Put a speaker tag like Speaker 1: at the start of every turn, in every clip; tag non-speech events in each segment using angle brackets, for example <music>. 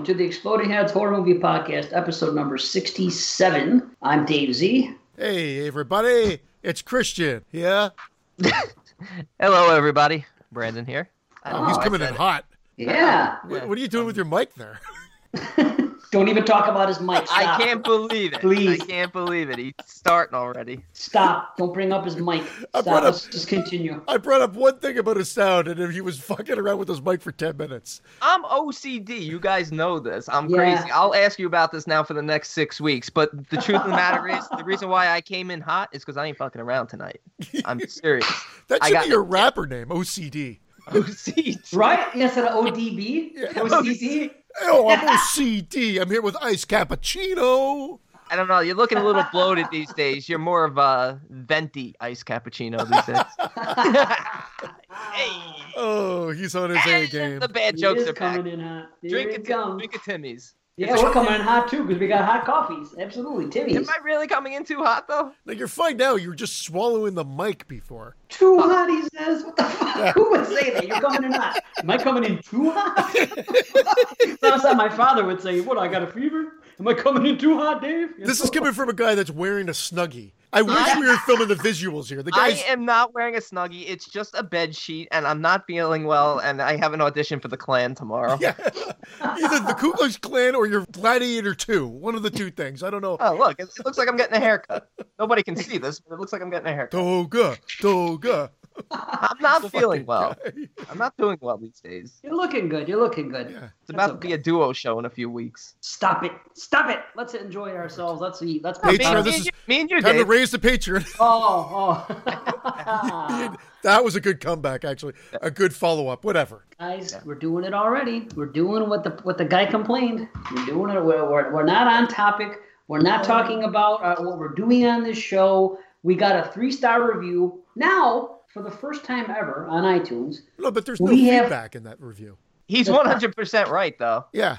Speaker 1: welcome to the Exploding Heads Horror Movie Podcast, episode number 67. I'm Dave Z.
Speaker 2: Hey, everybody, it's Christian. Yeah, <laughs>
Speaker 3: Hello, everybody. Brandon here. I don't
Speaker 2: he's coming in hot.
Speaker 1: Yeah.
Speaker 2: What, what are you doing with your mic there? <laughs> <laughs>
Speaker 1: Don't even talk about his mic.
Speaker 3: I can't believe it.
Speaker 1: Please.
Speaker 3: I can't believe it. He's starting already.
Speaker 1: Stop. Don't bring up his mic. Stop.
Speaker 2: up-
Speaker 1: Let's just continue.
Speaker 2: I brought up one thing about his sound, and he was fucking around with his mic for ten minutes.
Speaker 3: I'm OCD. You guys know this. I'm
Speaker 1: Yeah.
Speaker 3: crazy. I'll ask you about this now for the next six weeks. But the truth of the matter is, the reason why I came in hot is because I ain't fucking around tonight. I'm <laughs> serious.
Speaker 2: That
Speaker 3: I
Speaker 2: should
Speaker 3: got
Speaker 2: be your rapper name, OCD.
Speaker 3: OCD.
Speaker 1: Right? Yes, an ODB?
Speaker 2: Yeah.
Speaker 1: OCD?
Speaker 2: Oh, I'm OCD. <laughs> I'm here with Ice Cappuccino.
Speaker 3: I don't know. You're looking a little <laughs> bloated these days. You're more of a venti iced cappuccino these days. <laughs> hey.
Speaker 2: Oh, he's on his A
Speaker 3: And
Speaker 2: game.
Speaker 3: The bad jokes
Speaker 1: is
Speaker 3: are back.
Speaker 1: coming in hot. Here
Speaker 3: Drink
Speaker 1: it
Speaker 3: a, drink a Timmy's.
Speaker 1: Yeah, we're coming in hot too because we got hot coffees. Absolutely. Timmy's.
Speaker 3: Am I really coming in too hot though?
Speaker 2: Now you're fine now. You were just swallowing the mic before.
Speaker 1: Too hot, he says. What the fuck? Who would say that? You're coming in hot. Am I coming in too hot? <laughs> Sounds like my father would say, What, I got a fever? Am I coming in too hot, Dave?
Speaker 2: This is coming from a guy that's wearing a snuggie. I wish we were filming the visuals here. The
Speaker 3: I am not wearing a snuggie. It's just a bed sheet, and I'm not feeling well. And I have an audition for the Klan tomorrow. <laughs>
Speaker 2: yeah, either the Ku Klux Klan or your Gladiator Two. One of the two things. I don't know.
Speaker 3: Oh look, it, it looks like I'm getting a haircut. Nobody can see this, but it looks like I'm getting a haircut.
Speaker 2: Toga, toga.
Speaker 3: I'm not feeling well. I'm not doing well these days.
Speaker 1: You're looking good. You're looking good.
Speaker 2: Yeah.
Speaker 3: It's about to be a duo show in a few weeks.
Speaker 1: Stop it. Stop it. Let's enjoy ourselves. Let's eat. Let's
Speaker 2: Hey,
Speaker 1: be
Speaker 2: Trevor,
Speaker 3: me,
Speaker 2: this is
Speaker 3: me and you,
Speaker 2: Time to
Speaker 3: Dave.
Speaker 2: raise the Patreon. <laughs>
Speaker 1: Oh, oh. <laughs>
Speaker 2: that was a good comeback, actually. A good follow up. Whatever.
Speaker 1: Guys, we're doing it already. We're doing what the what the guy complained. We're doing it. We're, we're, we're not on topic. We're not talking about uh, what we're doing on this show. We got a three star review now for the first time ever on iTunes.
Speaker 2: No, but there's no
Speaker 1: We have-
Speaker 2: feedback in that review.
Speaker 3: He's 100 percent right though.
Speaker 2: Yeah,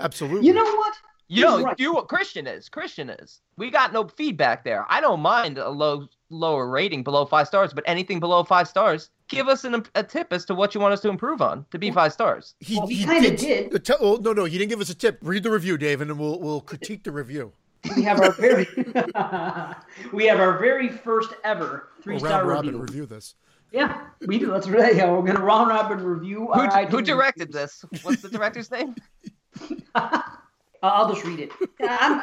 Speaker 2: absolutely.
Speaker 1: You know what?
Speaker 3: You know,
Speaker 1: He's right.
Speaker 3: you Christian is Christian is. We got no feedback there. I don't mind a low lower rating below five stars, but anything below five stars, give us an, a tip as to what you want us to improve on to be five stars.
Speaker 2: he,
Speaker 1: Well, he kinda did.
Speaker 2: the te- oh, no, no, he didn't give us a tip. Read the review, Dave, and then we'll we'll critique the review.
Speaker 1: We have our very <laughs> we have our very first ever three
Speaker 2: We'll
Speaker 1: star
Speaker 2: round robin
Speaker 1: review.
Speaker 2: review this.
Speaker 1: Yeah, we do. That's right. Yeah, we're gonna round robin review.
Speaker 3: Who,
Speaker 1: our
Speaker 3: who directed this? What's the director's name? <laughs> <laughs>
Speaker 1: I'll just read it. I'm,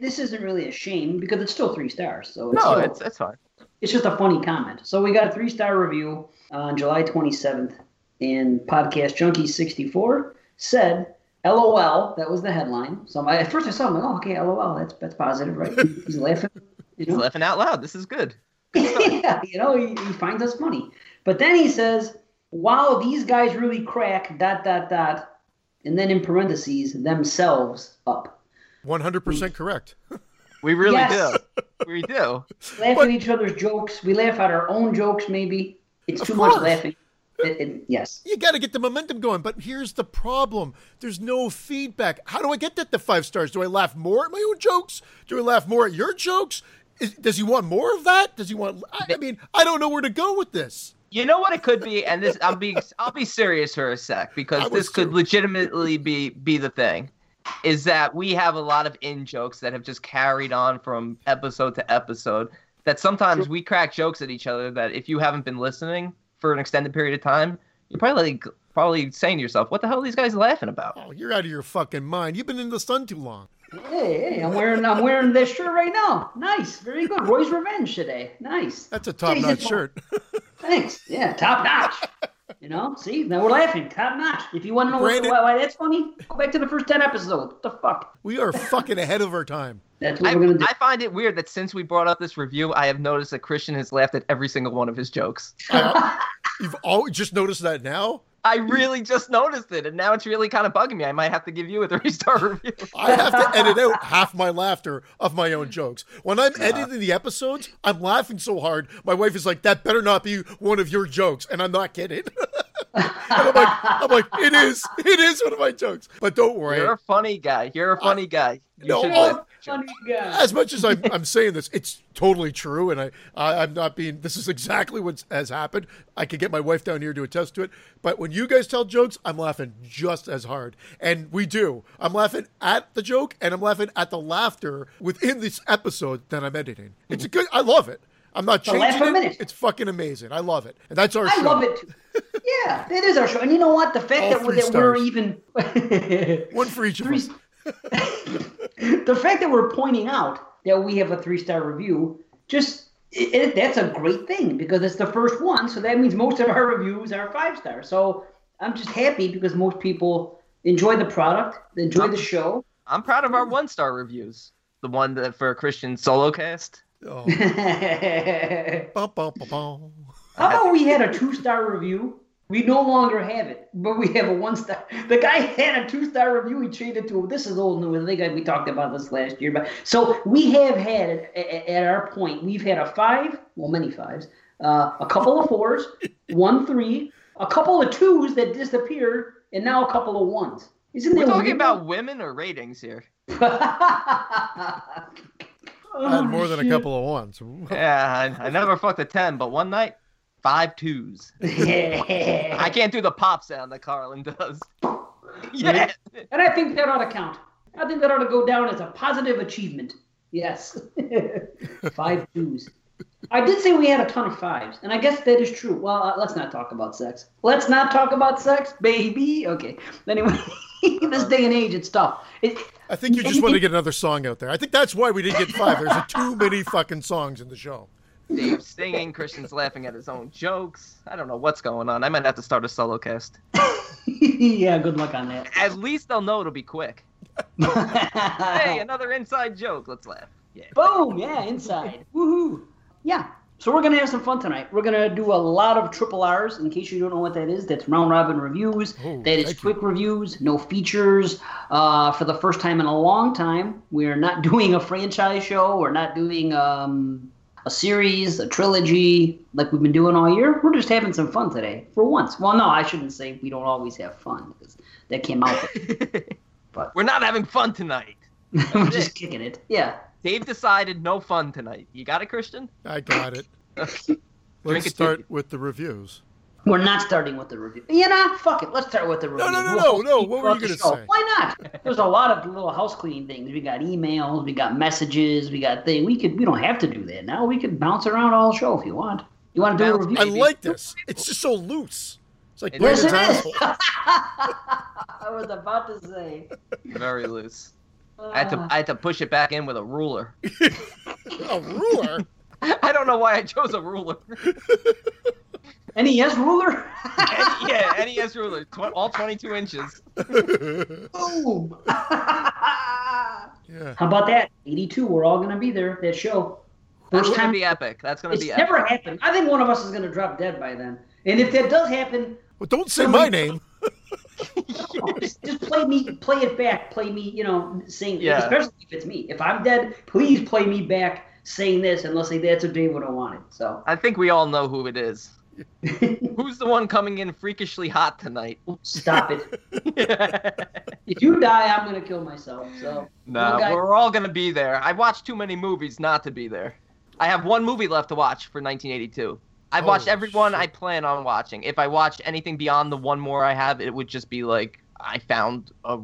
Speaker 1: this isn't really a shame because it's still three stars. So it's,
Speaker 3: No,
Speaker 1: still-
Speaker 3: it's it's fine.
Speaker 1: it's just a funny comment. So we got a three star review on July 27th, and Podcast Junkie 64 said, "LOL." That was the headline. So I, at first I saw him like, "Oh, okay, LOL. That's that's positive, right?" He's laughing. You
Speaker 3: He's
Speaker 1: know?
Speaker 3: laughing out loud. This is good. <laughs>
Speaker 1: yeah, you know, he, he finds us funny. But then he says, "Wow, these guys really crack." Dot dot dot, and then in parentheses, themselves up.
Speaker 2: One hundred percent correct. <laughs>
Speaker 3: We really
Speaker 1: Yes.
Speaker 3: do. We do.
Speaker 1: laugh
Speaker 2: But-
Speaker 1: at each other's jokes. We laugh at our own jokes. Maybe it's too
Speaker 2: course.
Speaker 1: much laughing. It, it, yes.
Speaker 2: You got to get the momentum going. But here's the problem: there's no feedback. How do I get that to five stars? Do I laugh more at my own jokes? Do I laugh more at your jokes? Is, does he want more of that? Does he want? I, I mean, I don't know where to go with this.
Speaker 3: You know what it could be, and this I'll be I'll be serious for a sec because this could legitimately be be the thing. Is that we have a lot of in jokes that have just carried on from episode to episode. That sometimes we crack jokes at each other that if you haven't been listening for an extended period of time, you're probably like, probably saying to yourself, "What the hell are these guys laughing about?"
Speaker 2: Oh, you're out of your fucking mind. You've been in the sun too long.
Speaker 1: Hey, hey, I'm wearing I'm wearing this shirt right now. Nice, very good. Roy's Revenge today. Nice.
Speaker 2: That's a top-notch shirt.
Speaker 1: Thanks. Yeah, top notch. You know, see, now we're laughing. Top notch. If you want to know
Speaker 2: Brandon-
Speaker 1: why, why that's funny, go back to the first ten episodes. What the fuck?
Speaker 2: we are fucking ahead of our time.
Speaker 1: That's what
Speaker 3: I,
Speaker 1: we're gonna do.
Speaker 3: I find it weird that since we brought up this review, I have noticed that Christian has laughed at every single one of his jokes.
Speaker 2: Uh, you've all just noticed that now.
Speaker 3: I really just noticed it, and now it's really kind of bugging me. I might have to give you a <laughs> three star review.
Speaker 2: I have to edit out half my laughter of my own jokes. When I'm editing the episodes, I'm laughing so hard. My wife is like, "That better not be one of your jokes," and I'm not kidding. <laughs> I'm like, I'm like, it is, it is one of my jokes. But don't worry.
Speaker 3: You're a funny guy. You're a funny guy. You
Speaker 2: no,
Speaker 3: should
Speaker 2: well,
Speaker 3: laugh at
Speaker 1: Funny guy.
Speaker 2: as much as I'm, I'm saying this, it's totally true, and I, I I'm not being. This is exactly what has happened. I could get my wife down here to attest to it. But when you guys tell jokes, I'm laughing just as hard, and we do. I'm laughing at the joke, and I'm laughing at the laughter within this episode that I'm editing. It's a good. I love it. I'm not
Speaker 1: The
Speaker 2: changing
Speaker 1: per
Speaker 2: it.
Speaker 1: minute.
Speaker 2: It's fucking amazing. I love it, and that's our show.
Speaker 1: I
Speaker 2: show.
Speaker 1: love it. Too. Yeah, that is our show. And you know what? The fact
Speaker 2: All
Speaker 1: that, we're, that we're even
Speaker 2: One for each of us. <laughs>
Speaker 1: the fact that we're pointing out that we have a three star review, just it, it, that's a great thing because it's the first one. So that means most of our <laughs> reviews are five stars. So I'm just happy because most people enjoy the product, they enjoy the show.
Speaker 3: I'm proud of our one star reviews. The one that for Christian solo cast.
Speaker 2: Oh, <laughs>
Speaker 1: we had a two star review? We no longer have it, but we have a one star. The guy had a two star review. He changed it to this is old news. I think we talked about this last year, but so we have had at, at- at our point, we've had a five, well, many fives, uh, a couple of fours, <laughs> one three, a couple of twos that disappeared, and now a couple of ones. Isn't
Speaker 3: We're talking
Speaker 1: weird?
Speaker 3: about women or ratings here. <laughs>
Speaker 2: I had more than a couple of ones.
Speaker 3: Yeah, I, I never fucked a ten, but one night, five twos. <laughs> I can't do the pop sound that Carlin does. <laughs> Yeah. <laughs>
Speaker 1: And I think that ought to count. I think that ought to go down as a positive achievement. Yes. Five twos. I did say we had a ton of fives, and I guess that is true. Well, uh, let's not talk about sex. Let's not talk about sex, baby. Okay. Anyway, this day and age, it's tough. It,
Speaker 2: I think you just want to get another song out there. I think that's why we didn't get five. There's too many fucking songs in the show.
Speaker 3: Dave's singing, Christian's laughing at his own jokes. I don't know what's going on. I might have to start a solo cast. <laughs>
Speaker 1: yeah, good luck on that.
Speaker 3: At least they'll know it'll be quick. <laughs> Hey, another inside joke. Let's laugh. Yeah.
Speaker 1: Boom! Yeah, inside. <laughs> Woohoo! Yeah. So we're gonna have some fun tonight. We're gonna do a lot of triple R's. In case you don't know what that is, that's round robin reviews.
Speaker 2: Oh,
Speaker 1: that is
Speaker 2: thank you.
Speaker 1: quick reviews, no features. Uh, for the first time in a long time, we're not doing a franchise show. We're not doing um, a series, a trilogy like we've been doing all year. We're just having some fun today for once. Well, no, I shouldn't say we don't always have fun because that came out. <laughs> But
Speaker 3: We're not having fun tonight. <laughs>
Speaker 1: we're just kicking it. Yeah.
Speaker 3: Dave decided no fun tonight. You got it, Christian?
Speaker 2: I got it. <laughs>
Speaker 3: Drink
Speaker 2: Let's
Speaker 3: it,
Speaker 2: start with the reviews.
Speaker 1: We're not starting with the review. You know, fuck it. Let's start with the review.
Speaker 2: no, no,
Speaker 1: We'll
Speaker 2: no, no. What were you gonna say?
Speaker 1: Why not? There's a lot of little house cleaning things. We got emails, we got messages, we got things. We could. We don't have to do that now. We could bounce around all show if you want. You want to do a review?
Speaker 2: I
Speaker 3: Maybe.
Speaker 2: like this. It's just so loose. It's like
Speaker 3: It
Speaker 1: Yes, it is. <laughs> I was about to say.
Speaker 3: Very loose. I had to
Speaker 1: Uh,
Speaker 3: I had to push it back in with a ruler. <laughs>
Speaker 2: A ruler. <laughs>
Speaker 3: I don't know why I chose a ruler.
Speaker 1: NES ruler. <laughs>
Speaker 3: yeah, NES ruler, tw- all 22 inches. <laughs>
Speaker 1: Boom.
Speaker 2: Yeah.
Speaker 1: How about that? 82. We're all gonna be there. That show.
Speaker 3: That's
Speaker 1: First
Speaker 3: gonna be epic. That's gonna be epic.
Speaker 1: never happened. I think one of us is gonna drop dead by then. And if that does happen,
Speaker 2: Well, don't say my name. <laughs>
Speaker 1: just, just play me, play it back, play me, you know, saying,
Speaker 3: Yeah.
Speaker 1: especially if it's me. If I'm dead, please play me back saying this, and let's say that's what Dave would have wanted. So
Speaker 3: I think we all know who it is. <laughs> Who's the one coming in freakishly hot tonight?
Speaker 1: stop it. <laughs> If you die, I'm gonna kill myself. So
Speaker 3: nah,
Speaker 1: guy-
Speaker 3: we're all gonna be there. I watched too many movies not to be there. I have one movie left to watch for 1982. I've watched oh,
Speaker 2: Holy
Speaker 3: every one
Speaker 2: shit.
Speaker 3: I plan on watching. If I watched anything beyond the one more I have, it would just be like I found a,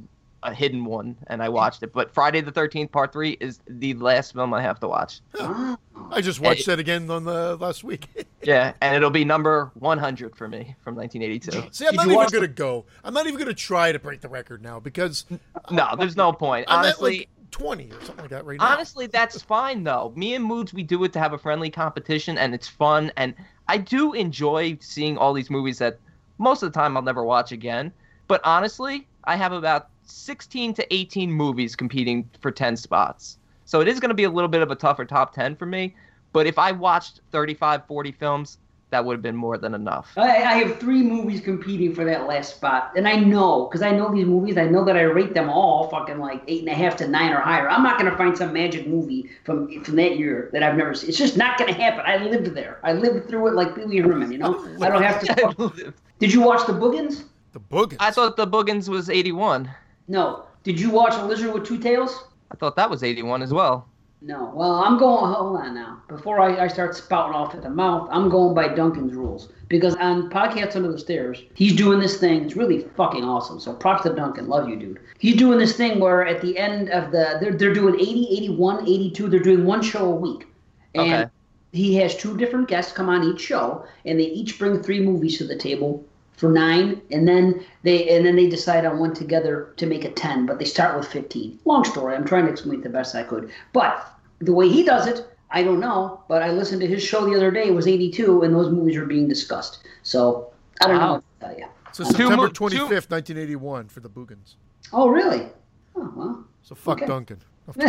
Speaker 3: a hidden one and I hmm. watched it. But Friday the 13th Part 3 is the last film I have to watch.
Speaker 1: Wow.
Speaker 2: I just watched that again on the last week. <laughs>
Speaker 3: Yeah, and it'll be number 100 for me from 1982.
Speaker 2: See, I'm
Speaker 1: Did
Speaker 2: not even gonna go. I'm not even gonna try to break the record now because
Speaker 3: No, there's no point.
Speaker 2: I'm
Speaker 3: Honestly,
Speaker 2: at like 20 or something like that right now.
Speaker 3: honestly, that's fine though. Me and Moods, we do it to have a friendly competition, and it's fun. And I do enjoy seeing all these movies that most of the time I'll never watch again. But honestly, I have about 16 to 18 movies competing for 10 spots. So it is going to be a little bit of a tougher top 10 for me. But if I watched 35, 40 films, that would have been more than enough.
Speaker 1: I, I have three movies competing for that last spot, and I know because I know these movies. I know that I rate them all fucking like eight and a half to nine or higher. I'm not gonna find some magic movie from from that year that I've never seen. It's just not gonna happen. I lived there. I lived through it like Billy Wee Herman. You know, I don't have to. <laughs> Did you watch the Boogens?
Speaker 2: The Boogens.
Speaker 3: I thought the Boogens was 81.
Speaker 1: No. Did you watch A Lizard with Two Tails?
Speaker 3: I thought that was 81 as well.
Speaker 1: No. Well, I'm going. Hold on now. Before I, I start spouting off at the mouth, I'm going by Duncan's rules because on Podcasts Under the Stairs, he's doing this thing. It's really fucking awesome. So props to Duncan. Love you, dude. He's doing this thing where at the end of the they're they're doing 80, 81, 82. They're doing one show a week, and
Speaker 3: Okay.
Speaker 1: he has two different guests come on each show, and they each bring three movies to the table for nine, and then they and then they decide on one together to make it ten. But they start with fifteen. Long story. I'm trying to explain it the best I could, but the way he does it, I don't know. But I listened to his show the other day. It was 82, and those movies are being discussed. So I don't know
Speaker 3: Wow.
Speaker 1: what to tell you.
Speaker 2: so September 25th, 1981 for the Boogens.
Speaker 1: Oh, really? Oh well.
Speaker 2: So fuck
Speaker 1: Okay.
Speaker 2: Duncan. <laughs>
Speaker 3: Fuck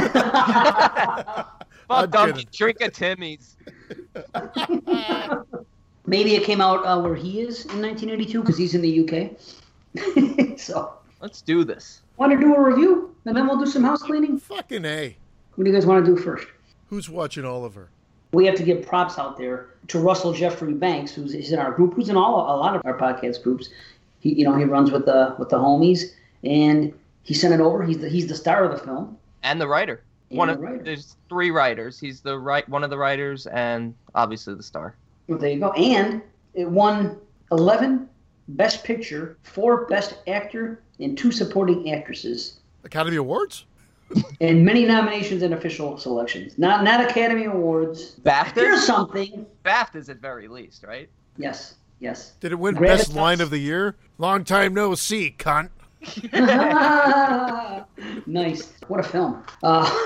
Speaker 2: I'm
Speaker 3: Duncan,
Speaker 2: kidding.
Speaker 3: drink a Timmy's. <laughs>
Speaker 1: Maybe it came out uh, where he is in 1982 because he's in the UK. <laughs> so,
Speaker 3: Let's do this.
Speaker 1: want to do a review, and then we'll do some house cleaning.
Speaker 2: Fucking A.
Speaker 1: What do you guys want to do first?
Speaker 2: Who's watching Oliver?
Speaker 1: We have to give props out there to Russell Geoffrey Banks, who's he's in our group, who's in all a lot of our podcast groups. He, you know, he runs with the with the homies, and he sent it over. He's the he's the star of the film.
Speaker 3: And the writer.
Speaker 1: And
Speaker 3: one
Speaker 1: the
Speaker 3: of
Speaker 1: writer.
Speaker 3: there's three writers. He's the right one of the writers and obviously the star.
Speaker 1: Well, there you go. And it won 11 Best Picture, four Best Actor, and two supporting actresses.
Speaker 2: Academy Awards? <laughs>
Speaker 1: and many nominations and official selections. Not not Academy Awards. Here's something.
Speaker 3: BAFTAs at very least, right?
Speaker 1: Yes, yes.
Speaker 2: Did it win
Speaker 1: Gravitas.
Speaker 2: Best Line of the Year? Long time no see, cunt. <laughs>
Speaker 1: nice. What a film. Uh, <laughs>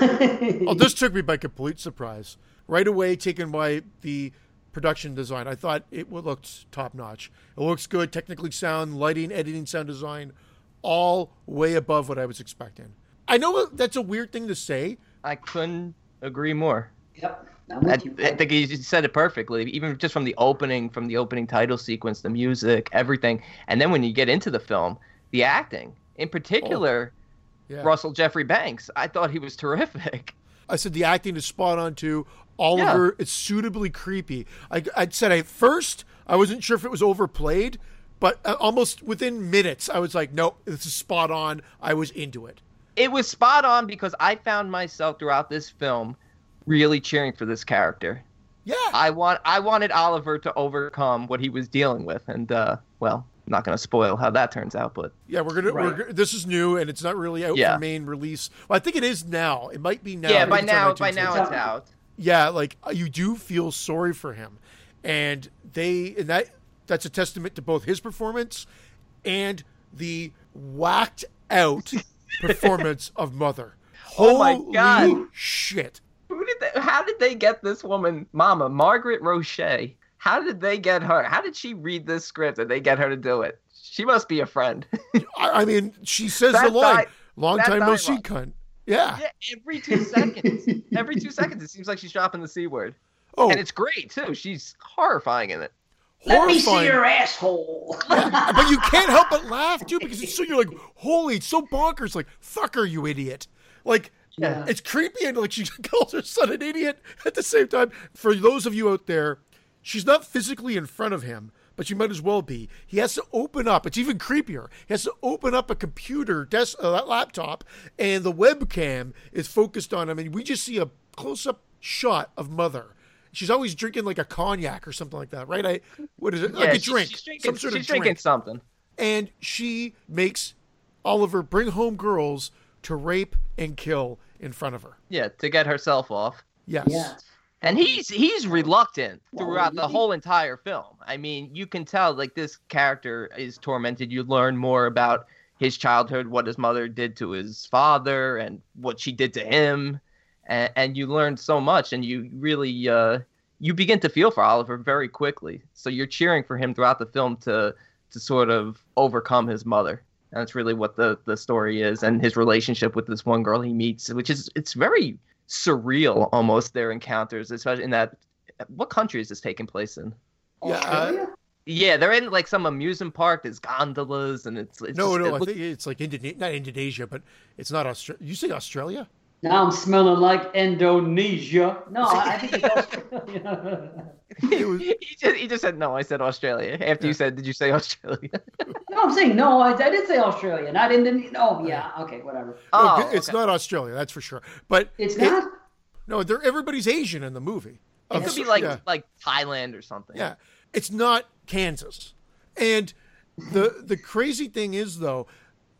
Speaker 2: Oh, this took me by complete surprise. Right away, taken by the production design. I thought it looked top notch. It looks good, technically sound, lighting, editing, sound design, all way above what I was expecting. I know that's a weird thing to say.
Speaker 3: I couldn't agree more.
Speaker 1: yep. I'm
Speaker 3: I,
Speaker 1: with you.
Speaker 3: I think you just said it perfectly. Even just from the opening, from the opening title sequence, the music, everything, and then when you get into the film, the acting, in particular, oh,
Speaker 2: Yeah.
Speaker 3: Russell Geoffrey Banks. I thought he was <laughs> terrific.
Speaker 2: I said the acting is spot on too. Oliver, it's suitably creepy. I, I said at first I wasn't sure if it was overplayed, but uh, almost within minutes I was like, nope, this is spot on. I was into it.
Speaker 3: It was spot on because I found myself throughout this film really cheering for this character.
Speaker 2: Yeah,
Speaker 3: I want I wanted Oliver to overcome what he was dealing with, and uh, well, I'm not going to spoil how that turns out, but
Speaker 2: yeah. We're gonna. We're, this is new and it's not really out
Speaker 3: Yeah.
Speaker 2: for main release. Well, I think it is now. It might be now.
Speaker 3: yeah, by
Speaker 2: think it's on
Speaker 3: now by now
Speaker 1: It's
Speaker 3: it's
Speaker 1: out.
Speaker 2: Yeah, like uh, you do feel sorry for him, and they and that that's a testament to both his performance and the whacked out <laughs> performance of Mother.
Speaker 3: Oh my
Speaker 2: Holy
Speaker 3: God.
Speaker 2: shit!
Speaker 3: Who did they, how did they get this woman, Mama Margaret Roche? How did they get her? How did she read this script and they get her to do it? She must be a friend. <laughs>
Speaker 2: I, I mean, she says
Speaker 3: That
Speaker 2: the line,
Speaker 3: di-
Speaker 2: "Long time no see, cunt." Yeah.
Speaker 3: yeah, every two seconds. <laughs> every two seconds, it seems like she's dropping the c word,
Speaker 2: Oh,
Speaker 3: and it's great too. She's horrifying in it.
Speaker 1: Let me see your asshole.
Speaker 2: but you can't help but laugh too because it's so you're like, holy, it's so bonkers. Like, fuck her, you idiot. Like,
Speaker 1: Yeah.
Speaker 2: it's creepy and like she <laughs> calls her son an idiot at the same time. For those of you out there, she's not physically in front of him, but she might as well be. He has to open up. It's even creepier. He has to open up a computer, desk, uh, laptop, and the webcam is focused on him, and we just see a close-up shot of mother. She's always drinking like a cognac or something like that, right? I what is it? like
Speaker 3: yeah,
Speaker 2: a
Speaker 3: she-
Speaker 2: drink,
Speaker 3: She's drinking,
Speaker 2: some sort
Speaker 3: she's
Speaker 2: of
Speaker 3: drinking
Speaker 2: drink
Speaker 3: something.
Speaker 2: and she makes Oliver bring home girls to rape and kill in front of her.
Speaker 3: Yeah, to get herself off.
Speaker 2: Yes.
Speaker 1: yeah.
Speaker 3: And he's he's reluctant throughout the whole entire film. I mean, you can tell like this character is tormented. You learn more about his childhood, what his mother did to his father, and what she did to him, and, and you learn so much, and you really uh, you begin to feel for Oliver very quickly. So you're cheering for him throughout the film to to sort of overcome his mother. And that's really what the the story is, and his relationship with this one girl he meets, which is it's very surreal almost their encounters, especially in that. What country is this taking place in?
Speaker 2: Yeah, uh,
Speaker 1: Australia?
Speaker 3: Yeah, they're in like some amusement park. There's gondolas, and it's, it's
Speaker 2: no,
Speaker 3: just-
Speaker 2: no,
Speaker 3: it
Speaker 2: I
Speaker 3: looks-
Speaker 2: think it's like Indone- not Indonesia, but it's not Australia. You say Australia?
Speaker 1: Now I'm smelling like Indonesia. No, I I think it's Australia. <laughs>
Speaker 2: It was, <laughs>
Speaker 3: he just he just said no. I said Australia. After you said, did you say Australia? <laughs>
Speaker 1: no, I'm saying no. I, I did say Australia, not Indonesia. No, yeah, okay, whatever.
Speaker 3: oh,
Speaker 2: no, it's
Speaker 3: okay.
Speaker 2: not Australia, that's for sure. But
Speaker 1: It's
Speaker 2: it-
Speaker 1: not.
Speaker 2: no, they're everybody's Asian in the movie.
Speaker 3: It
Speaker 2: Of-
Speaker 3: could be like
Speaker 2: yeah.
Speaker 3: like Thailand or something.
Speaker 2: Yeah, it's not Kansas. And the the crazy thing is though,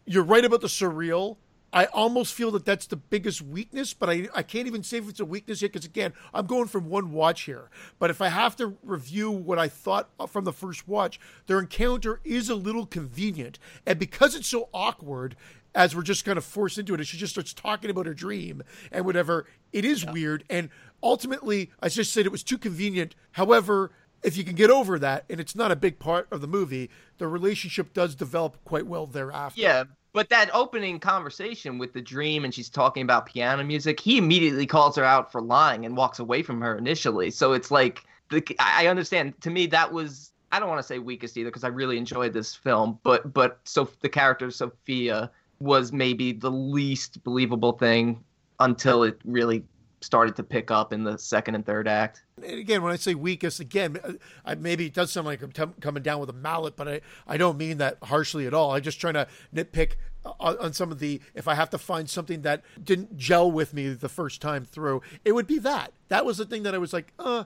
Speaker 2: you're right about the surreal. I almost feel that that's the biggest weakness, but I, I can't even say if it's a weakness yet because again, I'm going from one watch here. But if I have to review what I thought from the first watch, their encounter is a little convenient, and because it's so awkward, as we're just kind of forced into it, and she just starts talking about her dream and whatever, it is weird. And ultimately, I just said it was too convenient. However, if you can get over that, and it's not a big part of the movie, the relationship does develop quite well thereafter.
Speaker 3: Yeah, but that opening conversation with the dream and she's talking about piano music, he immediately calls her out for lying and walks away from her initially. So it's like the I understand. To me, that was I don't want to say weakest either because I really enjoyed this film, but but so the character Sophia was maybe the least believable thing until it really started to pick up in the second and third act.
Speaker 2: And again, when I say weakest, again, uh, I, maybe it does sound like I'm t- coming down with a mallet, but I, I don't mean that harshly at all. I'm just trying to nitpick on, on some of the, if I have to find something that didn't gel with me the first time through, it would be that. That was the thing that I was like, uh,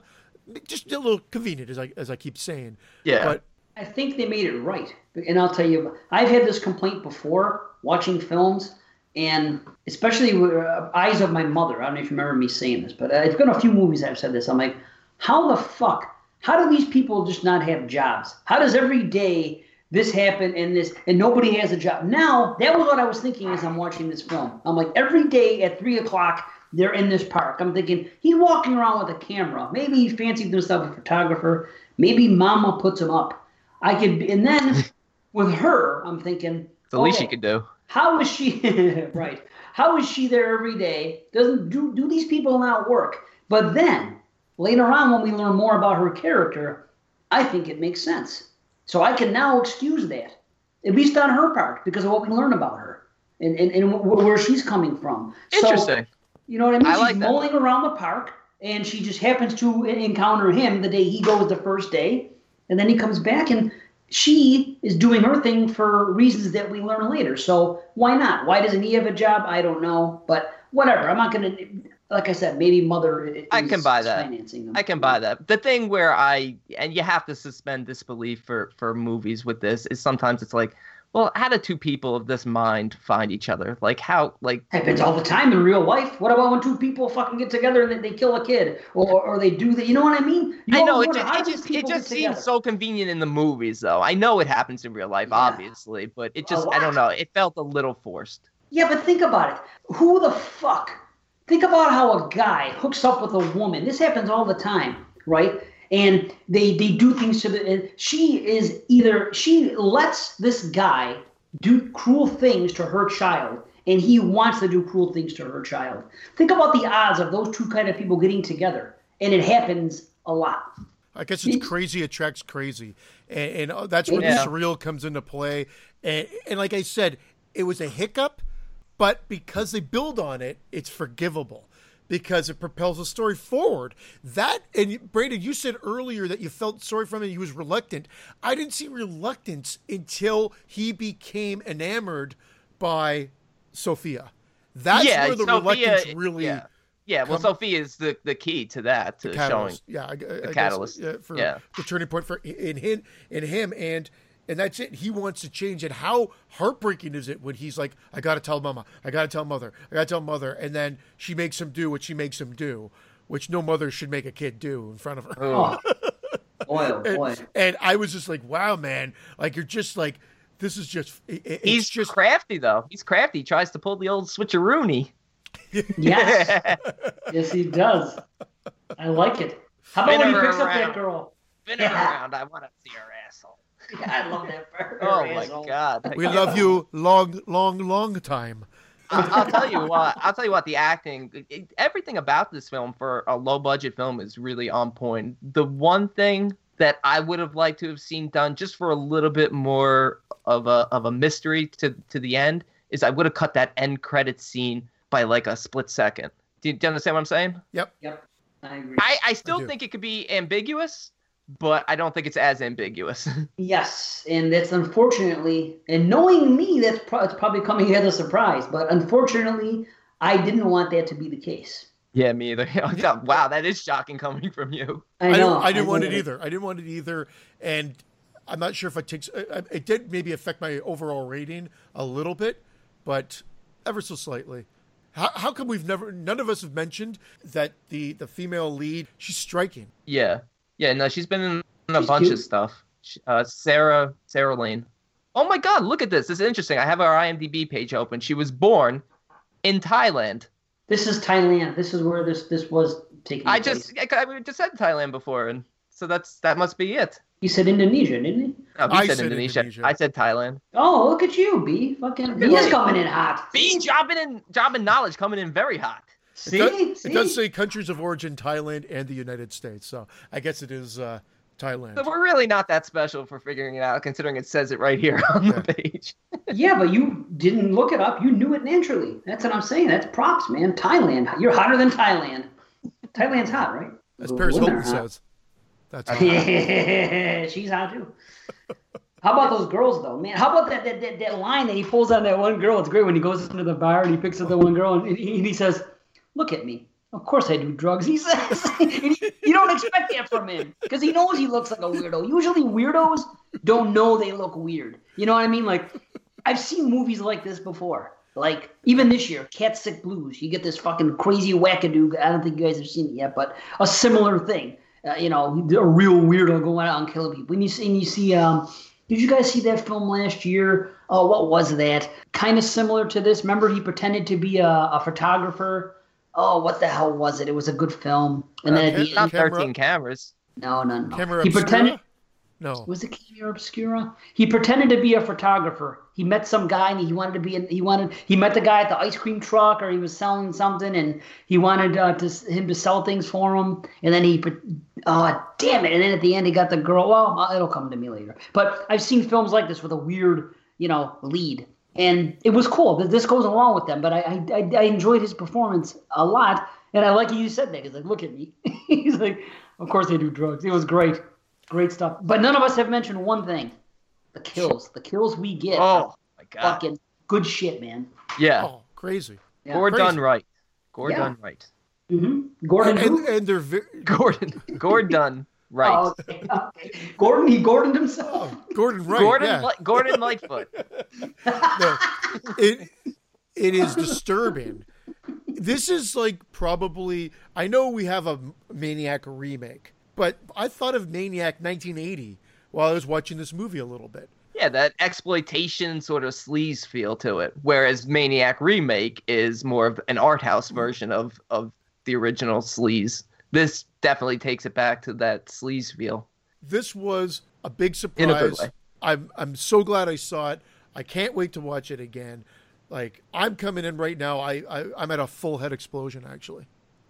Speaker 2: just a little convenient, as I, as I keep saying.
Speaker 3: Yeah.
Speaker 2: But
Speaker 1: I think they made it right. And I'll tell you, I've had this complaint before watching films, and especially with uh, Eyes of My Mother. I don't know if you remember me saying this, but uh, it's been a few movies I've said this. I'm like, how the fuck? How do these people just not have jobs? How does every day this happen and this and nobody has a job? Now that was what I was thinking as I'm watching this film. I'm like, every day at three o'clock they're in this park. I'm thinking he's walking around with a camera. Maybe he fancied himself a photographer. Maybe Mama puts him up. I could, and then with her, I'm thinking,
Speaker 3: the least
Speaker 1: okay,
Speaker 3: you could do.
Speaker 1: How is she <laughs> right? How is she there every day? Doesn't do do these people not work? But then later on, when we learn more about her character, I think it makes sense. So I can now excuse that, at least on her part, because of what we learn about her and and, and wh- where she's coming from. So,
Speaker 3: Interesting.
Speaker 1: you know what I mean?
Speaker 3: I
Speaker 1: She's
Speaker 3: like
Speaker 1: mulling around the park, and she just happens to encounter him the day he goes the first day, and then he comes back, and she is doing her thing for reasons that we learn later. So why not? Why doesn't he have a job? I don't know, but whatever. I'm not gonna. Like I said, maybe mother. i-
Speaker 3: I can buy that.
Speaker 1: Financing them.
Speaker 3: I can buy that. The thing where I and you have to suspend disbelief for for movies with this is sometimes it's like, well, how do two people of this mind find each other? Like how like
Speaker 1: Happens all the time in real life. What about when two people fucking get together and they, they kill a kid, or, or they do that? You know what I mean? You
Speaker 3: I know it just it just it just seems
Speaker 1: together?
Speaker 3: so convenient in the movies though. I know it happens in real life,
Speaker 1: Yeah.
Speaker 3: obviously, but it just I don't know. It felt a little forced.
Speaker 1: Yeah, but think about it. Who the fuck? Think about how a guy hooks up with a woman. This happens all the time, right? And they they do things to the. She is either she lets this guy do cruel things to her child, and he wants to do cruel things to her child. Think about the odds of those two kind of people getting together, and it happens a lot.
Speaker 2: I guess it's crazy attracts crazy, and, and uh, that's where
Speaker 3: Yeah.
Speaker 2: the surreal comes into play. And, and like I said, it was a hiccup, but because they build on it, it's forgivable because it propels the story forward. That and Brandon, you said earlier that you felt sorry for him and he was reluctant. I didn't see reluctance until he became enamored by Sophia. That's
Speaker 3: yeah,
Speaker 2: where the
Speaker 3: Sophia,
Speaker 2: reluctance really
Speaker 3: yeah. Yeah, well, Sophia is the, the key to that, to showing.
Speaker 2: Yeah, I, I guess,
Speaker 3: catalyst.
Speaker 2: yeah, for
Speaker 3: Yeah.
Speaker 2: the turning point for in him, in him, and and that's it. He wants to change. it. how heartbreaking is it when he's like, "I got to tell mama, I got to tell mother, I got to tell mother," and then she makes him do what she makes him do, which no mother should make a kid do in front of her.
Speaker 1: Oh, <laughs> boy, oh boy.
Speaker 2: And, and I was just like, "Wow, man! Like you're just like." This is just. It, it-
Speaker 3: He's
Speaker 2: just.
Speaker 3: crafty though. He's crafty. He tries to pull the old switcheroony. <laughs>
Speaker 1: Yes, <laughs> yes, he does. I like it. How about
Speaker 3: Spin
Speaker 1: when he
Speaker 3: her
Speaker 1: picks up that girl?
Speaker 3: Spin
Speaker 1: Yeah.
Speaker 3: her around. I want to see her asshole.
Speaker 1: Yeah, <laughs> I love that part.
Speaker 3: Oh my
Speaker 1: asshole.
Speaker 3: god.
Speaker 2: We love you long, long, long time.
Speaker 3: I'll, I'll <laughs> tell you what. I'll tell you what. The acting, it- everything about this film for a low budget film is really on point. The one thing that I would have liked to have seen done just for a little bit more of a of a mystery to to the end is I would have cut that end credit scene by like a split second. Do you, do you understand what I'm saying?
Speaker 1: Yep, Yep. I agree.
Speaker 3: I, I still
Speaker 2: do.
Speaker 3: think it could be ambiguous, but I don't think it's as ambiguous. <laughs>
Speaker 1: Yes, and that's unfortunately, and knowing me, that's pro- it's probably coming as a surprise. But unfortunately, I didn't want that to be the case.
Speaker 3: yeah, me either. <laughs> I thought, wow, that is shocking coming from you.
Speaker 1: I
Speaker 2: I,
Speaker 1: know.
Speaker 2: didn't, I didn't want it either. I didn't want it either, and I'm not sure if it takes. uh, It did maybe affect my overall rating a little bit, but ever so slightly. How, how come we've never? None of us have mentioned that the the female lead. She's striking.
Speaker 3: Yeah, yeah. No, she's been in a
Speaker 1: She's
Speaker 3: bunch
Speaker 1: cute.
Speaker 3: of stuff. Uh, Sara Sara Lane. Oh my God! Look at this. This is interesting. I have our IMDb page open. She was born in Thailand.
Speaker 1: This is Thailand. This is where this this was taking.
Speaker 3: I
Speaker 1: place.
Speaker 3: just I, I just said Thailand before, and so that's that must be it.
Speaker 1: he said Indonesia, didn't he?
Speaker 3: No, B
Speaker 2: I
Speaker 3: said
Speaker 2: said
Speaker 3: Indonesia.
Speaker 2: Indonesia.
Speaker 3: I said Thailand.
Speaker 1: Oh, look at you, B. Fucking B is coming in hot.
Speaker 3: B jobbing in jobbing knowledge coming in very hot.
Speaker 1: See,
Speaker 2: It does,
Speaker 1: See?
Speaker 2: it does say countries of origin Thailand and the United States, so I guess it is uh, Thailand.
Speaker 3: So we're really not that special for figuring it out, considering it says it right here on the page. <laughs>
Speaker 1: Yeah, but you didn't look it up. You knew it naturally. That's what I'm saying. That's props, man. Thailand. You're hotter than Thailand. Thailand's hot, right?
Speaker 2: As Paris
Speaker 1: Women
Speaker 2: Hilton says. That's <laughs>
Speaker 1: Yeah, she's hot too. How about those girls though, man? How about that, that that that line that he pulls on that one girl? It's great when he goes into the bar and he picks up the one girl and he, and he says, "Look at me. Of course I do drugs." He says, <laughs> and you don't expect that from him because he knows he looks like a weirdo. Usually weirdos don't know they look weird. You know what I mean? Like I've seen movies like this before. Like even this year, Cat Sick Blues. You get this fucking crazy wackadoo. I don't think you guys have seen it yet, but a similar thing. Uh, you know, a real weirdo going out and killing people. When you see, and you see, um, did you guys see that film last year? Oh, what was that? Kind of similar to this. Remember, he pretended to be a, a photographer. Oh, what the hell was it? It was a good film. And then at the
Speaker 3: Not
Speaker 1: end,
Speaker 2: Camera-
Speaker 3: 13 cameras.
Speaker 1: no, no, no.
Speaker 2: Camera
Speaker 1: he
Speaker 2: obscura?
Speaker 1: pretended.
Speaker 2: No.
Speaker 1: Was it Camera Obscura? He pretended to be a photographer. He met some guy and he wanted to be. In, he wanted. He met the guy at the ice cream truck, or he was selling something, and he wanted uh, to him to sell things for him. And then he, put- oh damn it! And then at the end, he got the girl. Well, uh, it'll come to me later. But I've seen films like this with a weird, you know, lead, and it was cool. Th- This goes along with them. But I, I, I, I enjoyed his performance a lot, and I like you said that. He's like, look at me. <laughs> He's like, of course they do drugs. It was great. Great stuff. But none of us have mentioned one thing: the kills. The kills we get.
Speaker 3: Oh my god.
Speaker 1: fucking good shit, man.
Speaker 3: Yeah.
Speaker 2: Oh, crazy.
Speaker 1: Yeah.
Speaker 3: Gore
Speaker 2: Crazy.
Speaker 3: done right. Gore
Speaker 1: Yeah.
Speaker 3: done right.
Speaker 1: hmm Gordon.
Speaker 2: And,
Speaker 1: who?
Speaker 2: and they're very,
Speaker 3: Gordon. Gore done right.
Speaker 1: Oh, okay, okay. Gordon. He Gordoned himself.
Speaker 2: Oh, Gordon Wright.
Speaker 3: Gordon
Speaker 2: yeah.
Speaker 3: Li- Gordon Lightfoot. <laughs>
Speaker 2: no, it it is disturbing. This is like probably I know we have a Maniac remake, but I thought of Maniac 1980 while I was watching this movie a little bit.
Speaker 3: Yeah, that exploitation sort of sleaze feel to it. Whereas Maniac Remake is more of an art house version of of the original sleaze. This definitely takes it back to that sleaze feel.
Speaker 2: This was a big
Speaker 3: In a good
Speaker 2: surprise.
Speaker 3: way.
Speaker 2: I'm I'm so glad I saw it. I can't wait to watch it again. Like I'm coming in right now. I, I I'm at a full head explosion actually.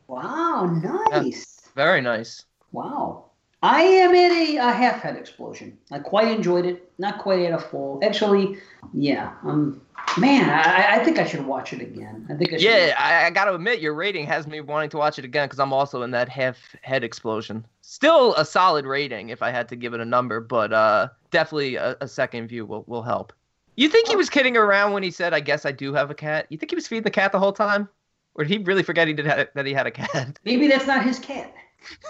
Speaker 1: Wow, nice.
Speaker 3: Very nice.
Speaker 1: Wow. I am at a, a half head explosion. I quite enjoyed it. Not quite at a full. Actually, yeah. Um, man, I, I think I should watch it again. I think I.
Speaker 3: Yeah, I, I got to admit, your rating has me wanting to watch it again because I'm also in that half head explosion. Still a solid rating if I had to give it a number, but uh, definitely a, a second view will, will help. You think he was kidding around when he said, "I guess I do have a cat"? You think he was feeding the cat the whole time, or did he really forget he did ha- that he had a cat?
Speaker 1: Maybe that's not his cat.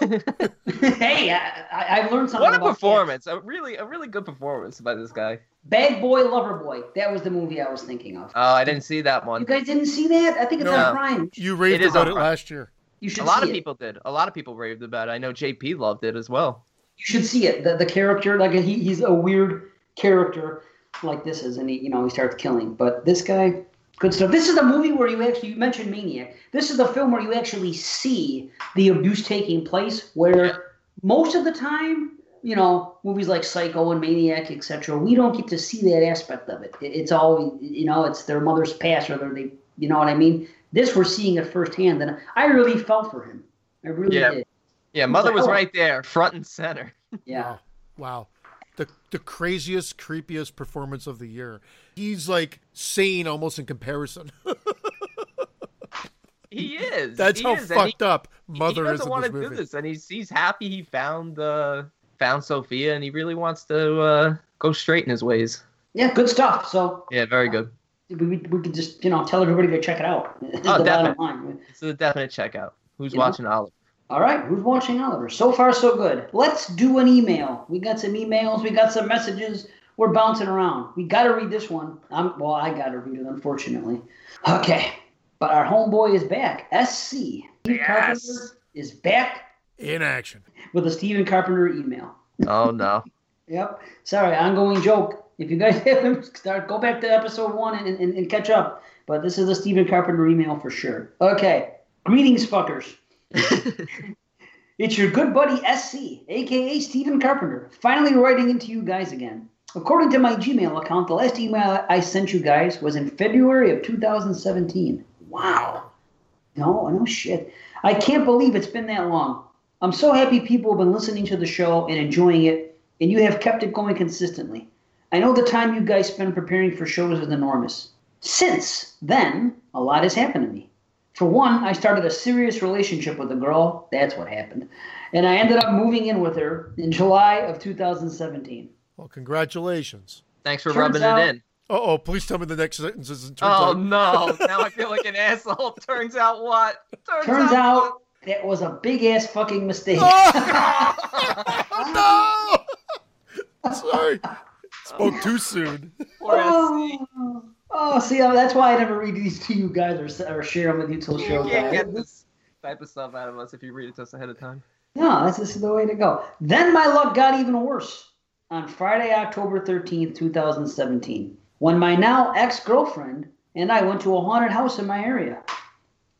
Speaker 1: <laughs> hey, I, I, learned something.
Speaker 3: what a
Speaker 1: about
Speaker 3: performance! A really, a really good performance by this guy.
Speaker 1: cats. Bad Boy, Lover Boy. That was the movie I was thinking of.
Speaker 3: Oh, I didn't see that one.
Speaker 1: You guys didn't see that? I think it's
Speaker 2: No.
Speaker 1: on Prime.
Speaker 2: You raved
Speaker 3: It is
Speaker 2: about it last year.
Speaker 1: You should
Speaker 3: A lot
Speaker 1: see
Speaker 3: of
Speaker 1: it.
Speaker 3: people did. A lot of people raved about it. I know JP loved it as well.
Speaker 1: You should see it. The, the character, like he, he's a weird character, like this is, and he, you know, he starts killing. But this guy, good stuff. This is the movie where you actually you mentioned Maniac. This is the film where you actually see the abuse taking place. Where most of the time, you know, movies like Psycho and Maniac, etc., we don't get to see that aspect of it. it it's always, you know, it's their mother's past, or they, you know what I mean. This we're seeing it firsthand, and I really felt for him. I really
Speaker 3: Yeah.
Speaker 1: did.
Speaker 3: Yeah, mother was
Speaker 1: oh.
Speaker 3: right there, front and center. <laughs>
Speaker 1: Yeah.
Speaker 2: Wow. Wow. The the craziest, creepiest performance of the year. He's like sane almost in comparison. <laughs>
Speaker 3: He is.
Speaker 2: That's
Speaker 3: he
Speaker 2: how
Speaker 3: is, and
Speaker 2: fucked up
Speaker 3: he,
Speaker 2: Mother
Speaker 3: He doesn't
Speaker 2: in
Speaker 3: want
Speaker 2: this
Speaker 3: to do this, and he's he's happy he found uh found Sophia, and he really wants to uh go straight in his ways.
Speaker 1: Yeah, good stuff. So
Speaker 3: Yeah, very good.
Speaker 1: we, we, we could just, you know, tell everybody to check it out. Is <laughs>
Speaker 3: Oh,
Speaker 1: the bottom
Speaker 3: definitely.
Speaker 1: line.
Speaker 3: It's a definite checkout. Who's
Speaker 1: You know?
Speaker 3: watching Oliver?
Speaker 1: All right, who's watching Oliver? So far, so good. Let's do an email. We got some emails. We got some messages. We're bouncing around. We got to read this one. I'm, well, I got to read it, unfortunately. Okay, but our homeboy is back. SC. Steve Carpenter is back
Speaker 2: In action.
Speaker 1: with a Stephen Carpenter email.
Speaker 3: Oh no. <laughs>
Speaker 1: Yep. Sorry, ongoing joke. If you guys <laughs> haven't, start go back to episode one and, and, and catch up. But this is a Stephen Carpenter email for sure. Okay. Greetings, fuckers. <laughs> it's your good buddy SC, aka Stephen Carpenter, finally writing into you guys again. According to my Gmail account, the last email I sent you guys was in February of 2017. Wow. No, no shit. I can't believe it's been that long. I'm so happy people have been listening to the show and enjoying it, and you have kept it going consistently. I know the time you guys spend preparing for shows is enormous. Since then, a lot has happened to me. For one, I started a serious relationship with a girl. That's what happened. And I ended up moving in with her in July of 2017.
Speaker 2: Well, congratulations.
Speaker 3: Thanks for
Speaker 1: Turns
Speaker 3: rubbing
Speaker 1: out-
Speaker 3: it in.
Speaker 2: Uh oh, please tell me the next sentence isn't turns
Speaker 3: Oh
Speaker 2: out.
Speaker 3: no! <laughs> Now I feel like an asshole. Turns out what? Turns,
Speaker 1: Turns
Speaker 3: out.
Speaker 1: out that was a big ass fucking mistake.
Speaker 2: Oh, <laughs> no! Sorry. Spoke too soon.
Speaker 3: Poor SC.
Speaker 1: Oh, see, that's why I never read these to you guys or, or share them with you till
Speaker 3: You
Speaker 1: show
Speaker 3: can't
Speaker 1: time.
Speaker 3: get this type of stuff out of us if you read it to us ahead of time.
Speaker 1: No, this is the way to go. Then my luck got even worse. On Friday, October 13th, 2017, when my now ex girlfriend and I went to a haunted house in my area.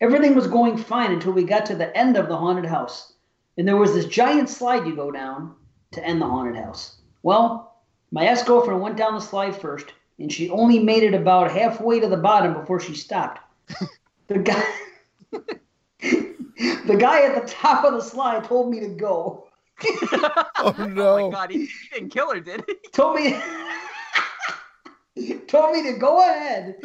Speaker 1: Everything was going fine until we got to the end of the haunted house. And there was this giant slide you go down to end the haunted house. Well, my ex girlfriend went down the slide first, and she only made it about halfway to the bottom before she stopped. the guy. <laughs> The guy at the top of the slide told me to go. <laughs>
Speaker 2: Oh <laughs>
Speaker 3: Oh
Speaker 2: no.
Speaker 3: my god, he, he didn't kill her, did he?
Speaker 1: Told me told me to go ahead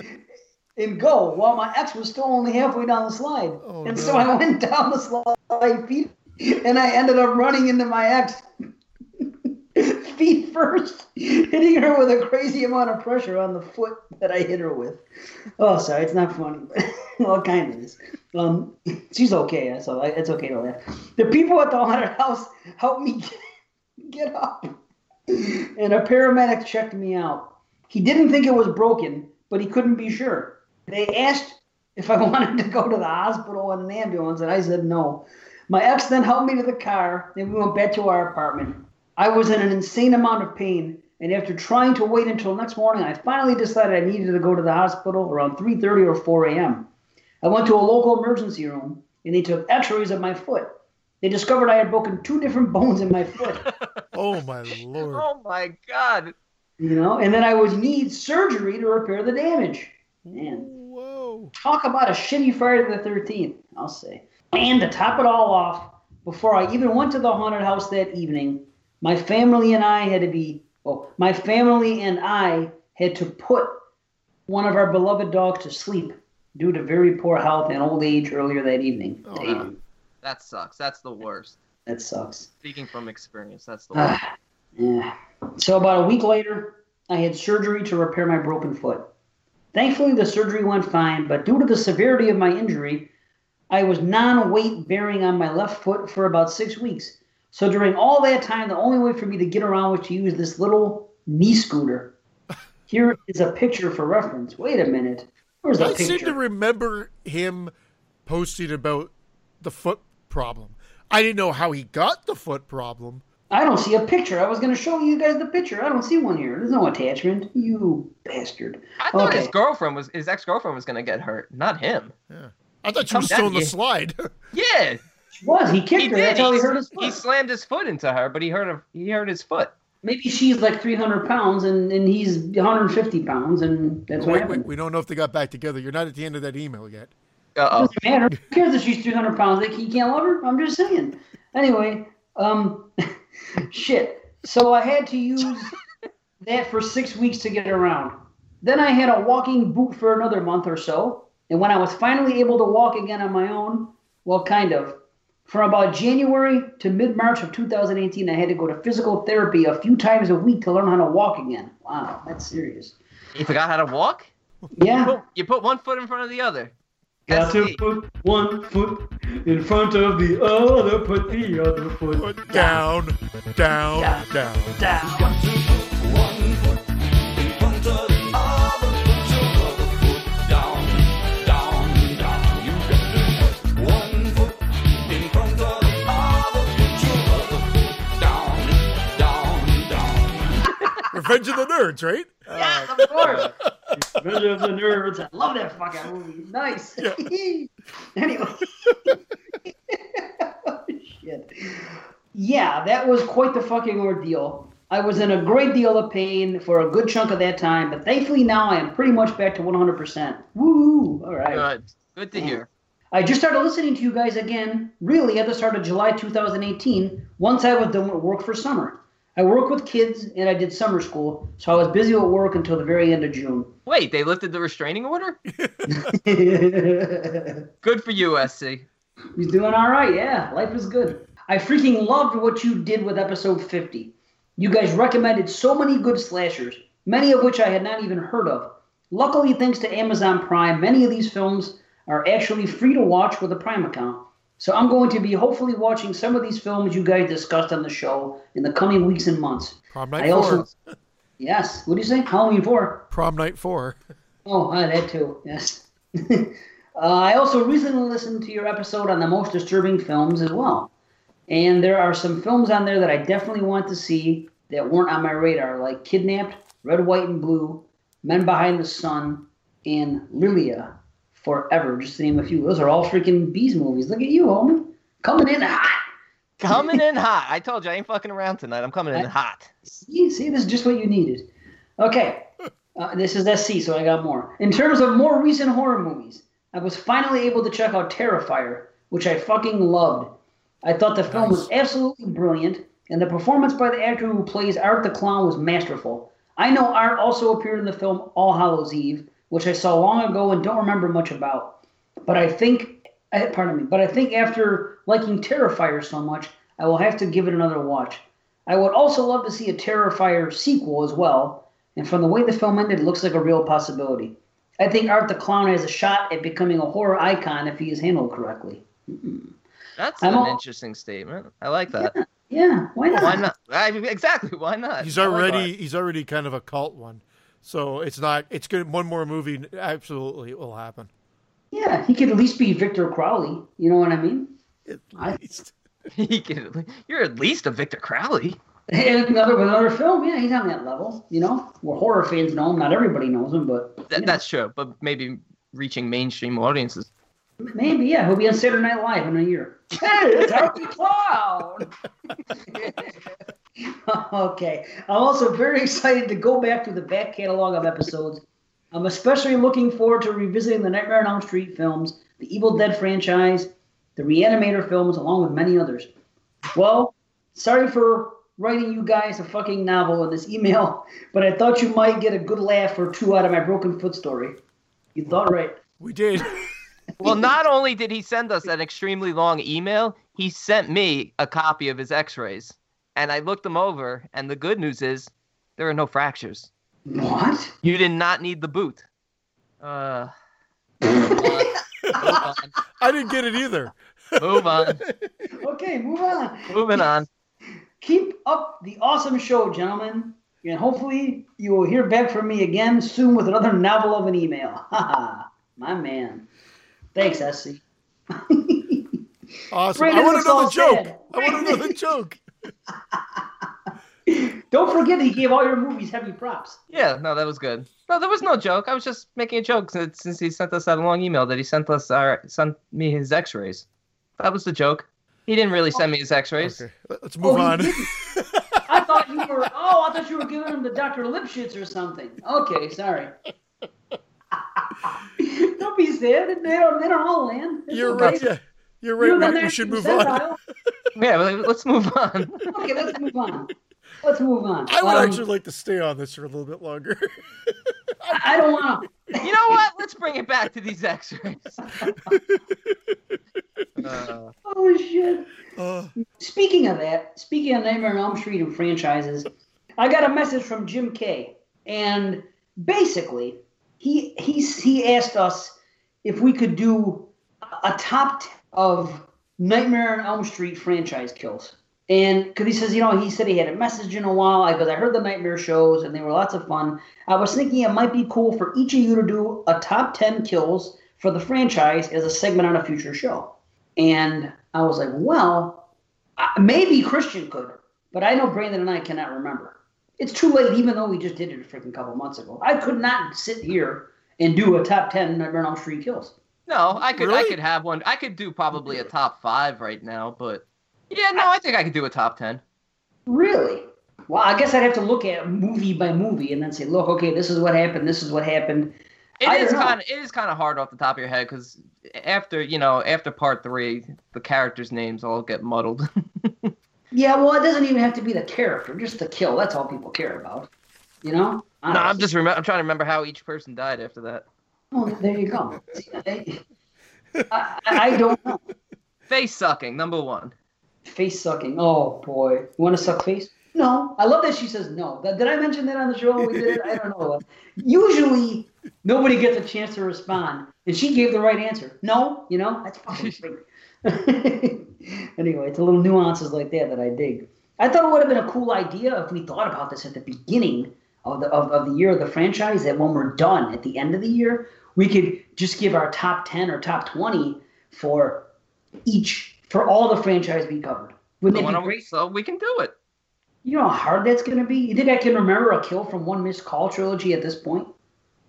Speaker 1: and go while my ex was still only halfway down the slide.
Speaker 2: Oh,
Speaker 1: and
Speaker 2: no.
Speaker 1: so I went down the slide feet and I ended up running into my ex <laughs> feet first, hitting her with a crazy amount of pressure on the foot that I hit her with. Oh, sorry, it's not funny, <laughs> well, kind of is. Um, <laughs> she's okay, so it's okay to laugh. The people at the haunted house helped me get, get up, and a paramedic checked me out. He didn't think it was broken, but he couldn't be sure. They asked if I wanted to go to the hospital in an ambulance, and I said no. My ex then helped me to the car, and we went back to our apartment. I was in an insane amount of pain, and after trying to wait until next morning, I finally decided I needed to go to the hospital around 3:30 or 4 a.m. I went to a local emergency room, and they took X-rays of my foot. They discovered I had broken two different bones in my foot. <laughs>
Speaker 2: Oh my lord.
Speaker 3: Oh my god.
Speaker 1: You know, and then I would need surgery to repair the damage. Man,
Speaker 2: Whoa.
Speaker 1: talk about a shitty Friday the 13th, I'll say. And to top it all off, before I even went to the haunted house that evening, my family and I had to be, well, my family and I had to put one of our beloved dogs to sleep due to very poor health and old age earlier that evening.
Speaker 2: Oh,
Speaker 1: Damn,
Speaker 3: That sucks. That's the worst.
Speaker 1: that sucks.
Speaker 3: Speaking from experience, that's the worst.
Speaker 1: Ah, yeah. So about a week later, I had surgery to repair my broken foot. Thankfully, the surgery went fine, but due to the severity of my injury, I was non-weight bearing on my left foot for about six weeks. So during all that time, the only way for me to get around was to use this little knee scooter. Here is a picture for reference. Wait a minute. Where's the
Speaker 2: I seem to remember him posting about the foot problem. I didn't know how he got the foot problem.
Speaker 1: I don't see a picture. I was going to show you guys the picture. I don't see one here. There's no attachment. You bastard.
Speaker 3: I thought
Speaker 1: Okay.
Speaker 3: his girlfriend was his ex girlfriend was gonna get hurt, not him. Yeah.
Speaker 2: I thought you
Speaker 3: Come
Speaker 2: were still
Speaker 3: down,
Speaker 2: in the slide. <laughs>
Speaker 3: Yeah,
Speaker 1: was. He kicked
Speaker 3: he
Speaker 1: her.
Speaker 3: did.
Speaker 1: That's how he
Speaker 3: He-
Speaker 1: hurt his
Speaker 3: He slammed his foot into her, but he hurt her, he hurt his foot.
Speaker 1: Maybe she's like 300 pounds and, and he's 150 pounds, and that's what
Speaker 2: wait,
Speaker 1: happened.
Speaker 2: wait, we don't know if they got back together. You're not at the end of that email yet.
Speaker 3: Uh oh.
Speaker 1: Doesn't matter. Who cares if she's 300 pounds? Like, he can't love her? I'm just saying. Anyway, um, <laughs> Shit. So I had to use <laughs> that for six weeks to get around. Then I had a walking boot for another month or so. And when I was finally able to walk again on my own, well, kind of, from about January to mid March of 2018, I had to go to physical therapy a few times a week to learn how to walk again. Wow, that's serious.
Speaker 3: You forgot how to walk?
Speaker 1: Yeah.
Speaker 3: Put- You put one foot in front of the other.
Speaker 1: Got to put one foot in front of the other, put the other foot
Speaker 2: Put down, down,
Speaker 1: Yeah.
Speaker 2: down.
Speaker 1: down.
Speaker 2: Revenge of the Nerds, right?
Speaker 1: Yes, of uh, course. <laughs> Revenge of the Nerds. I love that fucking movie. Nice. <laughs> anyway. <laughs> Shit. Yeah, that was quite the fucking ordeal. I was in a great deal of pain for a good chunk of that time, but thankfully now I am pretty much back to 100%. Woo! All right.
Speaker 3: Good. Good to hear.
Speaker 1: I just started listening to you guys again, really, at the start of July 2018, once I was done with work for summer. I work with kids and I did summer school, so I was busy at work until the very end of June.
Speaker 3: Wait, they lifted the restraining order? <laughs> <laughs> Good for you, SC.
Speaker 1: He's doing all right, yeah. Life is good. I freaking loved what you did with episode 50. You guys recommended so many good slashers, many of which I had not even heard of. Luckily, thanks to Amazon Prime, many of these films are actually free to watch with a Prime account. So I'm going to be hopefully watching some of these films you guys discussed on the show in the coming weeks and months.
Speaker 2: Prom night
Speaker 1: I also,
Speaker 2: four. <laughs>
Speaker 1: yes. What do you say? Halloween four.
Speaker 2: Prom night four. <laughs>
Speaker 1: Oh, uh, that too. Yes. <laughs> uh, I also recently listened to your episode on the most disturbing films as well, and there are some films on there that I definitely want to see that weren't on my radar, like Kidnapped, Red, White, and Blue, Men Behind the Sun, and Lilja Forever, just to name a few. Those are all freaking bees movies. Look at you, homie, coming in hot.
Speaker 3: Coming in hot. I told you I ain't fucking around tonight. I'm coming in hot.
Speaker 1: See, see, this is just what you needed. Okay, uh, this is SC, so I got more. In terms of more recent horror movies, I was finally able to check out Terrifier, which I fucking loved. I thought the film was absolutely brilliant, and the performance by the actor who plays Art the Clown was masterful. I know Art also appeared in the film All Hallows Eve, which I saw long ago and don't remember much about. But I think, eh, pardon me, but I think after liking Terrifier so much, I will have to give it another watch. I would also love to see a Terrifier sequel as well, and from the way the film ended, it looks like a real possibility. I think Art the Clown has a shot at becoming a horror icon if he is handled correctly.
Speaker 3: That's
Speaker 1: I'm
Speaker 3: an
Speaker 1: all-
Speaker 3: interesting statement. I like that.
Speaker 1: Yeah, why not?
Speaker 3: Why not? I, exactly. Why not?
Speaker 2: He's
Speaker 3: I like
Speaker 2: already—he's already kind of a cult one. So it's not it's good one more movie absolutely it will happen.
Speaker 1: Yeah, he could at least be Victor Crowley. You know what I mean?
Speaker 2: At
Speaker 1: I-
Speaker 2: least. <laughs>
Speaker 3: He can, you're at least a Victor Crowley.
Speaker 1: And another another film, yeah, he's on that level. You know, where horror fans know him. Not everybody knows him, but
Speaker 3: That, That's true, but maybe reaching mainstream audiences.
Speaker 1: Maybe yeah, he'll be on Saturday Night Live in a year. Hey, Clown. <laughs> okay, I'm also very excited to go back to the back catalog of episodes. I'm especially looking forward to revisiting the Nightmare on Elm Street films, the Evil Dead franchise, the Reanimator films, along with many others. Well, sorry for writing you guys a fucking novel in this email, <laughs> but I thought you might get a good laugh or two out of my broken foot story. You thought right.
Speaker 2: We did. <laughs>
Speaker 3: Well, not only did he send us an extremely long email, he sent me a copy of his x-rays. And I looked them over, and the good news is there are no fractures.
Speaker 1: What?
Speaker 3: You did not need the boot. Uh, move on. Move on.
Speaker 2: I didn't get it either.
Speaker 3: Move on. <laughs>
Speaker 1: Okay, move on.
Speaker 3: Moving on.
Speaker 1: Keep up the awesome show, gentlemen. And hopefully you will hear back from me again soon with another novel of an email. <laughs> Haha, my man. Thanks, SC. <laughs>
Speaker 2: Awesome.
Speaker 1: Brandon
Speaker 2: I want
Speaker 1: looks
Speaker 2: to know the joke.
Speaker 1: sad.
Speaker 2: I want to know the <laughs> joke.
Speaker 1: Don't forget he gave all your movies heavy props.
Speaker 3: Yeah, no, that was good. No, there was no joke. I was just making a joke since, since he sent us that long email that he sent us our sent me his X-rays. That was the joke. He didn't really send me his X-rays.
Speaker 2: Okay, let's oh, move
Speaker 1: Oh,
Speaker 2: on. <laughs>
Speaker 1: I thought you were. Oh, I thought you were giving him the Dr. Lipschitz or something. Okay, sorry. <laughs> don't be sad. They don't. They don't all land. It's
Speaker 2: You're
Speaker 1: okay.
Speaker 2: right. Yeah, you're
Speaker 1: You're
Speaker 2: right.
Speaker 1: the
Speaker 2: We, we should move on. <laughs>
Speaker 3: Yeah, let's move on.
Speaker 1: Okay, let's move on. Let's move on.
Speaker 2: I would
Speaker 1: Um,
Speaker 2: actually like to stay on this for a little bit longer.
Speaker 1: I I don't want to.
Speaker 3: You know what? Let's bring it back to these X-rays. <laughs> Uh,
Speaker 1: Oh shit.
Speaker 2: uh,
Speaker 1: Speaking of that, speaking of Nightmare on Elm Street and franchises, I got a message from Jim Kay, and basically, he he's he asked us if we could do a top of Nightmare on Elm Street franchise kills. And because he says, you know, he said he had a message in a while. Goes, I heard the Nightmare shows and they were lots of fun. I was thinking it might be cool for each of you to do a top 10 kills for the franchise as a segment on a future show. And I was like, well, maybe Christian could, but I know Brandon and I cannot remember. It's too late, even though we just did it a freaking couple months ago. I could not sit here and do a top 10 Nightmare on Elm Street kills.
Speaker 3: no, I could I could have one. I could do probably a top five right now, but yeah, no, I think I could do a top ten.
Speaker 1: Really? Well, I guess I'd have to look at movie by movie and then say, look, okay, this is what happened, this is what happened.
Speaker 3: It
Speaker 1: I
Speaker 3: is kind of it is kind of hard off the top of your head because after you know after part three, the characters' names all get muddled. <laughs>
Speaker 1: Yeah, well, it doesn't even have to be the character, just the kill. That's all people care about. You know?
Speaker 3: no, I'm just remem- I'm trying to remember how each person died after that.
Speaker 1: Oh, there you go. See, I, I, I don't know.
Speaker 3: Face sucking, number one.
Speaker 1: Face sucking. Oh boy, you want to suck face? No. I love that she says no. Did I mention that on the show when we did it? I don't know. Usually, nobody gets a chance to respond, and she gave the right answer. No, you know that's fucking <laughs> great. <laughs> anyway, it's a little nuances like that that I dig. I thought it would have been a cool idea if we thought about this at the beginning of the of, of the year of the franchise. That when we're done at the end of the year, we could just give our top ten or top twenty for each for all the franchise we covered. Wouldn't
Speaker 3: So,
Speaker 1: that be
Speaker 3: we-
Speaker 1: great?
Speaker 3: so we can do it.
Speaker 1: You know how hard that's going to be? You think I can remember a kill from one missed call trilogy at this point?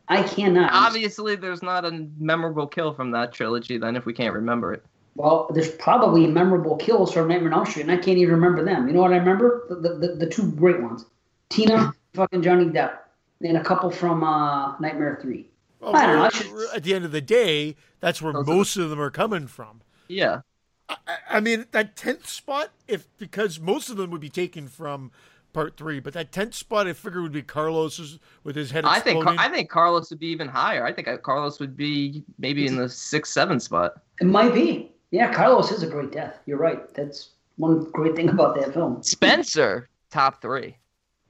Speaker 1: I cannot.
Speaker 3: Obviously, there's not a memorable kill from that trilogy. Then, if we can't remember it,
Speaker 1: Well, there's probably memorable kills from Nightmare on Elm Street, and I can't even remember them. You know what I remember? The, the, the, the two great ones. Tina, <laughs> fucking Johnny Depp, and a couple from uh, Nightmare 3.
Speaker 2: well,
Speaker 1: I don't know, I should-
Speaker 2: At the end of the day, that's where
Speaker 3: Those are-
Speaker 2: most of them are coming from.
Speaker 3: yeah.
Speaker 2: I, I mean, that tenth spot, if because most of them would be taken from part three, but that tenth spot, I figure would be Carlos's with his head
Speaker 3: I think. I think Carlos would be even higher. I think Carlos would be maybe in the six seven spot.
Speaker 1: It might be. Yeah, Carlos is a great death. You're right. That's one great thing about that film.
Speaker 3: Spencer top three.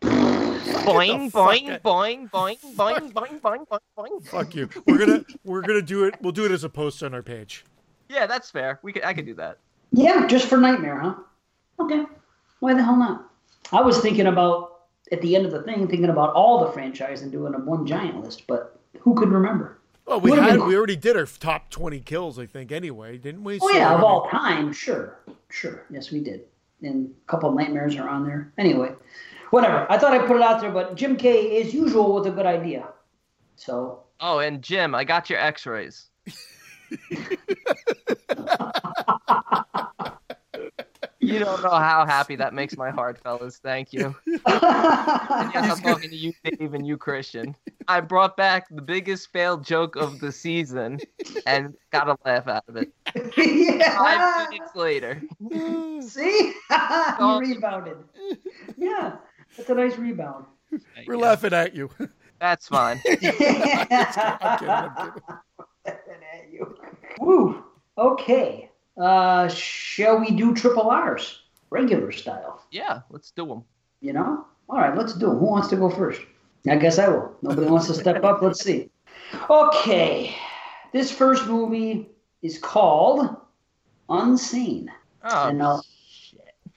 Speaker 3: Boing boing boing boing boing boing boing boing boing.
Speaker 2: Fuck you. We're gonna we're gonna do it. We'll do it as a post on our page.
Speaker 3: Yeah, that's fair. We could I could do that.
Speaker 1: Yeah, just for Nightmare, huh? Okay. Why the hell not? I was thinking about, at the end of the thing, thinking about all the franchise and doing a one giant list, but who could remember?
Speaker 2: Well, we had we already did our top twenty kills, I think, anyway, didn't we?
Speaker 1: Oh
Speaker 2: So,
Speaker 1: yeah,
Speaker 2: I
Speaker 1: of
Speaker 2: mean,
Speaker 1: all time, sure, sure, yes, we did. And a couple of nightmares are on there. Anyway, whatever. I thought I'd put it out there, but Jim K, as usual, with a good idea. So
Speaker 3: Oh, and Jim, I got your X-rays. <laughs> you don't know how happy that makes my heart, fellas. Thank you. <laughs> <laughs> And yes, I'm talking to you, Dave, and you, Christian. I brought back the biggest failed joke of the season and got a laugh out of it.
Speaker 1: yeah.
Speaker 3: Five minutes later.
Speaker 1: See, <laughs> you rebounded. Yeah, that's a nice rebound.
Speaker 2: We're laughing at you.
Speaker 3: That's fine.
Speaker 2: I'm kidding, I'm kidding.
Speaker 1: Woo. Okay. Uh, shall we do triple R's, regular style?
Speaker 3: Yeah, let's do them.
Speaker 1: You know. All right, let's do it. Who wants to go first? I guess I will. Nobody wants to step up. Let's see. Okay. This first movie is called Unsane.
Speaker 3: Oh,
Speaker 1: and uh,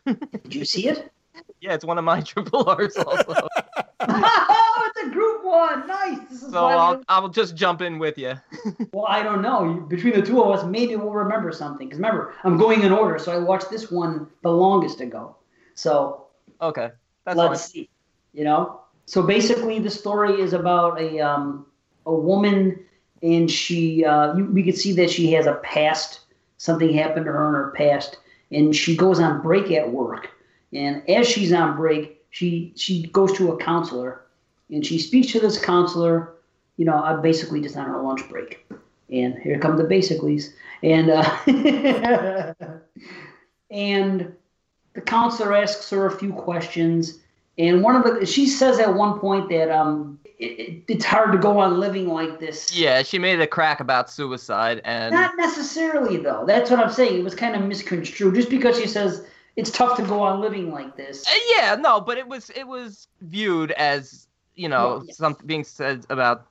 Speaker 1: did you see it? <laughs>
Speaker 3: yeah, it's one of my <laughs> triple R's also. <laughs>
Speaker 1: oh, it's a group one. Nice. This is
Speaker 3: So I'll, I'll just jump in with you. <laughs>
Speaker 1: Well, I don't know. Between the two of us, maybe we'll remember something. Because remember, I'm going in order, so I watched this one the longest ago. So
Speaker 3: Okay, that's
Speaker 1: let's
Speaker 3: fine.
Speaker 1: see. You know. So basically, the story is about a um, a woman, and she uh, you, we can see that she has a past. Something happened to her in her past, and she goes on break at work. And as she's on break, she she goes to a counselor, and she speaks to this counselor. You know, uh, basically just on her lunch break. And here come the basicallys. And uh, <laughs> and the counselor asks her a few questions, and one of the she says at one point that um it, it, it's hard to go on living like this.
Speaker 3: Yeah, she made a crack about suicide, and
Speaker 1: Not necessarily though. That's what I'm saying. It was kind of misconstrued. Just because she says it's tough to go on living like this.
Speaker 3: Uh, yeah, no, but it was it was viewed as you know
Speaker 1: yes.
Speaker 3: something being said about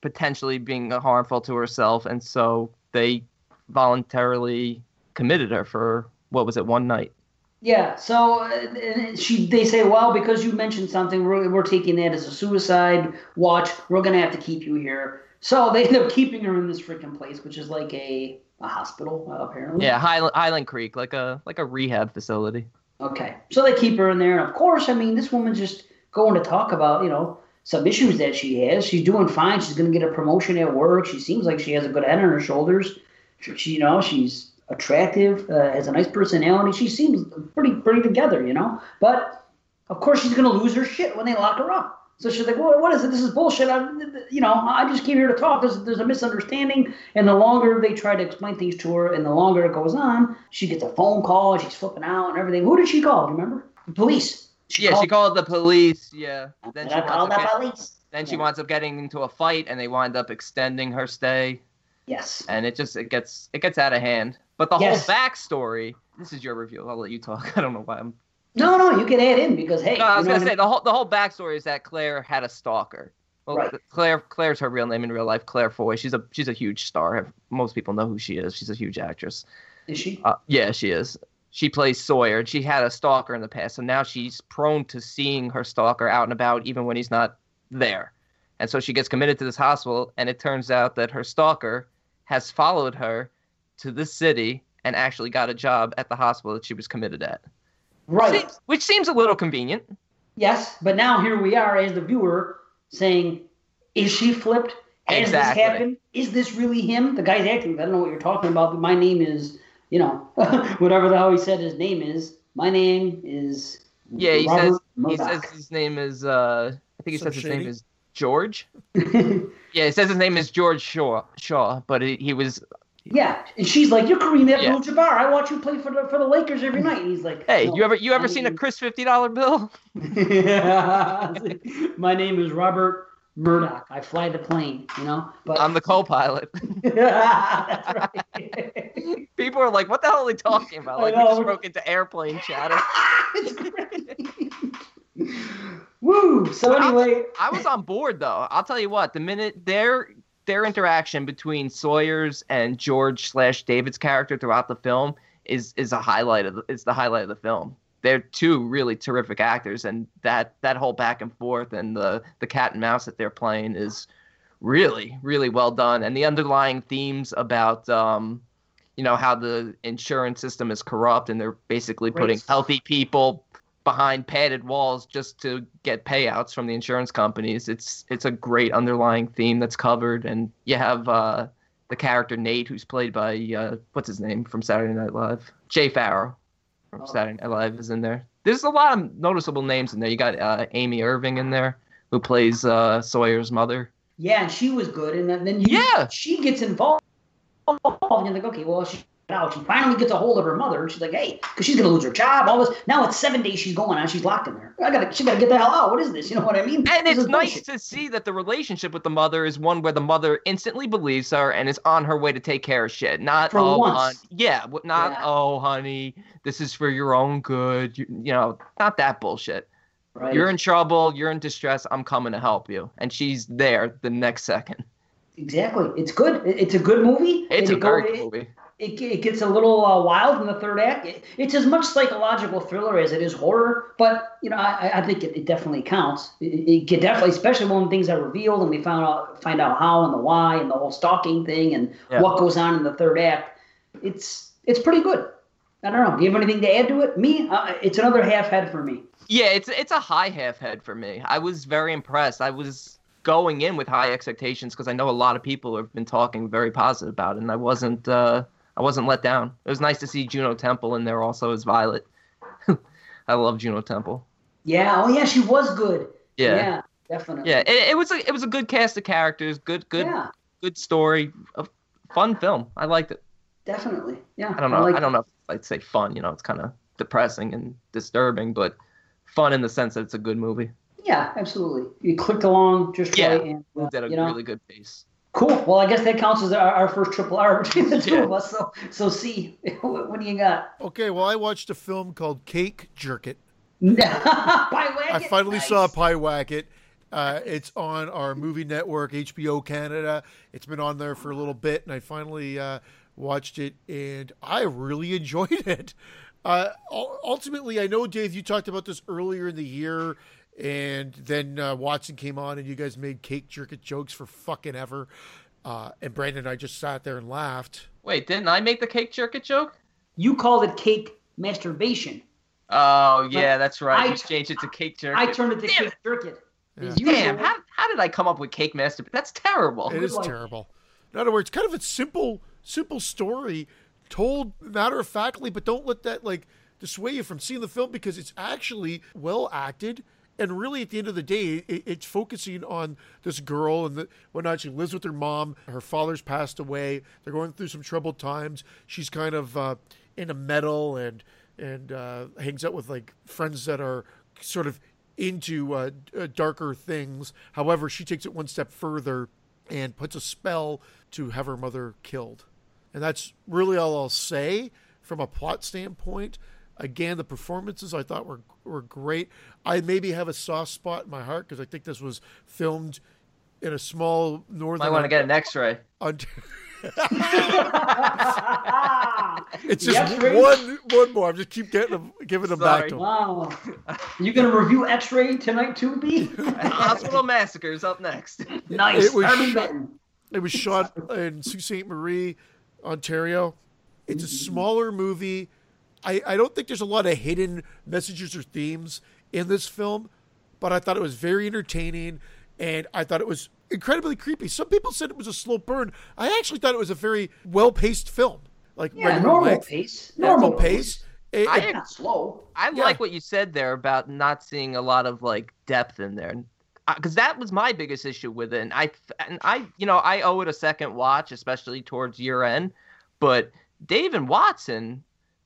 Speaker 3: potentially being harmful to herself, and so they voluntarily committed her for what was it one night.
Speaker 1: Yeah. So uh, she, they say, well, because you mentioned something, we're, we're taking that as a suicide watch. We're gonna have to keep you here. So they end up keeping her in this freaking place, which is like a a hospital uh, apparently.
Speaker 3: Yeah, Highland, Highland Creek, like a like a rehab facility.
Speaker 1: Okay. So they keep her in there, and of course, I mean, this woman's just going to talk about, you know, some issues that she has. She's doing fine. She's going to get a promotion at work. She seems like she has a good head on her shoulders. She, you know, she's attractive, uh, has a nice personality. She seems pretty, pretty together, you know. But of course, she's going to lose her shit when they lock her up. So she's like, well, what is it? This is bullshit. I, you know, I just came here to talk. There's, there's a misunderstanding. And the longer they try to explain things to her and the longer it goes on, she gets a phone call and she's flipping out and everything. Who did she call? Do you remember? The police.
Speaker 3: Yeah, she called the police. Yeah, then she
Speaker 1: I called the
Speaker 3: get-
Speaker 1: police.
Speaker 3: then she
Speaker 1: Yeah.
Speaker 3: winds up getting into a fight, and they wind up extending her stay,
Speaker 1: Yes.
Speaker 3: and it just it gets it gets out of hand. But the
Speaker 1: Yes.
Speaker 3: whole backstory. This is your review. I'll let you talk. <laughs> I don't know why I'm
Speaker 1: No, no, you can add in because hey,
Speaker 3: No, I was gonna say the whole the whole backstory is that Claire had a stalker. Well,
Speaker 1: Right.
Speaker 3: Claire Claire's her real name in real life. Claire Foy. She's a she's a huge star. Most people know who she is. She's a huge actress.
Speaker 1: Is she?
Speaker 3: Uh, yeah, she is. She plays Sawyer. and She had a stalker in the past, so now she's prone to seeing her stalker out and about, even when he's not there. And so she gets committed to this hospital, and it turns out that her stalker has followed her to this city and actually got a job at the hospital that she was committed at.
Speaker 1: Right.
Speaker 3: Which seems a little convenient.
Speaker 1: Yes, but now here we are as the viewer saying, is she flipped? Has
Speaker 3: Exactly.
Speaker 1: this happened? Is this really him? The guy's acting. I don't know what you're talking about, but my name is, you know, <laughs> whatever the hell he said his name is. My name is.
Speaker 3: Yeah, he
Speaker 1: Robert
Speaker 3: says he says his name is uh I think he
Speaker 2: Some
Speaker 3: says his name is George. <laughs> Yeah, he says his name is George Shaw Shaw, but he, he was
Speaker 1: yeah, and she's like, "You're Kareem
Speaker 3: Yeah.
Speaker 1: Abdul-Jabbar. I watch you play for the for the Lakers every night." And he's like,
Speaker 3: Hey,
Speaker 1: "No,
Speaker 3: you ever you ever
Speaker 1: I
Speaker 3: seen a Chris fifty dollar bill?
Speaker 1: Yeah, <laughs> My name is Robert Murdock. I fly the plane, you know. But
Speaker 3: I'm the co-pilot. <laughs>
Speaker 1: right. <laughs>
Speaker 3: People are like, "What the hell are they talking about?" Like we just broke into airplane chatter. <laughs>
Speaker 1: it's great. Woo! So anyway,
Speaker 3: I was on board though. I'll tell you what. The minute their their interaction between Sawyer's and George slash David's character throughout the film is is a highlight of the, is the highlight of the film. They're two really terrific actors, and that that whole back and forth and the the cat and mouse that they're playing is really really well done. And the underlying themes about um, you know how the insurance system is corrupt, and they're basically
Speaker 1: Great
Speaker 3: putting healthy people behind padded walls just to get payouts from the insurance companies. It's it's a great underlying theme that's covered, and you have uh, the character Nate, who's played by uh, what's his name from Saturday Night Live, Jay Pharoah from. Saturday Night Live is in there. There's a lot of noticeable names in there. You got uh, Amy Irving in there, who plays uh, Sawyer's mother.
Speaker 1: yeah, and she was good, and then, then you,
Speaker 3: Yeah.
Speaker 1: she gets involved. And you're like, okay, well, she out. She finally gets a hold of her mother, and she's like, hey, because she's gonna lose her job. All this. Now it's seven days she's going on. She's locked in there. I gotta, she gotta get the hell out. What is this? You know what I mean?
Speaker 3: And
Speaker 1: This
Speaker 3: it's nice
Speaker 1: bullshit.
Speaker 3: to see that the relationship with the mother is one where the mother instantly believes her and is on her way to take care of shit. Not
Speaker 1: For
Speaker 3: oh,
Speaker 1: once.
Speaker 3: hon- yeah, not
Speaker 1: Yeah.
Speaker 3: oh, honey, this is for your own good. You, you know, not that bullshit.
Speaker 1: Right.
Speaker 3: You're in trouble. You're in distress. I'm coming to help you. And she's there the next second.
Speaker 1: Exactly. It's good. It's a good movie.
Speaker 3: It's
Speaker 1: and
Speaker 3: a
Speaker 1: it
Speaker 3: very
Speaker 1: it-
Speaker 3: good movie.
Speaker 1: It, it gets a little uh, wild in the third act. It, it's as much psychological thriller as it is horror, but you know, I, I think it, it definitely counts. It, it definitely, especially when things are revealed and we found out find out how and the why and the whole stalking thing and
Speaker 3: Yeah.
Speaker 1: what goes on in the third act. It's it's pretty good. I don't know. Do you have anything to add to it? Me, uh, it's another half head for me.
Speaker 3: Yeah, it's it's a high half head for me. I was very impressed. I was going in with high expectations because I know a lot of people have been talking very positive about it, and I wasn't uh, I wasn't let down. It was nice to see Juno Temple in there also as Violet. <laughs> I love Juno Temple.
Speaker 1: Yeah. Oh yeah, she was good.
Speaker 3: Yeah, yeah,
Speaker 1: Yeah. Definitely.
Speaker 3: it, it was a it was a good cast of characters, good good
Speaker 1: Yeah.
Speaker 3: good story, a fun film. I liked it.
Speaker 1: Definitely. Yeah.
Speaker 3: I don't know.
Speaker 1: like
Speaker 3: I don't know if I'd say fun. You know, it's kind of depressing and disturbing, but fun in the sense that it's a good movie.
Speaker 1: Yeah, absolutely. You clicked along just
Speaker 3: Yeah,
Speaker 1: right, and uh,
Speaker 3: at a
Speaker 1: you know,
Speaker 3: really good pace.
Speaker 1: Cool. Well, I guess that counts as our, our first triple R between <laughs> the two
Speaker 3: Yeah.
Speaker 1: of us. So, so see, what, <laughs> what do you got?
Speaker 2: Okay, well, I watched a film called Cake Jerk It. <laughs>
Speaker 1: Pie
Speaker 2: I finally saw Pyewacket. Uh, it's on our movie network, HBO Canada. It's been on there for a little bit, and I finally uh, watched it, and I really enjoyed it. Uh, ultimately, I know, Dave, you talked about this earlier in the year, and then uh, Watson came on, and you guys made cake jerk jokes for fucking ever. Uh, and Brandon and I just sat there and laughed.
Speaker 3: Wait, didn't I make the cake jerk it joke?
Speaker 1: You called it cake masturbation.
Speaker 3: Oh yeah, that's right.
Speaker 1: I-
Speaker 3: you changed it to cake jerk.
Speaker 1: I turned it to
Speaker 3: Damn
Speaker 1: cake jerk it. As
Speaker 3: Damn, how, how did I come up with cake master? That's terrible.
Speaker 2: It is
Speaker 1: like-
Speaker 2: terrible. In other words, kind of a simple, simple story told matter of factly, but don't let that like dissuade you from seeing the film because it's actually well acted. And really, at the end of the day, it, it's focusing on this girl and whatnot. She lives with her mom. Her father's passed away. They're going through some troubled times. She's kind of uh, a metal and and uh, hangs out with like friends that are sort of into uh, uh, darker things. However, she takes it one step further and puts a spell to have her mother killed. And that's really all I'll say from a plot standpoint. Again, the performances I thought were were great. I maybe have a soft spot in my heart because I think this was filmed in a small northern.
Speaker 3: I want to get an X-ray.
Speaker 2: Ont- <laughs> it's just
Speaker 1: X-ray?
Speaker 2: one one more. I'm just keep getting them, giving them back to him.
Speaker 1: wow. You gonna review X-Ray tonight too, B? <laughs>
Speaker 3: Hospital Massacres up next.
Speaker 1: nice.
Speaker 2: It was shot- It was shot in Sault Ste. Marie, Ontario. It's a smaller movie. I, I don't think there's a lot of hidden messages or themes in this film, but I thought it was very entertaining and I thought it was incredibly creepy. Some people said it was a slow burn. I actually thought it was a very well paced film. Like
Speaker 1: Yeah,
Speaker 2: regular
Speaker 1: normal
Speaker 2: length,
Speaker 1: pace.
Speaker 2: normal pace. It-
Speaker 3: I
Speaker 2: it-
Speaker 1: Not slow.
Speaker 3: I
Speaker 2: Yeah.
Speaker 3: like what you said there about not seeing a lot of like depth in there, uh, because that was my biggest issue with it. And I, and I, you know, I owe it a second watch, especially towards year end. But Dave and Watson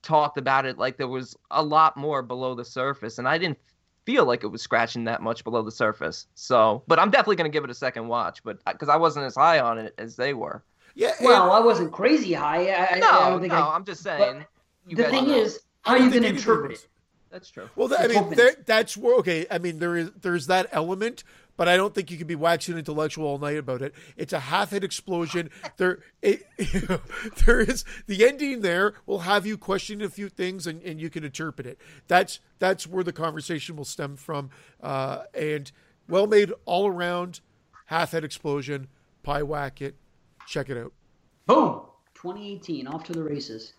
Speaker 3: talked about it like there was a lot more below the surface, and I didn't feel like it was scratching that much below the surface. So, but I'm definitely gonna give it a second watch, but uh, because I wasn't as high on it as they were.
Speaker 2: yeah,
Speaker 1: Well, I wasn't crazy high. I, I-
Speaker 3: No,
Speaker 1: I don't think
Speaker 3: no,
Speaker 1: I.
Speaker 3: I'm just saying.
Speaker 1: The thing
Speaker 3: know.
Speaker 1: is, how
Speaker 2: I
Speaker 1: you
Speaker 2: don't
Speaker 1: gonna interpret it?
Speaker 3: that's true.
Speaker 2: Well, that, I mean, there, that's where okay. I mean, there is there's that element, but I don't think you can be waxing intellectual all night about it. It's a half-hit explosion. there, it, <laughs> there is the ending. There will have you questioning a few things, and, and you can interpret it. That's that's where the conversation will stem from. Uh, and well made all around, half-hit explosion. Pyewacket. Check it out.
Speaker 1: Boom. 2018, off to the races.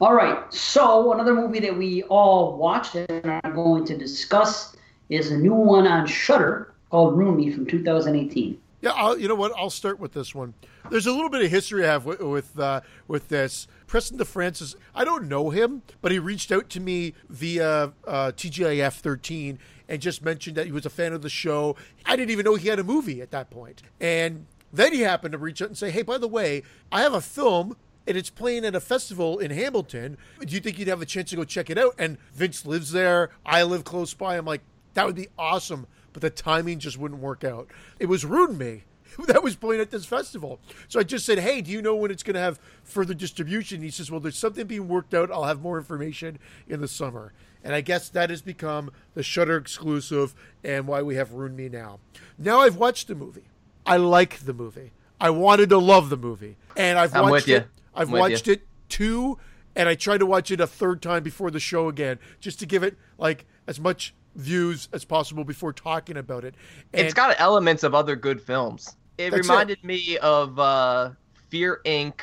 Speaker 1: All right. So another movie that we all watched and are going to discuss is a new one on Shudder called Ruin Me from 2018.
Speaker 2: Yeah, I'll, you know what? I'll start with this one. There's a little bit of history I have with with, uh, with this. Preston DeFrancis, I don't know him, but he reached out to me via uh, TGIF 13 and just mentioned that he was a fan of the show. I didn't even know he had a movie at that point. And then he happened to reach out and say, "Hey, by the way, I have a film." And it's playing at a festival in Hamilton. Do you think you'd have a chance to go check it out? And Vince lives there. I live close by. I'm like, that would be awesome. But the timing just wouldn't work out. It was Ruin Me <laughs> that was playing at this festival. So I just said, hey, do you know when it's going to have further distribution? He says, well, there's something being worked out. I'll have more information in the summer. And I guess that has become the Shudder exclusive and why we have Ruin Me now. Now I've watched the movie. I like the movie. I wanted to love the movie. And I've
Speaker 3: I'm
Speaker 2: watched it. I've
Speaker 3: I'm
Speaker 2: watched it two and I tried to watch it a third time before the show again, just to give it like as much views as possible before talking about it. And
Speaker 3: it's got elements of other good films. It
Speaker 2: That's it.
Speaker 3: reminded me of uh, Fear Inc.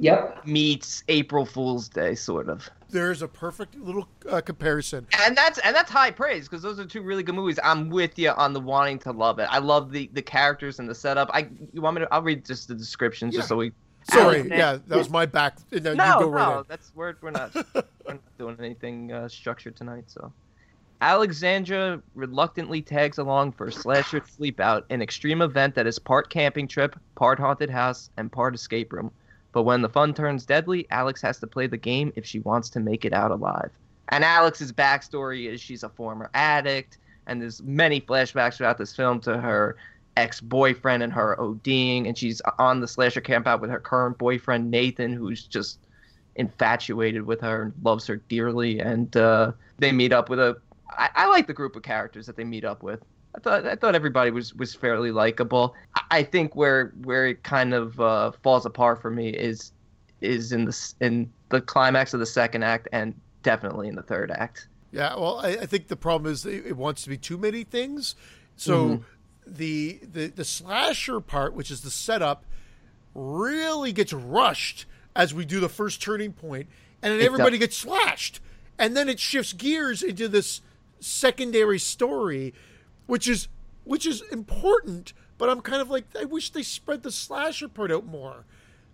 Speaker 1: Yep.
Speaker 3: meets April Fool's Day, sort of.
Speaker 2: there's a perfect little uh, comparison.
Speaker 3: And that's and that's high praise because those are two really good movies. I'm with you on the wanting to love it. I love the the characters and the setup. I you want me to? I'll read just the descriptions
Speaker 2: Yeah.
Speaker 3: just so we.
Speaker 2: Sorry,
Speaker 1: Alex,
Speaker 2: yeah, that was my back. No, you
Speaker 3: No,
Speaker 2: go right
Speaker 3: no,
Speaker 2: in.
Speaker 3: that's we're we're not we're not doing anything uh, structured tonight. So, Alexandra reluctantly tags along for a slasher sleepout, an extreme event that is part camping trip, part haunted house, and part escape room. But when the fun turns deadly, Alex has to play the game if she wants to make it out alive. And Alex's backstory is she's a former addict, and there's many flashbacks throughout this film to her ex-boyfriend and her ODing, and she's on the slasher campout with her current boyfriend Nathan, who's just infatuated with her and loves her dearly. And uh, they meet up with a. I, I like the group of characters that they meet up with. I thought I thought everybody was was fairly likable. I, think where where it kind of uh, falls apart for me is is in the in the climax of the second act and definitely in the third act.
Speaker 2: Yeah, well, I, I think the problem is it, wants to be too many things. So
Speaker 3: Mhm.
Speaker 2: the, the the slasher part, which is the setup, really gets rushed as we do the first turning point, and then
Speaker 3: It
Speaker 2: everybody
Speaker 3: does.
Speaker 2: gets slashed, and then it shifts gears into this secondary story, which is which is important. But I'm kind of like, I wish they spread the slasher part out more.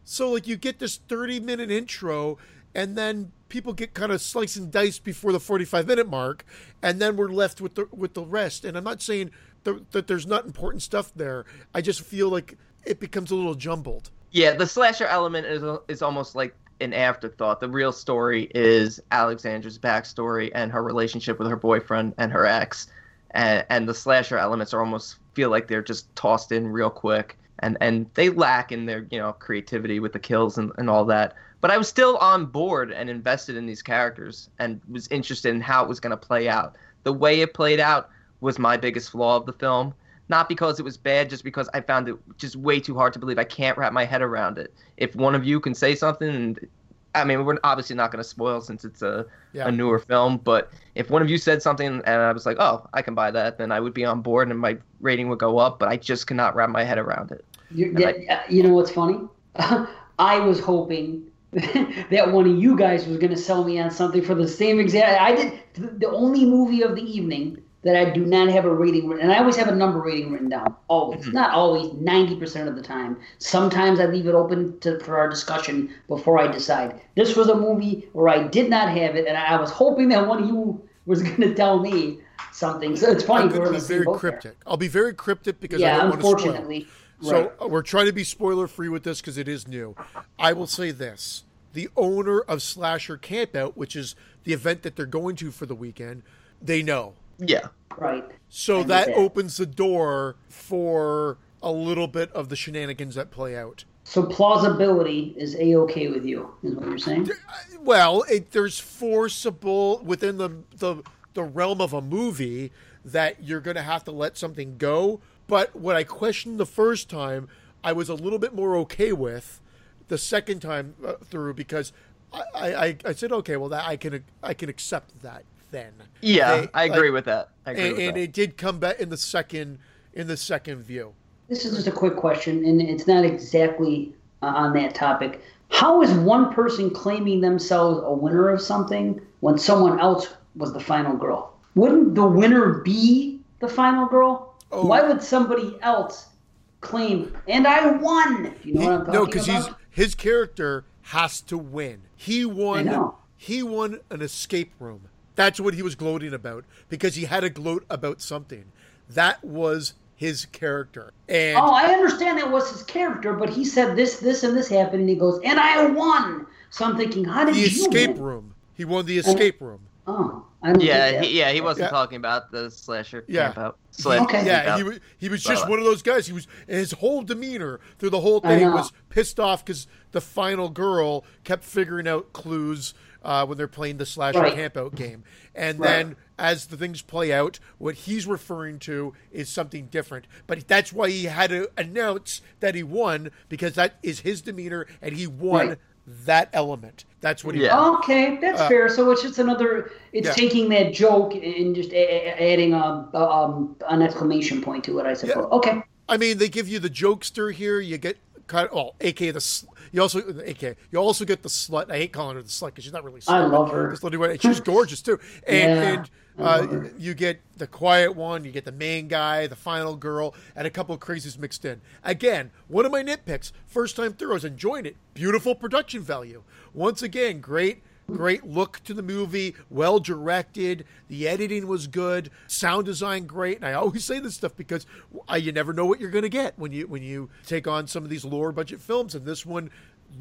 Speaker 2: So like you get this 30 minute intro and then people get kind of sliced and diced before the 45 minute mark and then we're left with the with the rest and I'm not saying th- that there's not important stuff there. I just feel like it becomes a little jumbled.
Speaker 3: Yeah, the slasher element is is almost like an afterthought. The real story is Alexandra's backstory and her relationship with her boyfriend and her ex, and, and the slasher elements are almost feel like they're just tossed in real quick, and and they lack in their you know creativity with the kills and, and all that. But I was still on board and invested in these characters and was interested in how it was going to play out. The way it played out was my biggest flaw of the film not because it was bad, just because I found it just way too hard to believe. I can't wrap my head around it. If one of you can say something, and I mean, we're obviously not going to spoil since it's a,
Speaker 2: Yeah.
Speaker 3: a newer film, but if one of you said something and I was like, oh, I can buy that, then I would be on board and my rating would go up, but I just cannot wrap my head around it.
Speaker 1: You, that, uh, you know what's funny? <laughs> I was hoping <laughs> that one of you guys was going to sell me on something for the same exact. I did the only movie of the evening that I do not have a rating written, and I always have a number rating written down. Always, not always, ninety percent of the time. Sometimes I leave it open to, for our discussion before I decide. This was a movie where I did not have it, and I, I was hoping that one of you was <laughs> going to tell me something. So it's funny
Speaker 2: I'm be very
Speaker 1: boat there.
Speaker 2: cryptic. I'll be very cryptic because I
Speaker 1: Yeah,
Speaker 2: don't want to spoil.
Speaker 1: unfortunately.
Speaker 2: So uh, we're trying to be spoiler free with this because it is new. I will say this: the owner of Slasher Campout, which is the event that they're going to for the weekend, they know.
Speaker 3: Yeah.
Speaker 1: Right.
Speaker 2: So
Speaker 1: I
Speaker 2: that opens the door for a little bit of the shenanigans that play out.
Speaker 1: So plausibility is a okay with you, is what you're saying?
Speaker 2: Well, it, there's forcible within the, the the realm of a movie that you're going to have to let something go. But what I questioned the first time, I was a little bit more okay with the second time uh, through because I, I, I said, okay, well, that I can I can accept that then.
Speaker 3: Yeah,
Speaker 2: They-
Speaker 3: I agree
Speaker 2: like,
Speaker 3: with that. I agree
Speaker 2: and,
Speaker 3: with
Speaker 2: and
Speaker 3: that.
Speaker 2: it did come back in the second in the second view.
Speaker 1: This is just a quick question, and it's not exactly uh, on that topic. How is one person claiming themselves a winner of something when someone else was the final girl? Wouldn't the winner be the final girl?
Speaker 2: Oh.
Speaker 1: Why would somebody else claim, and I won? You know
Speaker 2: He-
Speaker 1: what I'm talking
Speaker 2: no, because he's his character has to win. He won.
Speaker 1: I know.
Speaker 2: He won an escape room. That's what he was gloating about because he had to gloat about something. That was his character, and
Speaker 1: Oh, I understand that was his character, but he said this, this, and this happened, and he goes, and I won. So I'm thinking, how did
Speaker 2: the
Speaker 1: you
Speaker 2: escape
Speaker 1: win?
Speaker 2: room. He won the escape room.
Speaker 1: Oh, I
Speaker 3: Yeah, he, yeah, he wasn't
Speaker 2: Yeah.
Speaker 3: talking about the slasher
Speaker 2: Yeah.
Speaker 3: camp out. Slash
Speaker 1: Okay.
Speaker 2: Yeah, he was. He was just
Speaker 3: Well,
Speaker 2: one of those guys. He was. His whole demeanor through the whole thing
Speaker 1: know.
Speaker 2: was pissed off because the final girl kept figuring out clues uh, when they're playing the slasher
Speaker 1: Right.
Speaker 2: campout game, and
Speaker 1: Right.
Speaker 2: then as the things play out, what he's referring to is something different. But that's why he had to announce that he won because that is his demeanor, and he won
Speaker 1: Right.
Speaker 2: that element. That's what he.
Speaker 3: Yeah.
Speaker 2: won.
Speaker 1: Okay, that's fair. So it's just another. It's
Speaker 2: Uh, Yeah.
Speaker 1: taking that joke and just adding a, a, um, an exclamation point to it. I suppose. Okay.
Speaker 2: I mean, they give you the jokester here. You get kind of, well, aka the you also aka you also get the slut. I hate calling her the slut because she's not really. Slut,
Speaker 1: I love her.
Speaker 2: This she's gorgeous too. And
Speaker 1: Yeah,
Speaker 2: and uh, you get the quiet one, you get the main guy, the final girl, and a couple of crazies mixed in. Again, one of my nitpicks. First time through, I was enjoying it. Beautiful production value. Once again, great. Great look to the movie, well directed. The editing was good, sound design great. And I always say this stuff because uh, you never know what you're going to get when you when you take on some of these lower budget films. And this one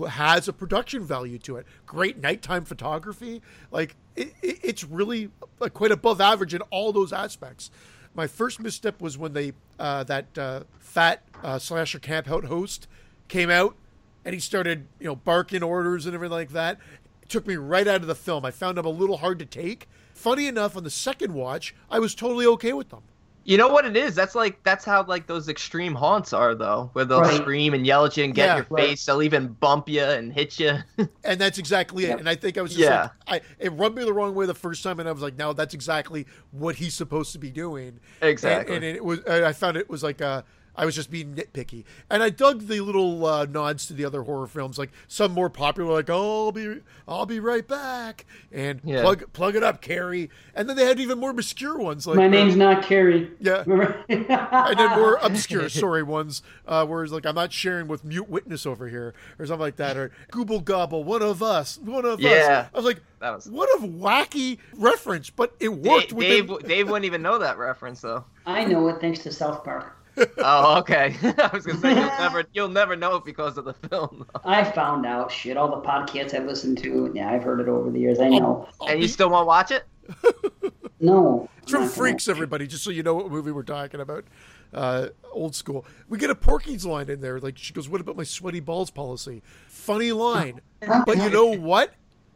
Speaker 2: has a production value to it. Great nighttime photography. Like it, it, it's really like quite above average in all those aspects. My first misstep was when they uh, that uh, fat uh, slasher camp out host came out and he started you know barking orders and everything like that. It took me right out of the film. I found them a little hard to take. Funny enough, on the second watch, I was totally okay with them.
Speaker 3: You know what it is? That's like that's how like those extreme haunts are though, where they'll
Speaker 1: Right.
Speaker 3: scream and yell at you and get
Speaker 2: Yeah,
Speaker 3: in your
Speaker 1: right.
Speaker 3: face. They'll even bump you and hit you. <laughs>
Speaker 2: And that's exactly it.
Speaker 1: Yep.
Speaker 2: And I think I was just
Speaker 3: Yeah.
Speaker 2: like, I, it rubbed me the wrong way the first time, and I was like, no, that's exactly what he's supposed to be doing.
Speaker 3: Exactly.
Speaker 2: And, and it was, I found it was like, uh, I was just being nitpicky. And I dug the little uh, nods to the other horror films, like some more popular, like, oh, I'll be, I'll be right back, and
Speaker 3: Yeah.
Speaker 2: plug, plug it up, Carrie. And then they had even more obscure ones, like
Speaker 1: My
Speaker 2: uh,
Speaker 1: name's not Carrie.
Speaker 2: Yeah. <laughs> And then more <laughs> obscure, sorry ones, uh, where it's like I'm not sharing with mute witness over here or something like that, or Gooble Gobble, one of us, one of
Speaker 3: Yeah.
Speaker 2: us. I was like,
Speaker 3: That was-
Speaker 2: what a wacky reference, but it
Speaker 3: Dave,
Speaker 2: worked. within-
Speaker 3: Dave, Dave wouldn't even know that reference though.
Speaker 1: I know it thanks to South Park.
Speaker 3: Oh, okay. <laughs> I was gonna say you'll never <laughs> you'll never know it because of the film. though.
Speaker 1: I found out shit. All the podcasts I've listened to. Yeah, I've heard it over the years. I know.
Speaker 2: I'll
Speaker 3: And you still won't watch it? <laughs>
Speaker 1: No.
Speaker 2: it's from
Speaker 1: I'm gonna-
Speaker 2: Freaks, everybody, just so you know what movie we're talking about. Uh, old school. We get a Porky's line in there. Like she goes, "What about my sweaty balls policy?" Funny line, but you know what?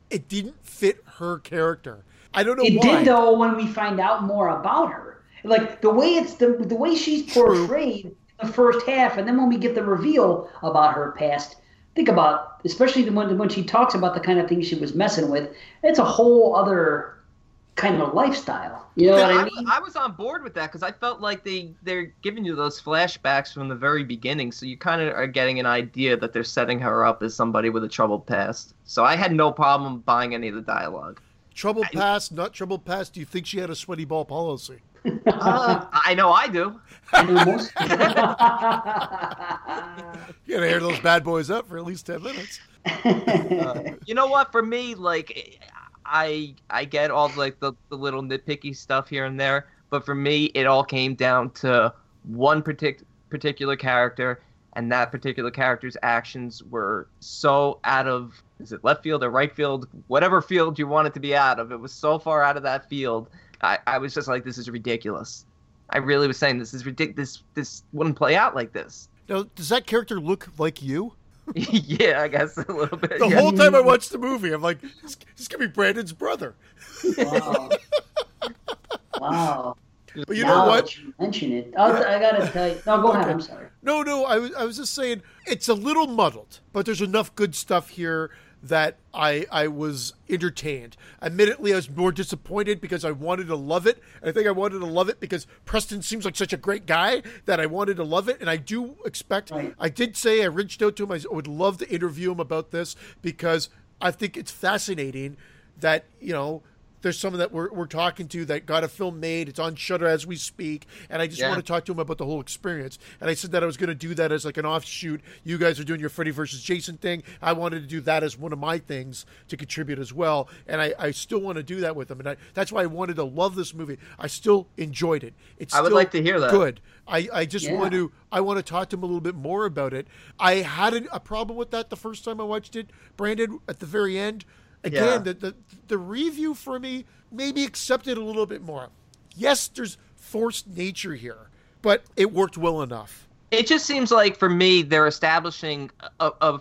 Speaker 2: It didn't fit her character. I don't know
Speaker 1: It
Speaker 2: why.
Speaker 1: did though when we find out more about her. Like the way it's the the way she's
Speaker 2: True.
Speaker 1: portrayed in the first half, and then when we get the reveal about her past, think about especially the when when she talks about the kind of things she was messing with. It's a whole other kind of lifestyle. You know
Speaker 3: Yeah,
Speaker 1: what I
Speaker 3: I,
Speaker 1: mean?
Speaker 3: I was on board with that because I felt like they they're giving you those flashbacks from the very beginning, so you kind of are getting an idea that they're setting her up as somebody with a troubled past. So I had no problem buying any of the dialogue.
Speaker 2: Troubled past, not troubled past. Do you think she had a sweaty ball policy?
Speaker 3: Uh, I know I do.
Speaker 1: I know most- <laughs> <laughs>
Speaker 2: You gotta air those bad boys up for at least ten minutes.
Speaker 3: You know what? For me, like I I get all like the, the little nitpicky stuff here and there, but for me, it all came down to one partic- particular character, and that particular character's actions were so out of is it left field or right field, whatever field you want it to be out of. It was so far out of that field. I, I was just like, this is ridiculous. I really was saying this is ridiculous. This this wouldn't play out like this.
Speaker 2: Now, does that character look like you? <laughs>
Speaker 3: yeah, I guess a little bit.
Speaker 2: The
Speaker 3: yeah.
Speaker 2: whole time I watched the movie, I'm like, this, this could be Brandon's brother.
Speaker 1: wow. <laughs> wow.
Speaker 2: But you
Speaker 1: now
Speaker 2: know what?
Speaker 1: you mention it, I'll, I gotta tell you. No, go ahead. I'm sorry.
Speaker 2: No, no, I was, I was just saying it's a little muddled, but there's enough good stuff here that I I was entertained. Admittedly, I was more disappointed because I wanted to love it. I think I wanted to love it because Preston seems like such a great guy that I wanted to love it, and I do expect.
Speaker 1: Right.
Speaker 2: I did say I reached out to him. I would love to interview him about this because I think it's fascinating that you know there's someone that we're, we're talking to that got a film made. It's on Shudder as we speak, and I just
Speaker 3: Yeah.
Speaker 2: want to talk to him about the whole experience. And I said that I was going to do that as like an offshoot. You guys are doing your Freddy versus Jason thing. I wanted to do that as one of my things to contribute as well, and I, I still want to do that with him. And I, that's why I wanted to love this movie. I still enjoyed it. It's
Speaker 3: I would
Speaker 2: still
Speaker 3: like to hear that.
Speaker 2: Good. I, I just
Speaker 1: Yeah.
Speaker 2: want to I want to talk to him a little bit more about it. I had a, a problem with that the first time I watched it, Brandon. At the very end, again,
Speaker 3: Yeah.
Speaker 2: the, the the review for me maybe accepted a little bit more. Yes, there's forced nature here, but it worked well enough.
Speaker 3: it just seems like for me they're establishing a, a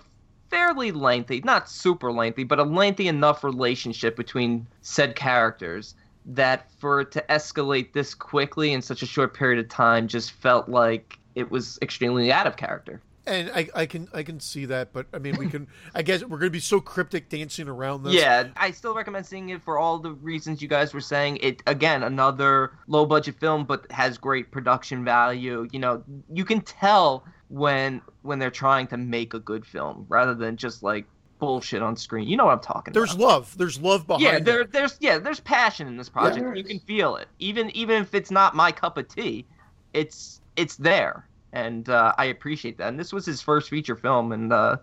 Speaker 3: fairly lengthy not super lengthy but a lengthy enough relationship between said characters that for it to escalate this quickly in such a short period of time just felt like it was extremely out of character
Speaker 2: And I, I can I can see that, but I mean we can <laughs> I guess we're gonna be so cryptic dancing around this.
Speaker 3: yeah i still recommend seeing it for all the reasons you guys were saying. It again another low budget film but has great production value. You know you can tell when when they're trying to make a good film rather than just like bullshit on screen. You know what i'm talking
Speaker 2: There's
Speaker 3: about.
Speaker 2: There's love. There's love behind
Speaker 3: yeah
Speaker 2: it.
Speaker 3: there's yeah there's passion in this project.
Speaker 1: There
Speaker 3: you can feel it. Even even if it's not my cup of tea it's it's there and uh, i appreciate that and this was his first feature film and uh,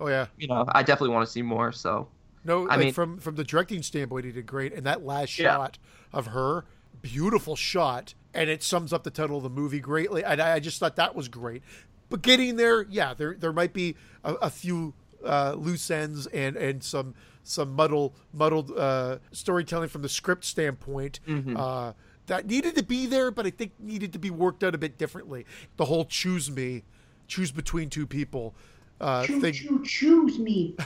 Speaker 2: Oh yeah.
Speaker 3: you know i definitely want to see more so
Speaker 2: No,
Speaker 3: I
Speaker 2: like
Speaker 3: mean-
Speaker 2: from from the directing standpoint, he did great. And that last
Speaker 3: Yeah.
Speaker 2: shot of her, beautiful shot, and it sums up the title of the movie greatly. And I, I just thought that was great. But getting there, yeah, there there might be a, a few uh, loose ends and and some some muddled muddled uh, storytelling from the script standpoint. Uh, that needed to be there, but I think needed to be worked out a bit differently. The whole choose me, choose between two people uh,
Speaker 1: Choo
Speaker 2: thing.
Speaker 1: choo choose me. <laughs>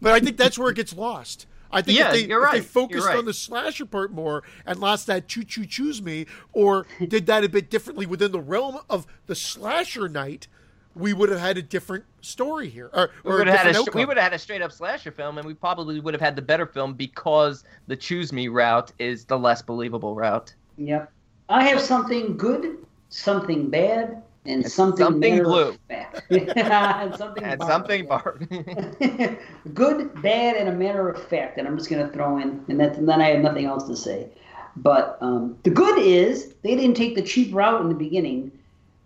Speaker 2: But I think that's where it gets lost. I think
Speaker 3: Yeah,
Speaker 2: if they,
Speaker 3: you're
Speaker 2: if they focused
Speaker 3: You're right.
Speaker 2: on the slasher part more and lost that choo choo choose me, or did that a bit differently within the realm of the slasher night, we would have had a different story here, or,
Speaker 3: We
Speaker 2: or a
Speaker 3: would have had a, we would have had a straight up slasher film, and we probably would have had the better film because the choose me route is the less believable route.
Speaker 1: Yep. I have something good, something bad, and
Speaker 3: And
Speaker 1: something
Speaker 3: something
Speaker 1: matter of
Speaker 3: blue. <laughs>
Speaker 1: fact. and something
Speaker 3: And
Speaker 1: bar-
Speaker 3: something bar. <laughs>
Speaker 1: good, bad, and a matter of fact that I'm just going to throw in, and, that, and then I have nothing else to say. But um, the good is they didn't take the cheap route in the beginning,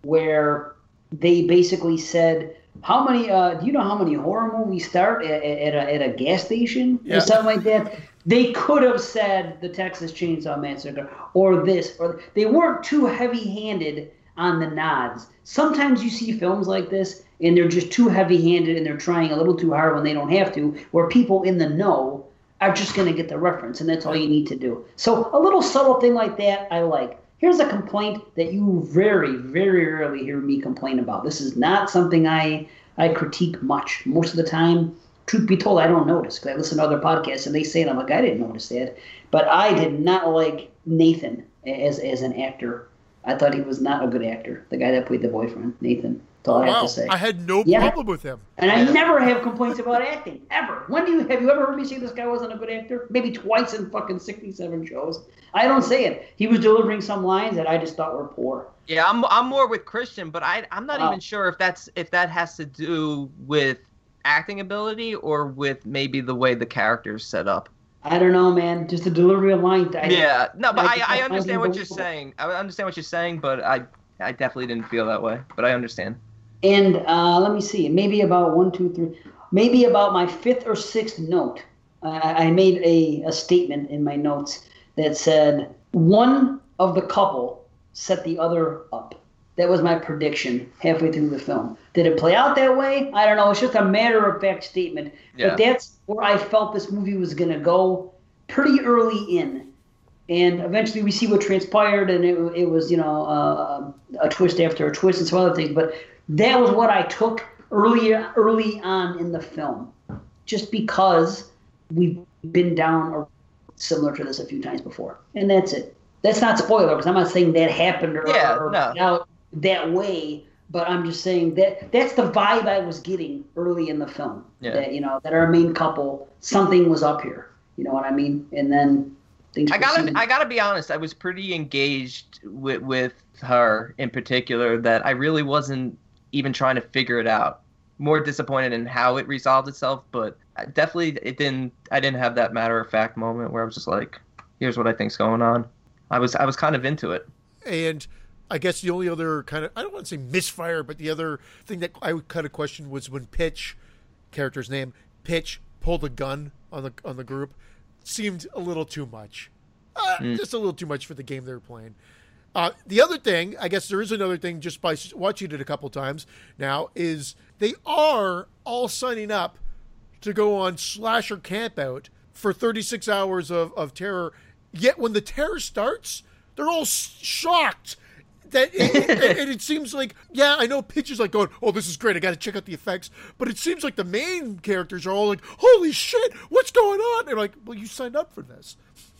Speaker 1: where they basically said, "How many? Uh, do you know how many horror movies start at, at, a, at a gas station
Speaker 2: Yeah.
Speaker 1: or something like that?" They could have said the Texas Chainsaw Massacre or this, or they weren't too heavy-handed on the nods. Sometimes you see films like this and they're just too heavy-handed and they're trying a little too hard when they don't have to, where people in the know are just going to get the reference and that's all you need to do. So a little subtle thing like that I like. Here's a complaint that you very, very rarely hear me complain about. This is not something I I critique much. Most of the time, truth be told, I don't notice because I listen to other podcasts and they say it. I'm like, I didn't notice that. But I did not like Nathan as as an actor. I thought he was not a good actor. The guy that played the boyfriend, Nathan. That's all I have to say.
Speaker 2: I had no
Speaker 1: Yeah.
Speaker 2: problem with him.
Speaker 1: And I never have complaints about acting ever. When do you have you ever heard me say this guy wasn't a good actor? Maybe twice in fucking sixty-seven shows. I don't say it. He was delivering some lines that I just thought were poor.
Speaker 3: yeah, I'm I'm more with Christian, but I I'm not even sure if that's if that has to do with acting ability or with maybe the way the character is set up.
Speaker 1: I don't know, man. Just the delivery of lines. I,
Speaker 3: yeah, no, but
Speaker 1: I
Speaker 3: I, I understand what you're saying. I understand what you're saying, but I I definitely didn't feel that way. But I understand.
Speaker 1: And uh, let me see, maybe about one, two, three, maybe about my fifth or sixth note, I, I made a, a statement in my notes that said one of the couple set the other up. That was my prediction halfway through the film. Did it play out that way? I don't know. It's just a matter of fact statement.
Speaker 3: Yeah.
Speaker 1: But that's where I felt this movie was going to go pretty early in and eventually we see what transpired and it, it was you know uh, a twist after a twist and some other things but that was what i took early early on in the film just because we've been down similar to this a few times before and that's it that's not spoiler because i'm not saying that happened or,
Speaker 3: Yeah,
Speaker 1: or
Speaker 3: no.
Speaker 1: out that way but i'm just saying that that's the vibe i was getting early in the film
Speaker 3: Yeah.
Speaker 1: that you know that our main couple something was up here you know what i mean and then things
Speaker 3: I gotta. I gotta be honest. I was pretty engaged with with her in particular. That I really wasn't even trying to figure it out. More disappointed in how it resolved itself, but definitely it didn't. I didn't have that matter of fact moment where I was just like, "Here's what I think's going on." I was, I was kind of into it.
Speaker 2: And I guess the only other kind of I don't want to say misfire, but the other thing that I would kind of question was when Pitch, character's name, Pitch pulled a gun on the on the group, seemed a little too much, uh, just a little too much for the game they were playing. Uh, the other thing, I guess there is another thing just by watching it a couple times now, is they are all signing up to go on slasher campout for 36 hours of, of terror. Yet when the terror starts, they're all shocked. That it, and, <laughs> and it seems like yeah, I know Pitch is like going, oh, this is great. I got to check out the effects, but it seems like the main characters are all like, holy shit, what's going on? And like, well, you signed up for this.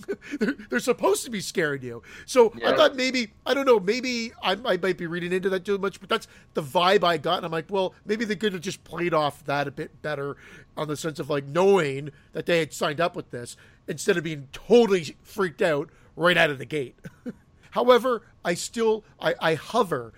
Speaker 2: <laughs> they're, they're supposed to be scaring you. So I thought maybe I don't know, maybe I, I might be reading into that too much, but that's the vibe I got. And I'm like, well, maybe they could have just played off that a bit better on the sense of like knowing that they had signed up with this instead of being totally freaked out right out of the gate. <laughs> However, I still I, I hover.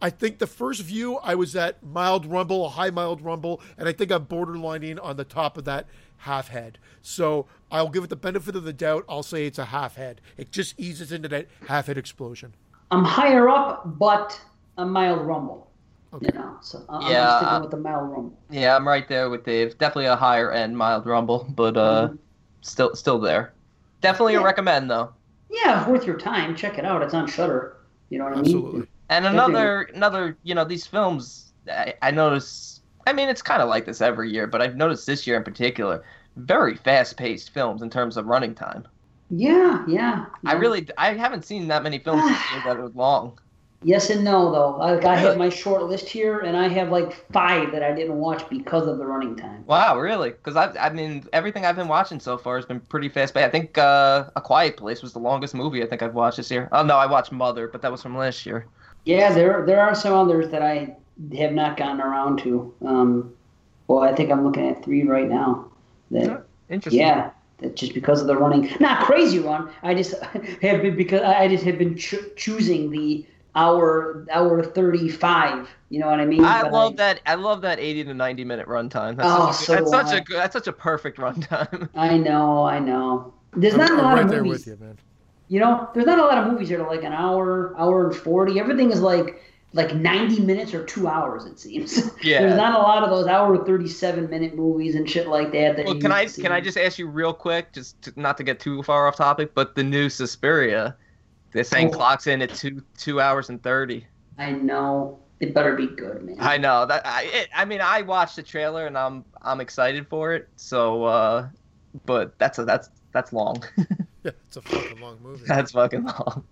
Speaker 2: I think the first view I was at mild rumble, a high mild rumble, and I think I'm borderlining on the top of that half head. So I'll give it the benefit of the doubt. I'll say it's a half head. It just eases into that half head explosion.
Speaker 1: I'm higher up, but a mild rumble. You know, so I- I'm
Speaker 3: Yeah.
Speaker 1: sticking with the mild rumble.
Speaker 3: Yeah, I'm right there with Dave. Definitely a higher end mild rumble, but uh, still, still there. Definitely a recommend though.
Speaker 1: Yeah, worth your time. Check it out. It's on Shudder. You know what I mean?
Speaker 2: Absolutely.
Speaker 3: And another, another, you know, these films. I, I notice I mean, it's kind of like this every year, but I've noticed this year in particular, very fast-paced films in terms of running time.
Speaker 1: Yeah, yeah.
Speaker 3: I
Speaker 1: yeah.
Speaker 3: really, I haven't seen that many films this year that are long. <sighs>
Speaker 1: Yes and no, though. Like, I have my short list here, and I have like five that I didn't watch because of the running time.
Speaker 3: Wow, really? Because I, I mean, everything I've been watching so far has been pretty fast-paced. I think uh, A Quiet Place was the longest movie I think I've watched this year. Oh no, I watched Mother, but that was from last year.
Speaker 1: Yeah, there there are some others that I have not gotten around to. Um, well, I think I'm looking at three right now. That
Speaker 3: Interesting.
Speaker 1: yeah, that just because of the running, not crazy run. I just <laughs> have been because I I just have been cho- choosing the hour hour thirty five. You know what I mean?
Speaker 3: I
Speaker 1: But
Speaker 3: love that. I love that 80 to 90 minute runtime. That's
Speaker 1: Oh,
Speaker 3: such, a,
Speaker 1: so
Speaker 3: good- that's such
Speaker 1: I.
Speaker 3: a good, that's such a perfect runtime. <laughs>
Speaker 1: I know, I know. There's
Speaker 2: I'm,
Speaker 1: not a
Speaker 2: I'm
Speaker 1: lot
Speaker 2: right
Speaker 1: of
Speaker 2: there
Speaker 1: movies.
Speaker 2: with you, man.
Speaker 1: You know, there's not a lot of movies that are like an hour, hour and forty. Everything is like like ninety minutes or two hours. It seems. <laughs>
Speaker 3: Yeah.
Speaker 1: there's not a lot of those hour thirty-seven minute movies and shit like that. that
Speaker 3: well,
Speaker 1: you
Speaker 3: can I
Speaker 1: used to
Speaker 3: can I just ask you real quick, just to, not to get too far off topic, but the new Suspiria, they're saying
Speaker 1: Oh.
Speaker 3: clocks in at two two hours and 30.
Speaker 1: I know it better be good, man.
Speaker 3: I know that. I it, I mean, I watched the trailer and I'm I'm excited for it. So, uh, but that's a that's that's long. <laughs>
Speaker 2: Yeah, it's a fucking long movie.
Speaker 3: that's fucking long.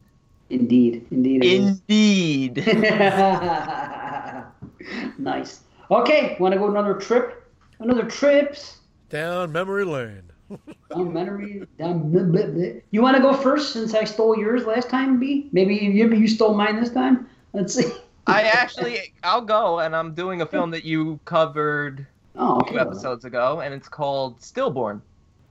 Speaker 1: Indeed, indeed. it is.
Speaker 3: Indeed. <laughs>
Speaker 1: nice. Okay, want to go another trip? Another trips.
Speaker 2: Down memory lane. <laughs>
Speaker 1: Down memory. Down. Blah, blah, blah. You want to go first since I stole yours last time, B? Maybe you, maybe you stole mine this time. Let's see. <laughs>
Speaker 3: I actually, I'll go, and I'm doing a film that you covered
Speaker 1: Oh,
Speaker 3: two
Speaker 1: okay.
Speaker 3: episodes ago, and it's called Stillborn.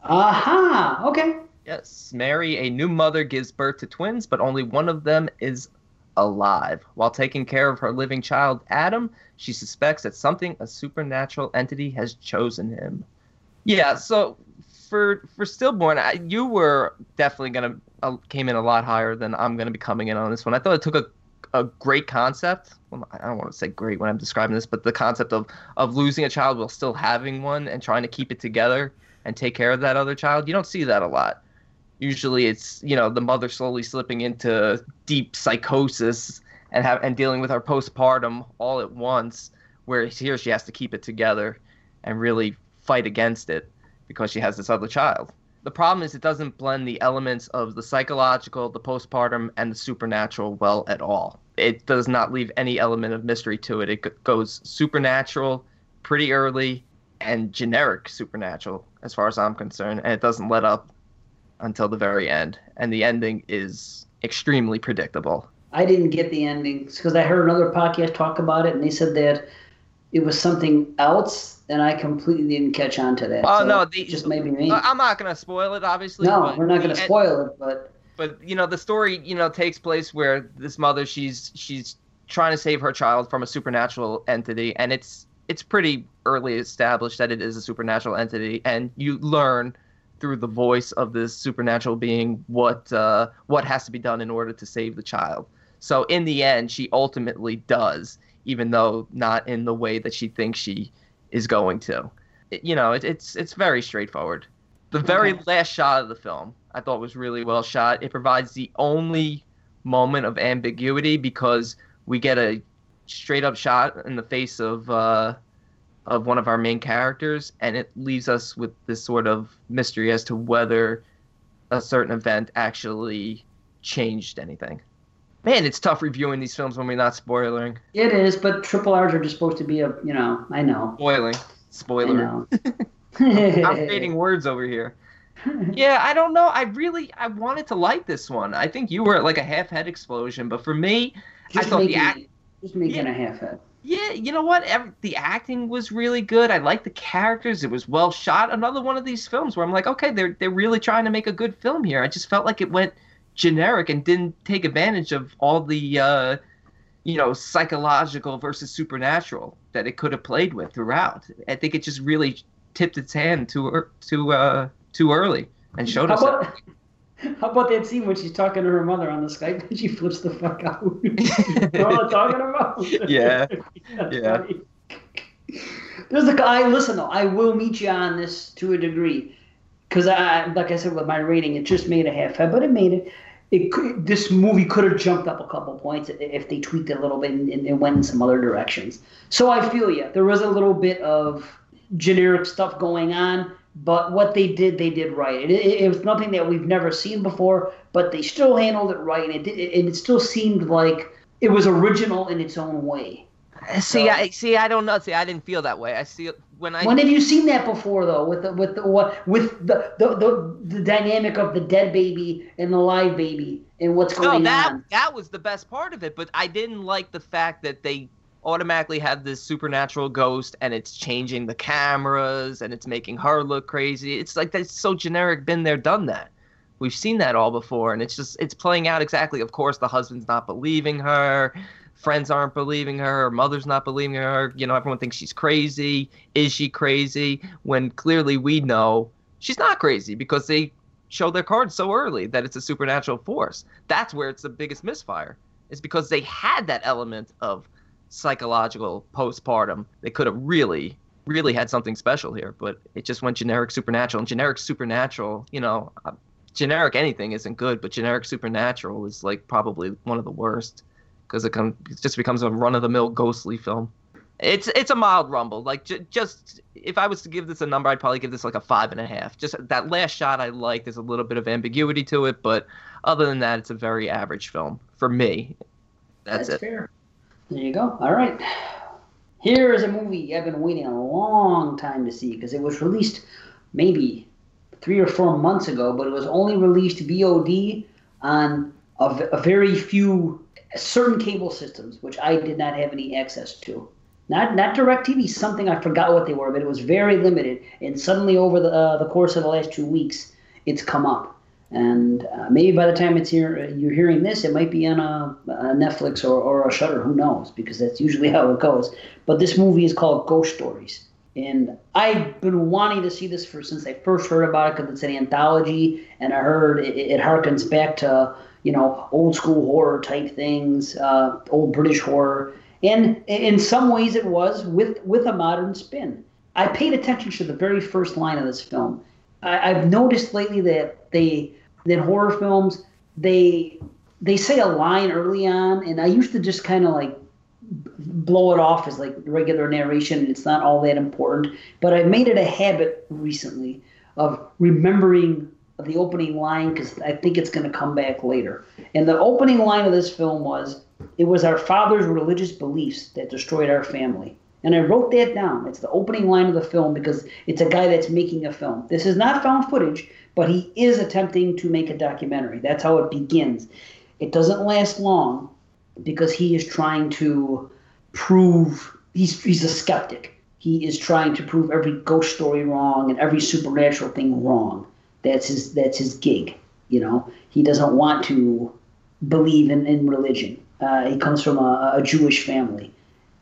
Speaker 1: Aha. Okay.
Speaker 3: Yes, Mary, a new mother, gives birth to twins, but only one of them is alive. While taking care of her living child, Adam, she suspects that something, a supernatural entity, has chosen him. Yeah, so for for Stillborn, I, you were definitely gonna uh, came in a lot higher than I'm gonna be coming in on this one. I thought it took a a great concept. Well, I don't want to say great when I'm describing this, but the concept of of losing a child while still having one and trying to keep it together and take care of that other child. You don't see that a lot. Usually, it's you know the mother slowly slipping into deep psychosis and have and dealing with her postpartum all at once. Where here she has to keep it together and really fight against it because she has this other child. The problem is it doesn't blend the elements of the psychological, the postpartum, and the supernatural well at all. It does not leave any element of mystery to it. It goes supernatural pretty early and generic supernatural as far as I'm concerned, and it doesn't let up until the very end. And the ending is extremely predictable.
Speaker 1: I didn't get the endings because I heard another podcast talk about it, and they said that it was something else, and I completely didn't catch on to that.
Speaker 3: Oh
Speaker 1: So
Speaker 3: no, the,
Speaker 1: it just maybe me.
Speaker 3: I'm not gonna spoil it, obviously.
Speaker 1: no, we're not gonna
Speaker 3: en-
Speaker 1: spoil it, but
Speaker 3: but you know the story you know takes place where this mother she's she's trying to save her child from a supernatural entity and it's it's pretty early established that it is a supernatural entity and you learn through the voice of this supernatural being what uh, what has to be done in order to save the child. So in the end she ultimately does even though not in the way that she thinks she is going to. It- you know it, it's it's very straightforward. The very last shot of the film I thought was really well shot. It provides the only moment of ambiguity because we get a straight up shot in the face of uh, of one of our main characters, and it leaves us with this sort of mystery as to whether a certain event actually changed anything. Man, it's tough reviewing these films when we're not spoiling.
Speaker 1: it is. But triple R's are just supposed to be a, you know, I know,
Speaker 3: Spoiling.
Speaker 1: I
Speaker 3: Spoiler.
Speaker 1: know. <laughs>
Speaker 3: I'm <laughs> creating words over here. Yeah, I don't know. I really I wanted to like this one. I think you were like a half head explosion, but for me, I
Speaker 1: Just
Speaker 3: thought the act.
Speaker 1: just making
Speaker 3: Yeah.
Speaker 1: a half head.
Speaker 3: Yeah, you know what? Ev- The acting was really good. I liked the characters. It was well shot. Another one of these films where I'm like, okay, they're they're really trying to make a good film here. I just felt like it went generic and didn't take advantage of all the uh, you know psychological versus supernatural that it could have played with throughout. I think it just really tipped its hand too too uh, too early and showed
Speaker 1: How
Speaker 3: us.
Speaker 1: about, <laughs> how about that scene when she's talking to her mother on the Skype and she flips the fuck out? you know what I'm talking about? <laughs>
Speaker 3: Yeah. Yeah.
Speaker 1: funny. There's a guy. Listen, though, I will meet you on this to a degree, because I, like I said, with my rating, it just made a half head, but it made it. it could, this movie could have jumped up a couple points if they tweaked it a little bit and, and went in some other directions. So I feel you. There was a little bit of generic stuff going on, but what they did, they did right. It, it, it was nothing that we've never seen before, but they still handled it right, and it, did, and it still seemed like it was original in its own way.
Speaker 3: See, so, I see. I don't know. See, I didn't feel that way. I see when I.
Speaker 1: When have you seen that before, though? With the with the what with the the, the, the dynamic of the dead baby and the live baby and what's oh, going
Speaker 3: no, that,
Speaker 1: on.
Speaker 3: that was the best part of it. But I didn't like the fact that they automatically have this supernatural ghost and it's changing the cameras and it's making her look crazy. It's like that's so generic. Been there, done that. We've seen that all before, and it's just it's playing out exactly. Of course, the husband's not believing her friends aren't believing her, her mother's not believing her. You know, everyone thinks she's crazy. Is she crazy? When clearly we know she's not crazy because they show their cards so early that it's a supernatural force. That's where it's the biggest misfire. Is because they had that element of psychological postpartum. They could have really, really had something special here, but it just went generic supernatural. And generic supernatural, you know, uh, generic anything isn't good, but generic supernatural is like probably one of the worst because it, com- it just becomes a run of the mill ghostly film. It's it's a mild rumble. Like j- just if I was to give this a number, I'd probably give this like a five and a half. Just that last shot I like. There's a little bit of ambiguity to it, but other than that, it's a very average film for me. That's,
Speaker 1: That's
Speaker 3: it.
Speaker 1: fair. There you go. All right. Here is a movie I've been waiting a long time to see because it was released maybe three or four months ago, but it was only released VOD on a, a very few certain cable systems, which I did not have any access to. Not not DirecTV, something I forgot what they were, but it was very limited. And suddenly, over the uh, the course of the last two weeks, it's come up. And uh, maybe by the time it's here, you're hearing this, it might be on a, a Netflix or, or a Shudder. Who knows? Because that's usually how it goes. But this movie is called Ghost Stories, and I've been wanting to see this for since I first heard about it because it's an anthology, and I heard it, it harkens back to you know, old school horror type things, uh, old British horror. And in some ways it was with, with a modern spin. I paid attention to the very first line of this film. I've noticed lately that they that horror films they they say a line early on, and I used to just kind of like blow it off as like regular narration. and It's not all that important, but I've made it a habit recently of remembering the opening line because I think it's going to come back later. And the opening line of this film was, "It was our father's religious beliefs that destroyed our family." And I wrote that down. It's the opening line of the film because it's a guy that's making a film. This is not found footage, but he is attempting to make a documentary. That's how it begins. It doesn't last long because he is trying to prove he's he's a skeptic. He is trying to prove every ghost story wrong and every supernatural thing wrong. That's his that's his gig. You know, he doesn't want to believe in, in religion. Uh, he comes from a, a, Jewish family,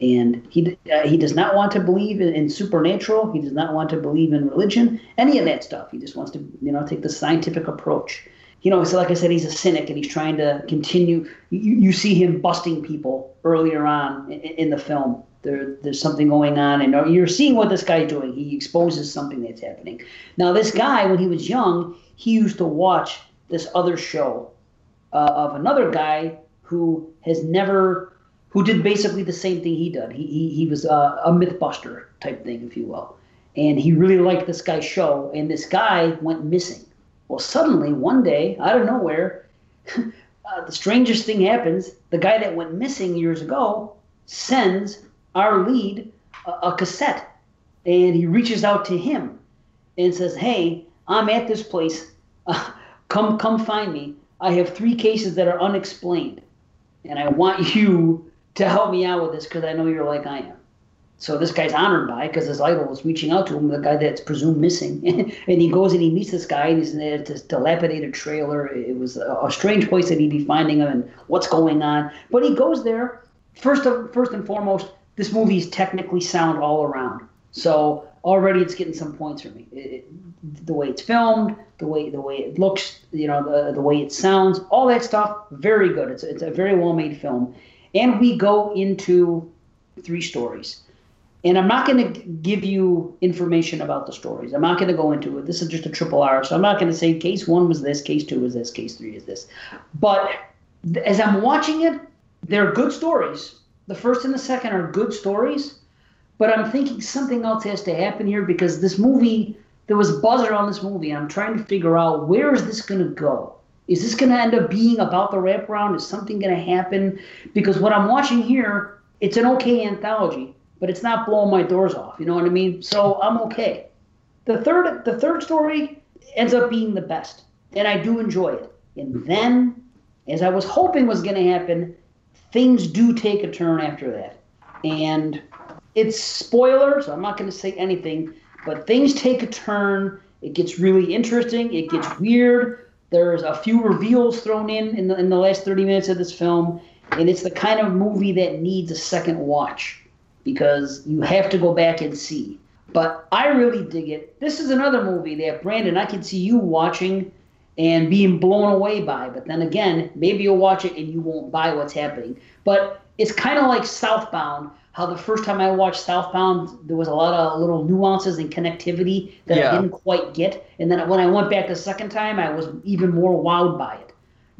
Speaker 1: and he uh, he does not want to believe in, in, supernatural. He does not want to believe in religion, any of that stuff. He just wants to you know take the scientific approach. You know, so like I said, he's a cynic, and he's trying to continue. You, you see him busting people earlier on in, in the film there, there's something going on, and you're seeing what this guy's doing. He exposes something that's happening. Now, this guy, when he was young, he used to watch this other show uh, of another guy who has never, who did basically the same thing he did. He he, he was uh, a MythBuster type thing, if you will, and he really liked this guy's show. And this guy went missing. Well, suddenly one day, out of nowhere, <laughs> uh, the strangest thing happens. The guy that went missing years ago sends our lead a, a cassette, and he reaches out to him and says, "Hey, I'm at this place. Uh, come, come find me. I have three cases that are unexplained, and I want <laughs> you to help me out with this because I know you're like I am." So this guy's honored by because his idol is reaching out to him, the guy that's presumed missing. <laughs> and he goes and he meets this guy, and he's in this dilapidated trailer. It was a, a strange place that he'd be finding him and what's going on. But he goes there, first, of, first and foremost, this movie is technically sound all around. So already it's getting some points for me. It, it, the way it's filmed, the way the way it looks, you know, the the way it sounds, all that stuff, very good. It's it's a very well made film, and we go into three stories. and I'm not going to give you information about the stories. I'm not going to go into it. This is just a triple R, so I'm not going to say case one was this, case two was this, case three is this. But as I'm watching it, they're good stories. The first and the second are good stories, but I'm thinking something else has to happen here because this movie, there was buzz around this movie. I'm trying to figure out where is this going to go. Is this going to end up being about the wraparound? Is something going to happen? Because what I'm watching here, it's an okay anthology but it's not blowing my doors off. You know what I mean? So I'm okay. The third the third story ends up being the best, and I do enjoy it. And then, as I was hoping was going to happen, things do take a turn after that. And it's spoilers. So I'm not going to say anything, but things take a turn. It gets really interesting. It gets weird. There's a few reveals thrown in in the, in the last 30 minutes of this film, and it's the kind of movie that needs a second watch because you have to go back and see. But I really dig it. This is another movie that Brandon, I can see you watching and being blown away by. But then again, maybe you'll watch it and you won't buy what's happening. But it's kind of like Southbound. How the first time I watched Southbound, there was a lot of little nuances and connectivity that yeah. I didn't quite get. And then when I went back the second time, I was even more wowed by it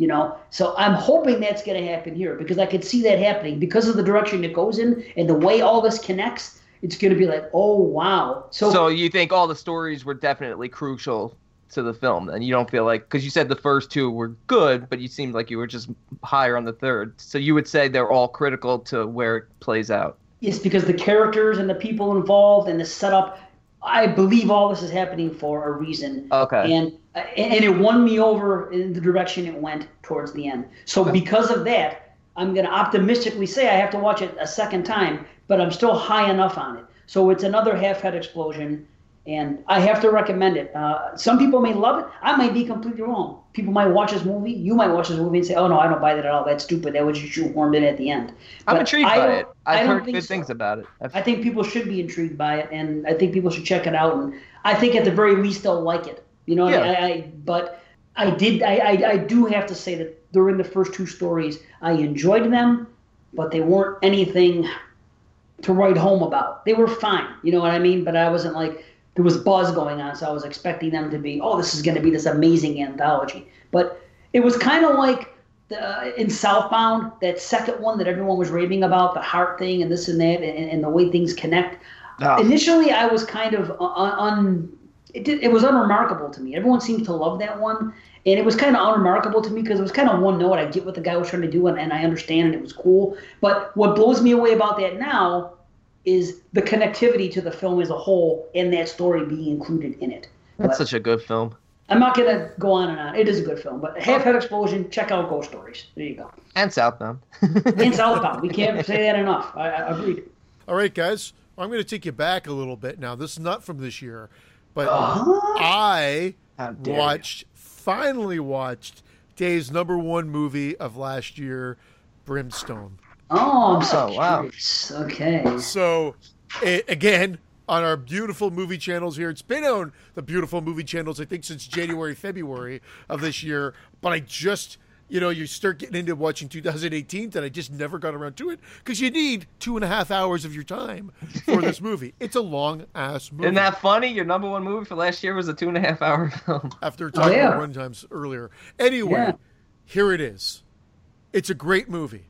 Speaker 1: you know? So i'm hoping that's going to happen here because i could see that happening. Because of the direction it goes in and the way all this connects it's going to be like oh wow.
Speaker 3: So so you think all the stories were definitely crucial to the film and you don't feel like because you said the first two were good but you seemed like you were just higher on the third. So you would say they're all critical to where it plays out
Speaker 1: yes because the characters and the people involved and the setup I believe all this is happening for a reason.
Speaker 3: Okay.
Speaker 1: And and it won me over in the direction it went towards the end. So okay. because of that, I'm going to optimistically say I have to watch it a second time, but I'm still high enough on it. So it's another half head explosion and I have to recommend it. Uh, some people may love it. I might be completely wrong. People might watch this movie. You might watch this movie and say, "Oh no, I don't buy that at all. That's stupid. That was just shoehorned in at the end."
Speaker 3: But I'm intrigued by it. I've heard good so. things about it.
Speaker 1: I've... i think people should be intrigued by it, and I think people should check it out. And I think at the very least they'll like it. You know, yeah. I, I, but I did. I, I, I do have to say that during the first two stories, I enjoyed them, but they weren't anything to write home about. They were fine. You know what I mean? But I wasn't like there was buzz going on, so I was expecting them to be, oh, this is going to be this amazing anthology. But it was kind of like the, uh, in Southbound, that second one that everyone was raving about, the heart thing and this and that, and, and the way things connect. Oh. Initially, I was kind of un, un it, did, it was unremarkable to me. Everyone seemed to love that one, and it was kind of unremarkable to me because it was kind of one note. I get what the guy was trying to do, and, and I understand, and it was cool. But what blows me away about that now is the connectivity to the film as a whole and that story being included in it.
Speaker 3: That's but such a good film.
Speaker 1: I'm not gonna go on and on. It is a good film, but Half Head Explosion. Check out Ghost Stories. There you go.
Speaker 3: And Southbound. <laughs>
Speaker 1: and Southbound. We can't <laughs> say that enough. I, I agreed.
Speaker 2: All right, guys. I'm going to take you back a little bit now. This is not from this year, but uh-huh. I watched, you. finally watched Dave's number one movie of last year, Brimstone.
Speaker 1: Oh, I'm so oh, curious. Wow. Okay.
Speaker 2: So, again, on our beautiful movie channels here. It's been on the beautiful movie channels, I think, since January, February of this year. But I just, you know, you start getting into watching 2018, and I just never got around to it because you need two and a half hours of your time for this <laughs> movie. It's a long ass movie.
Speaker 3: Isn't that funny? Your number one movie for last year was a two and a half hour <laughs> film.
Speaker 2: After talking oh, yeah. about one times earlier. Anyway, yeah. here it is. It's a great movie.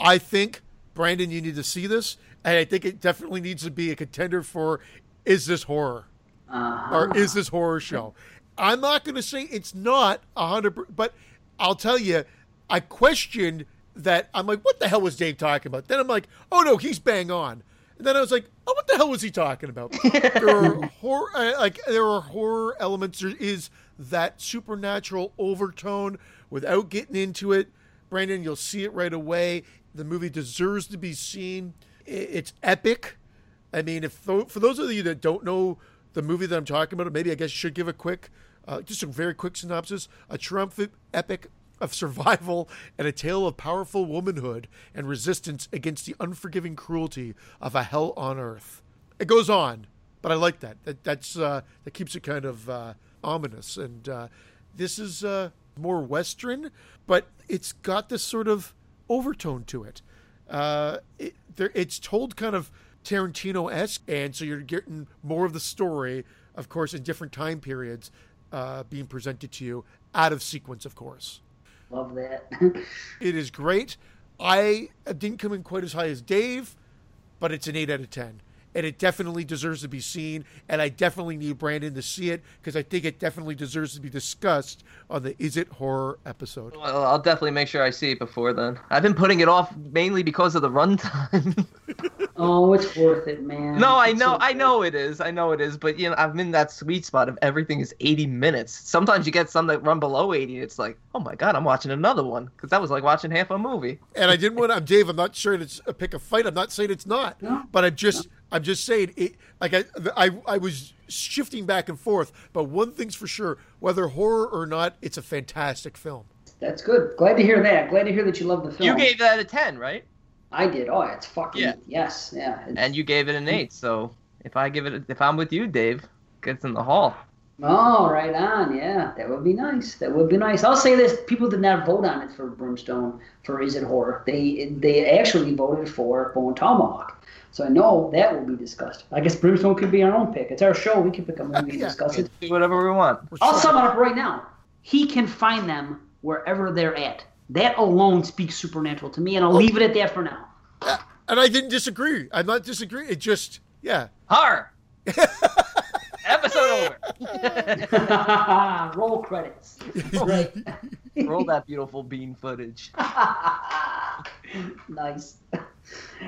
Speaker 2: I think Brandon, you need to see this, and I think it definitely needs to be a contender for is this horror uh-huh. or is this horror show? I'm not going to say it's not 100%, but I'll tell you, I questioned that. I'm like, what the hell was Dave talking about? Then I'm like, oh no, he's bang on. And then I was like, oh, what the hell was he talking about? <laughs> there are horror, uh, like there are horror elements. There is that supernatural overtone without getting into it. Brandon, you'll see it right away. The movie deserves to be seen. It's epic. I mean, if for those of you that don't know the movie that I'm talking about, maybe I guess you should give a quick, uh, just a very quick synopsis. A triumphant epic of survival and a tale of powerful womanhood and resistance against the unforgiving cruelty of a hell on earth. It goes on, but I like that. That that's uh, that keeps it kind of uh, ominous. And uh, this is uh, more Western, but it's got this sort of overtone to it. Uh, it it's told kind of Tarantino esque, and so you're getting more of the story, of course, in different time periods uh, being presented to you out of sequence, of course.
Speaker 1: Love that. <laughs>
Speaker 2: It is great. I didn't come in quite as high as Dave, but it's an 8 out of 10. And it definitely deserves to be seen. And I definitely need Brandon to see it because I think it definitely deserves to be discussed on the Is It Horror episode.
Speaker 3: Well, I'll definitely make sure I see it before then. I've been putting it off mainly because of the runtime. <laughs>
Speaker 1: oh, it's worth it, man.
Speaker 3: no, I know,
Speaker 1: so
Speaker 3: I know it is, I know it is, but you know, I'm in that sweet spot of everything is 80 minutes. Sometimes you get some that run below 80. It's like, oh my god, I'm watching another one because that was like watching half a movie.
Speaker 2: And I didn't want I'm Dave, I'm not sure it's a pick a fight. I'm not saying it's not,
Speaker 1: No.
Speaker 2: but I'm just, I'm just saying it, like I, I, I was shifting back and forth. But one thing's for sure, whether horror or not, it's a fantastic film.
Speaker 1: That's good. Glad to hear that. Glad to hear that you love the film.
Speaker 3: You gave that a 10, right?
Speaker 1: I did. Oh, it's fucking
Speaker 3: Yeah.
Speaker 1: yes, yeah. It's,
Speaker 3: And you gave it an 8. So if I give it, a, if I'm with you, Dave, gets in the hall.
Speaker 1: Oh, right on. Yeah, that would be nice. That would be nice. I'll say this: people did not vote on it for Brimstone for Is It Horror. They they actually voted for Bone Tomahawk. So I know that will be discussed. I guess Brimstone could be our own pick. It's our show. We can pick a movie and
Speaker 2: Yeah.
Speaker 1: discuss it.
Speaker 3: Do whatever we want.
Speaker 2: We're
Speaker 1: I'll
Speaker 2: so-
Speaker 1: sum it up right now. He can find them wherever they're at. That alone speaks supernatural to me, and I'll oh. leave it at that for now.
Speaker 2: Uh, and I didn't disagree. I'm not disagreeing. It just, yeah.
Speaker 3: Horror. <laughs> Episode over. <laughs>
Speaker 1: Roll credits. Right.
Speaker 3: Roll that beautiful bean footage. <laughs>
Speaker 1: nice.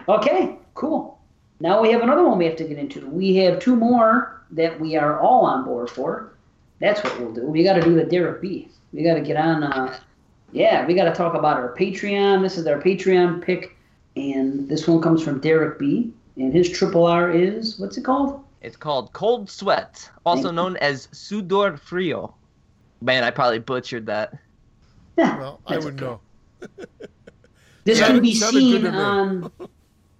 Speaker 1: Okay, cool. Now we have another one we have to get into. We have two more that we are all on board for. That's what we'll do. We got to do the Derek B. We got to get on. Uh, yeah, we got to talk about our Patreon. This is our Patreon pick, and this one comes from Derek B. And his triple R is what's it called?
Speaker 3: It's called Cold Sweat, also
Speaker 1: Thank you.
Speaker 3: known as Sudor Frio. Man, I probably butchered that.
Speaker 1: Yeah,
Speaker 2: Well, I would
Speaker 1: okay.
Speaker 2: know. <laughs>
Speaker 1: This
Speaker 2: Yeah,
Speaker 1: can be seen on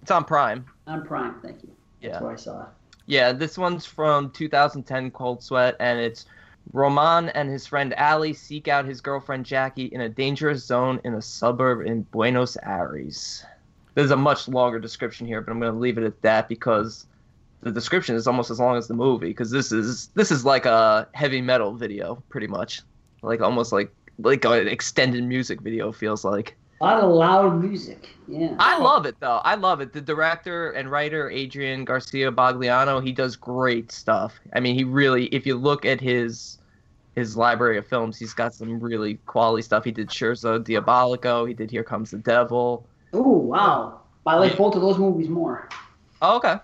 Speaker 3: It's on Prime.
Speaker 1: on Prime. Thank you.
Speaker 3: Yeah.
Speaker 1: That's where I saw it.
Speaker 3: Yeah, this one's from 2010 Cold Sweat, and it's Roman and his friend Ali seek out his girlfriend Jackie in a dangerous zone in a suburb in Buenos Aires. There's a much longer description here, but I'm going to leave it at that because the description is almost as long as the movie. Because this is this is like a heavy metal video, pretty much, like almost like like an extended music video feels like.
Speaker 1: A lot of loud music. Yeah.
Speaker 3: I love it though. I love it. The director and writer Adrian Garcia Bogliano, he does great stuff. I mean, he really if you look at his his library of films, he's got some really quality stuff. He did Scherzo Diabolico, he did Here Comes the Devil.
Speaker 1: Oh wow! I like both of those movies more.
Speaker 3: Oh, okay.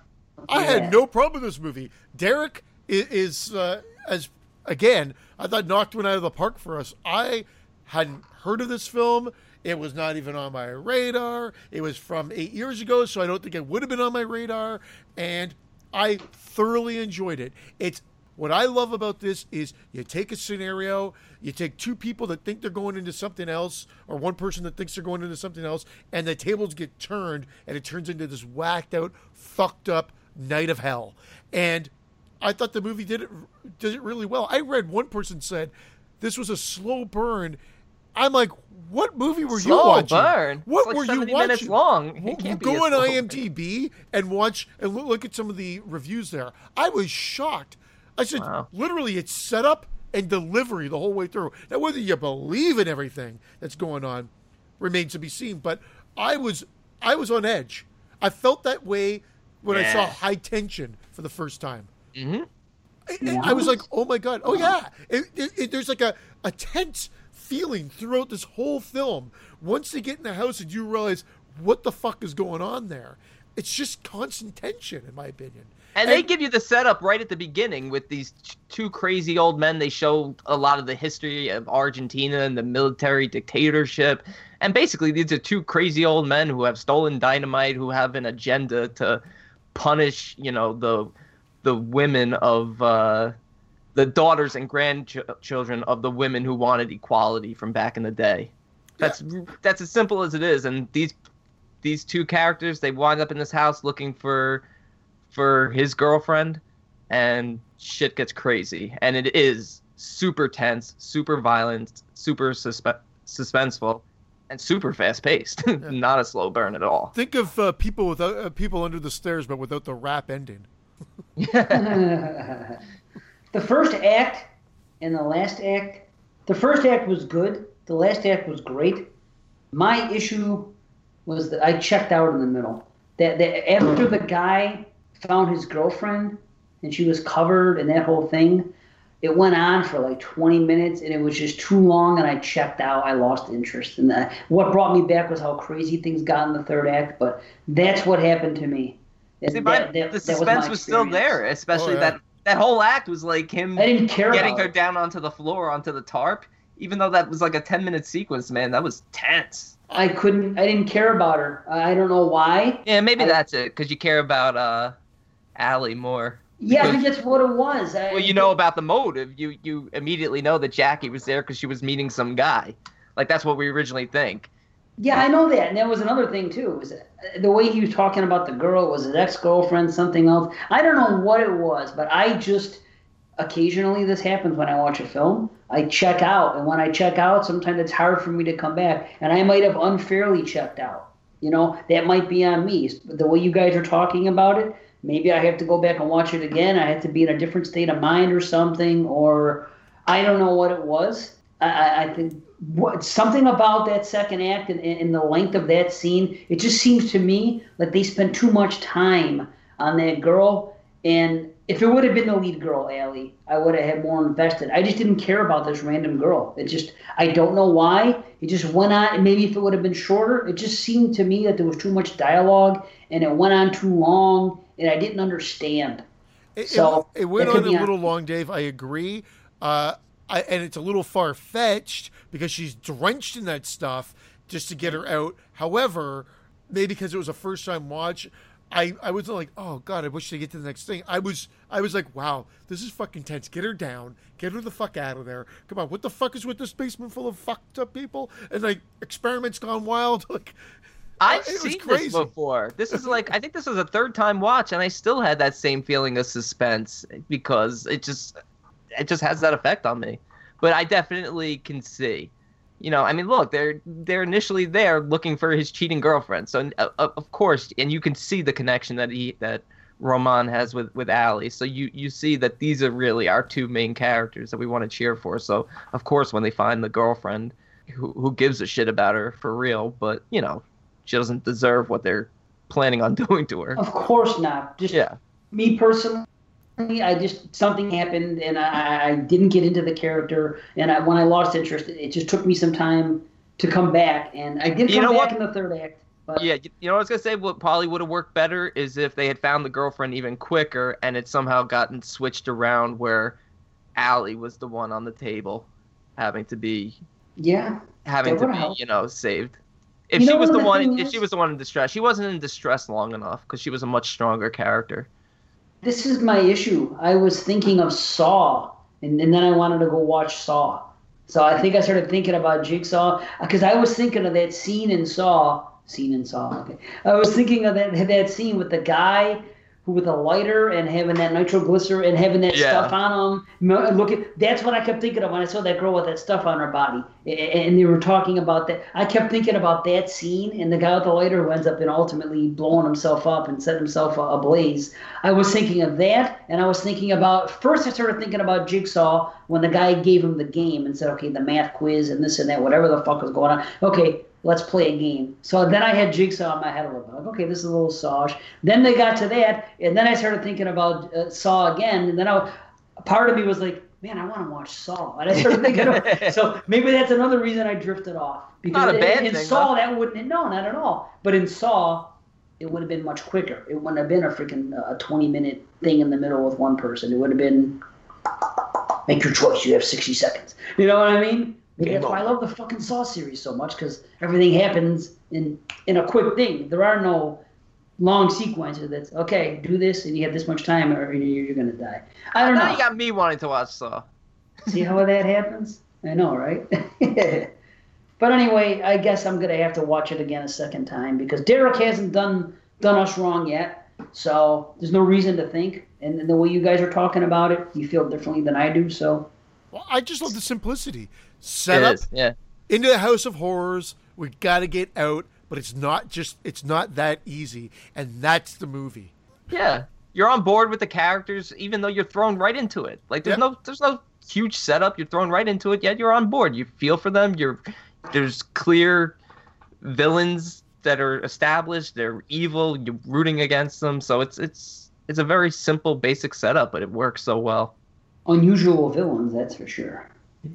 Speaker 2: I
Speaker 1: Yeah.
Speaker 2: had no problem with this movie. Derek is, is uh, as again, I thought knocked one out of the park for us. I hadn't heard of this film. It was not even on my radar. It was from eight years ago, so I don't think it would have been on my radar. And I thoroughly enjoyed it. It's what I love about this is you take a scenario, you take two people that think they're going into something else, or one person that thinks they're going into something else, and the tables get turned, and it turns into this whacked out, fucked up night of hell. And I thought the movie did it did it really well. I read one person said this was a slow burn. I'm like, what movie were you
Speaker 3: Slow
Speaker 2: watching?
Speaker 3: burn.
Speaker 2: What
Speaker 3: like
Speaker 2: were
Speaker 3: 70
Speaker 2: you watching?
Speaker 3: minutes long. It can't be
Speaker 2: Go on. IMDb and watch and look, at some of the reviews there. I was shocked. I said,
Speaker 3: Wow.
Speaker 2: literally, it's setup and delivery the whole way through. Now, whether you believe in everything that's going on remains to be seen. But I was, I was on edge. I felt that way when I saw High Tension for the first time.
Speaker 3: hmm
Speaker 2: I- I was like, oh my god, oh yeah. It, it, it, there's like a, a tense feeling throughout this whole film. Once they get in the house and you realize what the fuck is going on there, it's just constant tension, in my opinion.
Speaker 3: And they give you the setup right at the beginning with these two crazy old men. They show a lot of the history of Argentina and the military dictatorship. And basically, these are two crazy old men who have stolen dynamite, who have an agenda to punish, you know, the the women of uh, the daughters and grandchildren of the women who wanted equality from back in the day. That's that's as simple as it is. And these these two characters, they wind up in this house looking for for his girlfriend and shit gets crazy and it is super tense super violent super suspe- suspenseful and super fast paced. <laughs> Not a slow burn at all.
Speaker 2: Think of uh, people without uh, people under the stairs, but without the rap ending. <laughs> <laughs>
Speaker 1: the first act and the last act, the first act was good. The last act was great. My issue was that I checked out in the middle. That, that after the guy found his girlfriend and she was covered and that whole thing, it went on for like 20 minutes and it was just too long and I checked out. I lost interest. And that. what brought me back was how crazy things got in the third act. But that's what happened to me.
Speaker 3: See, that, that, the suspense was, was, still there, especially oh, yeah. that that whole act was like him
Speaker 1: I didn't care
Speaker 3: getting her down onto the floor onto the tarp. Even though that was like a 10 minute sequence, man, that was tense.
Speaker 1: I couldn't. I didn't care about her. I don't know why.
Speaker 3: Yeah, maybe
Speaker 1: I,
Speaker 3: that's it because you care about uh, Allie more.
Speaker 1: Yeah, because, I think that's what it was.
Speaker 3: I, well, you know about the motive. You you immediately know that Jackie was there because she was meeting some guy. Like that's what we originally think.
Speaker 1: Yeah, I know that, and that was another thing too. Was uh, the way he was talking about the girl was his ex girlfriend, something else. I don't know what it was, but I just occasionally this happens when I watch a film. I check out, and when I check out, sometimes it's hard for me to come back, and I might have unfairly checked out. You know, that might be on me. The way you guys are talking about it, maybe I have to go back and watch it again. I have to be in a different state of mind or something, or I don't know what it was. I, I think what, something about that second act and, and the length of that scene, it just seems to me like they spent too much time on that girl. And if it would have been the lead girl, Allie, I would have had more invested. I just didn't care about this random girl. It just, I don't know why. It just went on. Maybe if it would have been shorter, it just seemed to me that there was too much dialogue and it went on too long and I didn't understand.
Speaker 2: It, so it, it went on a little long, Dave. I agree. Uh, I, and it's a little far fetched because she's drenched in that stuff just to get her out. However, maybe because it was a first time watch, I, I wasn't like, oh god, I wish they get to the next thing. I was I was like, wow, this is fucking tense. Get her down. Get her the fuck out of there. Come on, what the fuck is with this basement full of fucked up people? And like experiments gone wild. <laughs> Like
Speaker 3: I've seen this before. This is like I think this was a third time watch, and I still had that same feeling of suspense because it just it just has that effect on me. But I definitely can see, you know, I mean, look, they're they're initially there looking for his cheating girlfriend, so uh, of course, and you can see the connection that he that Roman has with with Allie. So you you see that these are really our two main characters that we want to cheer for. So of course, when they find the girlfriend, who who gives a shit about her for real, but you know, she doesn't deserve what they're planning on <laughs> doing to her.
Speaker 1: Of course not. Just yeah. me personally, I just something happened and I, I didn't get into the character and I, when I lost interest, it just took me some time to come back and I did come you know back what? in the third act. But...
Speaker 3: Yeah, you know what I was gonna say. What probably would have worked better is if they had found the girlfriend even quicker and it somehow gotten switched around where Allie was the one on the table, having to be
Speaker 1: yeah
Speaker 3: having to be helped. you know saved. If you she was the one, if she was the one in distress, she wasn't in distress long enough because she was a much stronger character.
Speaker 1: This is my issue. I was thinking of Saw, and, and then I wanted to go watch Saw. So I think I started thinking about Jigsaw uh, because I was thinking of that scene in Saw. Scene in Saw. Okay. I was thinking of that that scene with the guy with a lighter and having that nitroglycerin and having that yeah. stuff on them. Look at that's what I kept thinking of when I saw that girl with that stuff on her body, and they were talking about that. I kept thinking about that scene and the guy with the lighter who ends up in ultimately blowing himself up and setting himself ablaze. I was thinking of that, and I was thinking about first. I started thinking about Jigsaw when the guy gave him the game and said, "Okay, the math quiz and this and that, whatever the fuck was going on." Okay, let's play a game. So then I had Jigsaw in my head a little bit. Like, okay, this is a little Saw. Then they got to that, and then I started thinking about uh, Saw again, and then I, part of me was like, man, I want to watch Saw. And I started thinking, of, <laughs> so maybe that's another reason I drifted off.
Speaker 3: Because not a bad
Speaker 1: in, in
Speaker 3: thing,
Speaker 1: Saw, that wouldn't, no, not at all. But in Saw, it would have been much quicker. It wouldn't have been a freaking uh, 20 minute thing in the middle with one person. It would have been, make your choice. You have 60 seconds. You know what I mean? Maybe that's why I love the fucking Saw series so much because everything happens in in a quick thing. There are no long sequences. That's okay. Do this, and you have this much time, or you're, you're gonna die. I don't know.
Speaker 3: now
Speaker 1: know.
Speaker 3: you got me wanting to watch Saw. <laughs>
Speaker 1: See how that happens? I know, right? <laughs> but anyway, I guess I'm gonna have to watch it again a second time because Derek hasn't done done us wrong yet. So there's no reason to think. And the way you guys are talking about it, you feel differently than I do. So
Speaker 2: well, I just love the simplicity. Set up, is,
Speaker 3: yeah.
Speaker 2: into the House of Horrors. We got to get out, but it's not just it's not that easy, and that's the movie.
Speaker 3: Yeah, you're on board with the characters, even though you're thrown right into it. Like there's
Speaker 2: Yeah.
Speaker 3: no there's no huge setup. You're thrown right into it, yet you're on board. You feel for them. You're there's clear villains that are established. They're evil. You're rooting against them. So it's it's it's a very simple, basic setup, but it works so well.
Speaker 1: Unusual villains, that's for sure.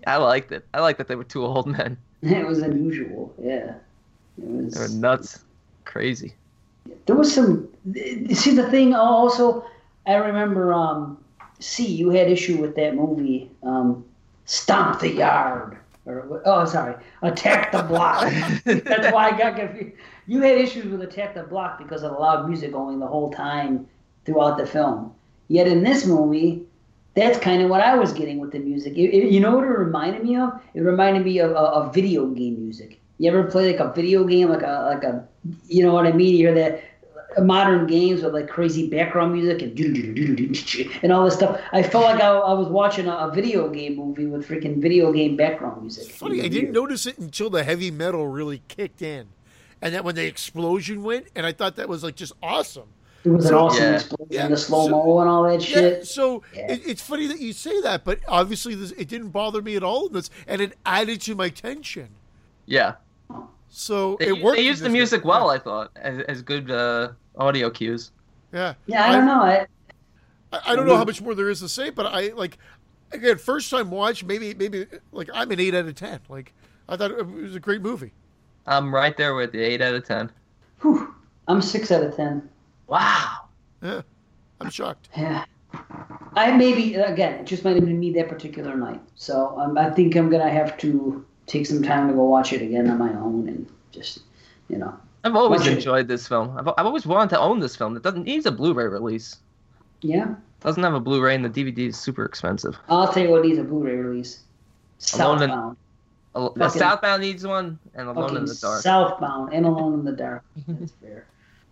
Speaker 3: I liked it. I liked that they were two old men. <laughs>
Speaker 1: It was unusual, yeah. It was.
Speaker 3: They were nuts, crazy.
Speaker 1: There was some. See the thing. Also, I remember. Um, see, you had issue with that movie, um, Stomp the Yard, or oh, sorry, Attack the Block. <laughs> That's why I got confused. You had issues with Attack the Block because of the loud music going the whole time throughout the film. Yet in this movie, that's kind of what I was getting with the music. It, it- you know what it reminded me of? It reminded me of a of video game music. You ever play like a video game, like a like a, you know what I mean? You hear that uh, modern games with like crazy background music and and all this stuff. I felt like I, I was watching a, a video game movie with freaking video game background music.
Speaker 2: Funny, I didn't notice it until the heavy metal really kicked in, and then when the explosion went, and I thought that was like just awesome.
Speaker 1: It was an
Speaker 2: So-
Speaker 1: awesome
Speaker 3: Yeah.
Speaker 1: explosion,
Speaker 2: Yeah,
Speaker 1: the slow mo and all that
Speaker 2: Yeah,
Speaker 1: shit.
Speaker 2: so
Speaker 1: Yeah.
Speaker 2: It, it's funny that you say that, but obviously this, it didn't bother me at all in this, and it added to my tension.
Speaker 3: Yeah,
Speaker 2: So
Speaker 3: they,
Speaker 2: it worked.
Speaker 3: they used the music
Speaker 2: way.
Speaker 3: well. I thought as, as good uh, audio cues.
Speaker 2: Yeah,
Speaker 1: Yeah, I don't know. I,
Speaker 2: I, I don't know how much more there is to say, but I like again first time watch. Maybe maybe like I'm an eight out of ten. Like I thought it was a great movie.
Speaker 3: I'm right there with the eight out of ten.
Speaker 1: whew, I'm six out of ten.
Speaker 3: Wow.
Speaker 2: Yeah, I'm shocked.
Speaker 1: Yeah. I maybe again, it just might have been me that particular night. So um, I think I'm gonna have to take some time to go watch it again on my own and just, you know.
Speaker 3: I've always
Speaker 1: Watch it.
Speaker 3: enjoyed this film. I've, I've always wanted to own this film. It doesn't needs a Blu-ray release.
Speaker 1: Yeah.
Speaker 3: doesn't have a Blu-ray, and the DVD is super expensive.
Speaker 1: I'll tell you what needs a Blu-ray release.
Speaker 3: Alone in-
Speaker 1: Southbound.
Speaker 3: A, a Southbound needs one, and Alone in the Dark.
Speaker 1: Southbound and Alone in the Dark. That's <laughs> fair.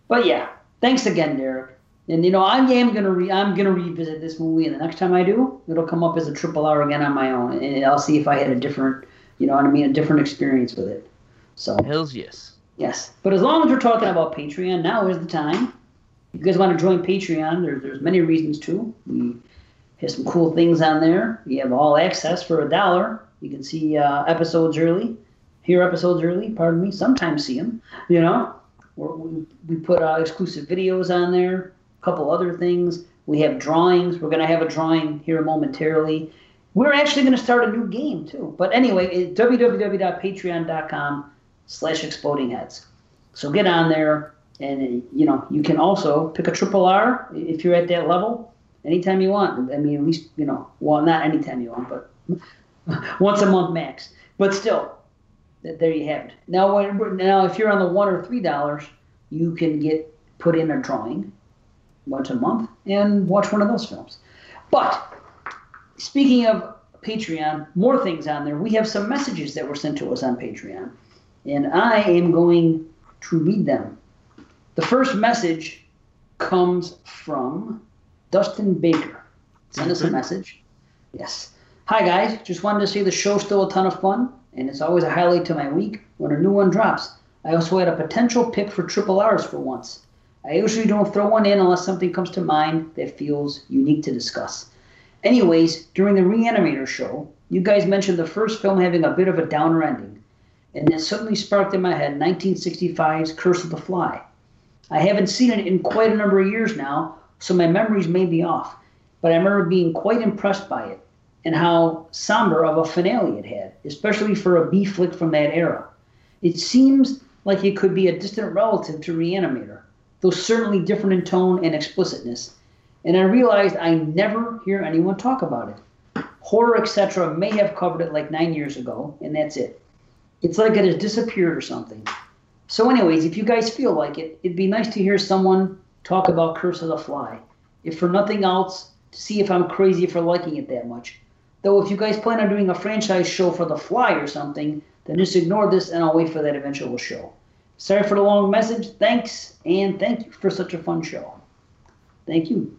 Speaker 1: But yeah, thanks again, Derek. And you know, I am gonna re- I'm gonna revisit this movie, and the next time I do, it'll come up as a triple R again on my own, and I'll see if I had a different, you know what I mean, a different experience with it. So
Speaker 3: hells yes.
Speaker 1: yes, but as long as we're talking about Patreon, now is the time. If you guys want to join Patreon, there, there's many reasons to. We have some cool things on there. We have all access for a dollar. You can see uh, episodes early, hear episodes early. Pardon me. Sometimes see them. You know, we we put exclusive videos on there. A couple other things. We have drawings. We're gonna have a drawing here momentarily. We're actually gonna start a new game too. But anyway, www.patreon.com slash exploding heads. So get on there, and you know you can also pick a triple R if you're at that level anytime you want. I mean, at least you know, well, not anytime you want, but <laughs> once a month max. But still, there you have it. Now, now if you're on the one or three dollars, you can get put in a drawing once a month and watch one of those films. But speaking of Patreon, more things on there. We have some messages that were sent to us on Patreon, and I am going to read them. The first message comes from Dustin Baker. Send us a message. Yes. Hi guys, just wanted to say the show's still a ton of fun, and it's always a highlight to my week when a new one drops. I also had a potential pick for triple R's for once. I usually don't throw one in unless something comes to mind that feels unique to discuss. Anyways, during the Reanimator show, you guys mentioned the first film having a bit of a downer ending, and that suddenly sparked in my head 1965's Curse of the Fly. I haven't seen it in quite a number of years now, so my memories may be off, but I remember being quite impressed by it and how somber of a finale it had, especially for a B flick from that era. It seems like it could be a distant relative to Reanimator, though certainly different in tone and explicitness. And I realized I never hear anyone talk about it. Horror, etc., may have covered it like nine years ago, and that's it. It's like it has disappeared or something. So, anyways, if you guys feel like it, it'd be nice to hear someone talk about Curse of the Fly. If for nothing else, to see if I'm crazy for liking it that much. Though, if you guys plan on doing a franchise show for The Fly or something, then just ignore this and I'll wait for that eventual show. Sorry for the long message. Thanks, and thank you for such a fun show. Thank you.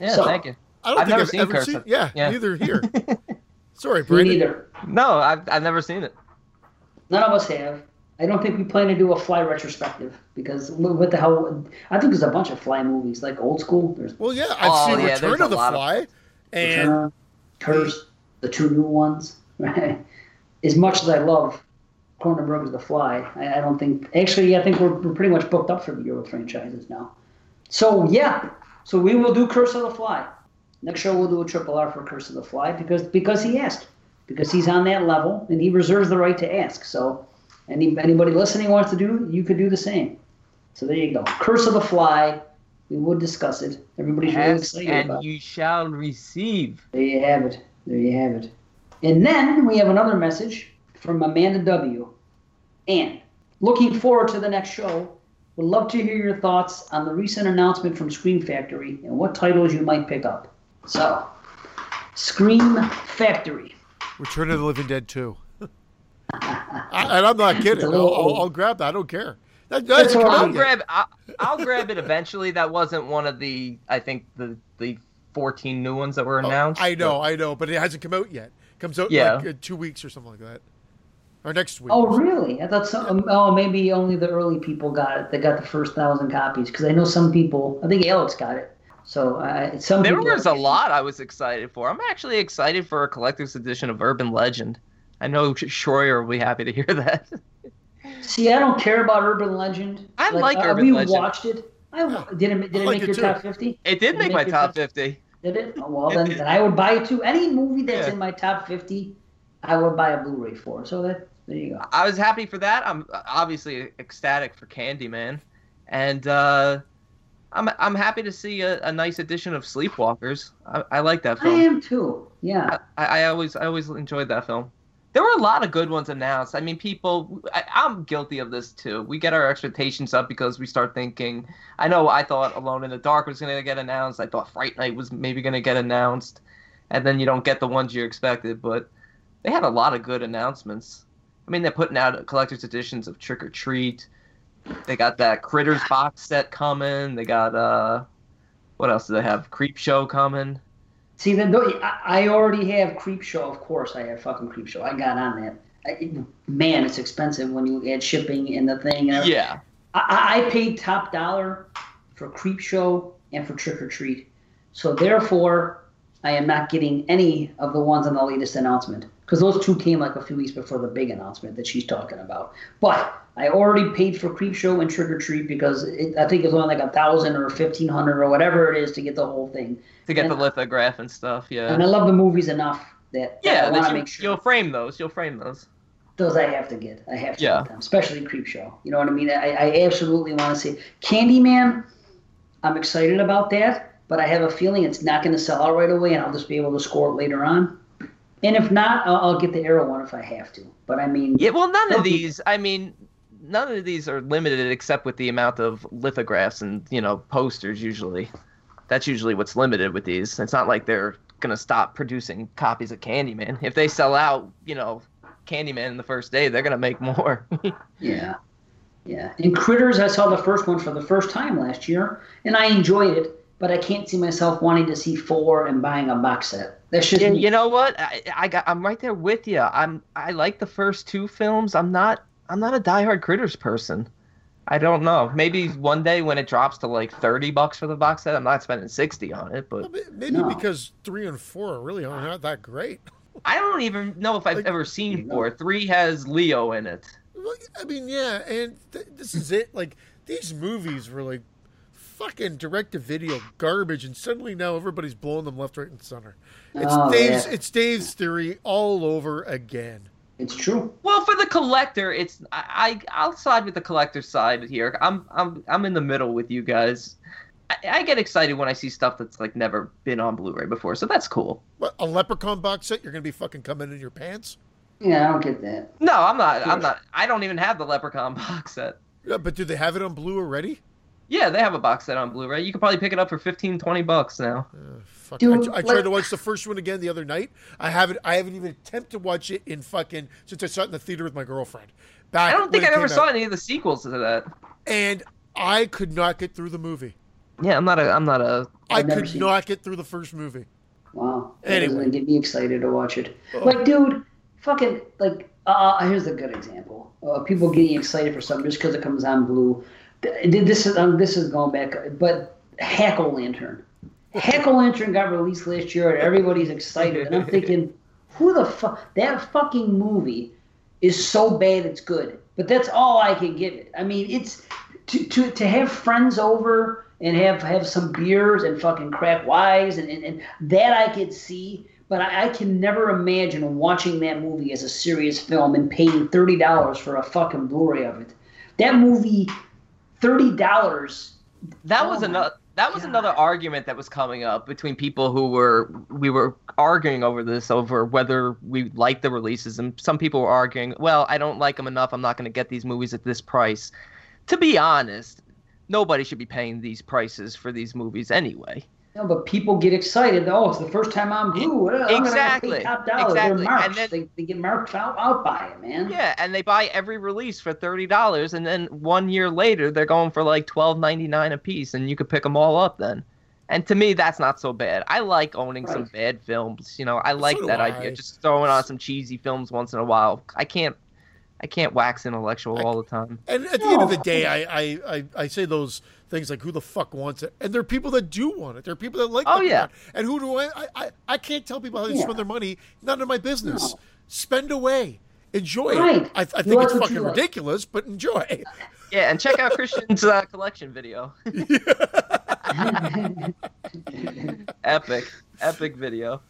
Speaker 3: Yeah,
Speaker 1: So-
Speaker 3: thank you.
Speaker 2: I don't
Speaker 3: I've
Speaker 2: think
Speaker 3: never
Speaker 2: I've
Speaker 3: seen
Speaker 2: ever
Speaker 3: Curse
Speaker 2: seen.
Speaker 3: of-
Speaker 2: Yeah,
Speaker 3: yeah.
Speaker 2: neither here. <laughs> Sorry,
Speaker 1: Me
Speaker 2: Brandon.
Speaker 1: neither.
Speaker 3: No, I've, I've never seen it.
Speaker 1: None of us have. I don't think we plan to do a Fly retrospective because what the hell? I think there's a bunch of Fly movies, like old school. There's
Speaker 2: Well, yeah, I've
Speaker 3: Oh,
Speaker 2: seen
Speaker 3: yeah,
Speaker 2: Return of the
Speaker 3: lot of-
Speaker 2: Fly, and
Speaker 1: Return, Curse, the two new ones. Right? <laughs> As much as I love Cronenberg's The Fly, I, I don't think. Actually, I think we're, we're pretty much booked up for the with franchises now. So yeah, so we will do Curse of the Fly. Next show we'll do a triple R for Curse of the Fly because because he asked, because he's on that level and he reserves the right to ask. So any anybody listening wants to do, you could do the same. So there you go. Curse of the Fly. We would discuss it. Everybody's really
Speaker 3: Ask
Speaker 1: excited
Speaker 3: and
Speaker 1: about. it.
Speaker 3: you shall receive.
Speaker 1: There you have it. There you have it. And then we have another message from Amanda W. And looking forward to the next show. Would love to hear your thoughts on the recent announcement from Scream Factory and what titles you might pick up. So, Scream Factory.
Speaker 2: Return of the Living Dead 2. <laughs> I, and I'm not kidding.
Speaker 1: a
Speaker 2: I'll,
Speaker 1: little
Speaker 2: I'll. I'll grab that. I don't care. That doesn't
Speaker 1: It's
Speaker 2: come
Speaker 1: all
Speaker 2: out
Speaker 3: I'll
Speaker 1: right.
Speaker 2: yet.
Speaker 3: grab. I, I'll <laughs> grab it eventually. That wasn't one of the. I think the the 14 new ones that were
Speaker 2: Oh,
Speaker 3: announced.
Speaker 2: I know, I know, but it hasn't come out yet. Comes out
Speaker 3: Yeah.
Speaker 2: like in two weeks or something like that, or next week.
Speaker 1: Oh, really? I thought some. Oh, maybe only the early people got it. They got the first thousand copies because I know some people. I think Alex got it. So uh, some
Speaker 3: There
Speaker 1: people.
Speaker 3: was a lot I was excited for. I'm actually excited for a collector's edition of Urban Legend. I know Schroyer will be happy to hear that. <laughs>
Speaker 1: See, I don't care about Urban Legend.
Speaker 3: I like
Speaker 1: uh,
Speaker 3: Urban
Speaker 1: we
Speaker 3: Legend.
Speaker 1: watched it. I did it. Did it
Speaker 2: like
Speaker 1: make
Speaker 2: it
Speaker 1: your
Speaker 2: too.
Speaker 1: top fifty?
Speaker 3: It did
Speaker 1: Did
Speaker 3: make
Speaker 1: it
Speaker 3: my top
Speaker 1: top-
Speaker 3: 50.
Speaker 1: Did it? Oh, well, then, then I would buy it too. Any movie that's
Speaker 3: Yeah.
Speaker 1: in my top fifty, I would buy a Blu-ray for. So that there you go.
Speaker 3: I was happy for that. I'm obviously ecstatic for Candyman, and uh, I'm I'm happy to see a, a nice edition of Sleepwalkers. I, I like that film.
Speaker 1: I am too. Yeah.
Speaker 3: I, I always I always enjoyed that film. There were a lot of good ones announced. I mean, people. I, I'm guilty of this too. We get our expectations up because we start thinking. I know I thought Alone in the Dark was going to get announced. I thought Fright Night was maybe going to get announced, and then you don't get the ones you expected. But they had a lot of good announcements. I mean, they're putting out collector's editions of Trick or Treat. They got that Critters box set coming. They got uh, what else do they have? Creepshow coming.
Speaker 1: See, then though, I I already have Creepshow. Of course, I have fucking Creepshow. I got on that. I, man, it's expensive when you add shipping and the thing. And.
Speaker 3: Yeah.
Speaker 1: I, I paid top dollar for Creepshow and for Trick or Treat. So therefore, I am not getting any of the ones on the latest announcement because those two came like a few weeks before the big announcement that she's talking about. But I already paid for Creepshow and Trick or Treat because it, I think it's only like a thousand or fifteen hundred or whatever it is to get the whole thing.
Speaker 3: To get the lithograph and stuff, yeah.
Speaker 1: And I love the movies enough that,
Speaker 3: Yeah, that you,
Speaker 1: make sure
Speaker 3: you'll frame those. You'll frame those.
Speaker 1: those I have to get. I have to
Speaker 3: Yeah.
Speaker 1: get them, especially Creepshow. You know what I mean? I, I absolutely want to see Candyman. I'm excited about that, but I have a feeling it's not going to sell out right away, and I'll just be able to score it later on. And if not, I'll, I'll get the Arrow one if I have to. But I mean,
Speaker 3: Yeah, well, none of these. I mean, none of these are limited except with the amount of lithographs and you know posters. Usually, that's usually what's limited with these. It's not like they're gonna stop producing copies of Candyman. If they sell out, you know, Candyman in the first day, they're gonna make more. <laughs>
Speaker 1: yeah, yeah. In Critters, I saw the first one for the first time last year, and I enjoyed it. But I can't see myself wanting to see four and buying a box set. That's just
Speaker 3: and
Speaker 1: me.
Speaker 3: you know what? I, I got. I'm right there with you. I'm. I like the first two films. I'm not. I'm not a diehard Critters person. I don't know. Maybe one day when it drops to like thirty bucks for the box set, I'm not spending sixty on it. But
Speaker 2: Well, Maybe
Speaker 1: No.
Speaker 2: because three and four are really are not that great.
Speaker 3: I don't even know if I've
Speaker 2: Like-
Speaker 3: ever seen four. Three has Leo in it.
Speaker 2: Well, I mean, yeah, and th- this is it. Like these movies were like fucking direct-to-video garbage, and suddenly now everybody's blowing them left, right, and center. It's
Speaker 1: Oh,
Speaker 2: Dave's.
Speaker 1: yeah.
Speaker 2: It's Dave's theory all over again.
Speaker 1: It's true.
Speaker 3: Well, for the collector, it's I, I I'll side with the collector side here. I'm I'm I'm in the middle with you guys. I, I get excited when I see stuff that's like never been on Blu-ray before, so that's cool.
Speaker 2: What a Leprechaun box set? You're gonna be fucking coming in your pants?
Speaker 1: Yeah, I don't get that.
Speaker 3: No, I'm not. I'm not. I don't even have the Leprechaun <laughs> box set.
Speaker 2: Yeah, but do they have it on blue already?
Speaker 3: Yeah, they have a box set on Blu-ray. You could probably pick it up for 15, 20 bucks now.
Speaker 2: Uh, fuck.
Speaker 1: Dude,
Speaker 2: I, I tried to watch the first one again the other night. I haven't. I haven't even attempted to watch it in fucking since I saw it in the theater with my girlfriend. Back
Speaker 3: I don't think I
Speaker 2: it
Speaker 3: ever
Speaker 2: came
Speaker 3: saw
Speaker 2: out.
Speaker 3: any of the sequels to that.
Speaker 2: and I could not get through the movie.
Speaker 3: Yeah, I'm not a. I'm not a.
Speaker 1: I've never
Speaker 2: could
Speaker 1: seen
Speaker 2: not get through the first movie.
Speaker 1: Wow. That
Speaker 2: Anyway.
Speaker 1: doesn't get me excited to watch it.
Speaker 2: Oh.
Speaker 1: Like, dude, fucking, like, Uh, here's a good example. Uh, people getting excited for something just because it comes on blue. This is um, this is going back, but Hack O Lantern. Hack O Lantern got released last year, and everybody's excited. And I'm <laughs> thinking, who the fuck? That fucking movie is so bad it's good. But that's all I can give it. I mean, it's to to to have friends over and have have some beers and fucking crack wise and, and, and that I could see. But I, I can never imagine watching that movie as a serious film and paying thirty dollars for a fucking Blu-ray of it. That movie, thirty dollars.
Speaker 3: That was
Speaker 1: Oh
Speaker 3: another. That was
Speaker 1: God.
Speaker 3: another argument that was coming up between people who were we were arguing over this over whether we like the releases, and some people were arguing, well, I don't like them enough. I'm not going to get these movies at this price. To be honest, nobody should be paying these prices for these movies anyway.
Speaker 1: No, but people get excited. Oh, it's the first time I'm blue. I'm gonna
Speaker 3: Exactly.
Speaker 1: pay top dollar.
Speaker 3: Exactly.
Speaker 1: They're marked.
Speaker 3: And then-
Speaker 1: they, they get marked out, out by it, man.
Speaker 3: Yeah, and they buy every release for thirty dollars, and then one year later they're going for like twelve ninety nine a piece, and you could pick them all up then. And to me, that's not so bad. I like owning some bad films. You know, I like
Speaker 2: do
Speaker 3: that
Speaker 2: I.
Speaker 3: idea. Just throwing on some cheesy films once in a while. I can't, I can't wax intellectual
Speaker 2: I-
Speaker 3: all the time.
Speaker 2: And at the end of the day, I, I, I, I say those things like, "Who the fuck wants it?" And there are people that do want it. There are people that like.
Speaker 3: Oh,
Speaker 2: the
Speaker 3: yeah.
Speaker 2: product. And who do I, I? I? I can't tell people how they
Speaker 1: Yeah.
Speaker 2: spend their money. None of my business.
Speaker 1: No.
Speaker 2: Spend away. Enjoy
Speaker 1: Right.
Speaker 2: it. I, I think
Speaker 1: like
Speaker 2: it's fucking ridiculous, but enjoy. <laughs>
Speaker 3: Yeah, and check out Christian's uh, collection video. <laughs> <laughs> epic, epic video.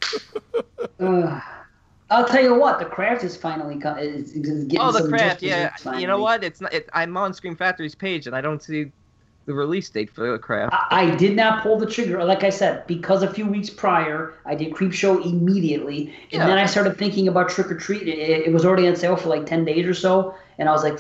Speaker 1: Uh, I'll tell you what, the craft is finally co- is, is getting
Speaker 3: Oh, the craft. Yeah, you know what? It's not. It, I'm on Scream Factory's page, and I don't see the release date for the craft.
Speaker 1: I, I did not pull the trigger, like I said, because a few weeks prior I did Creepshow immediately, and
Speaker 3: Yeah.
Speaker 1: then I started thinking about Trick or Treat. It, it was already on sale for like ten days or so, and I was like,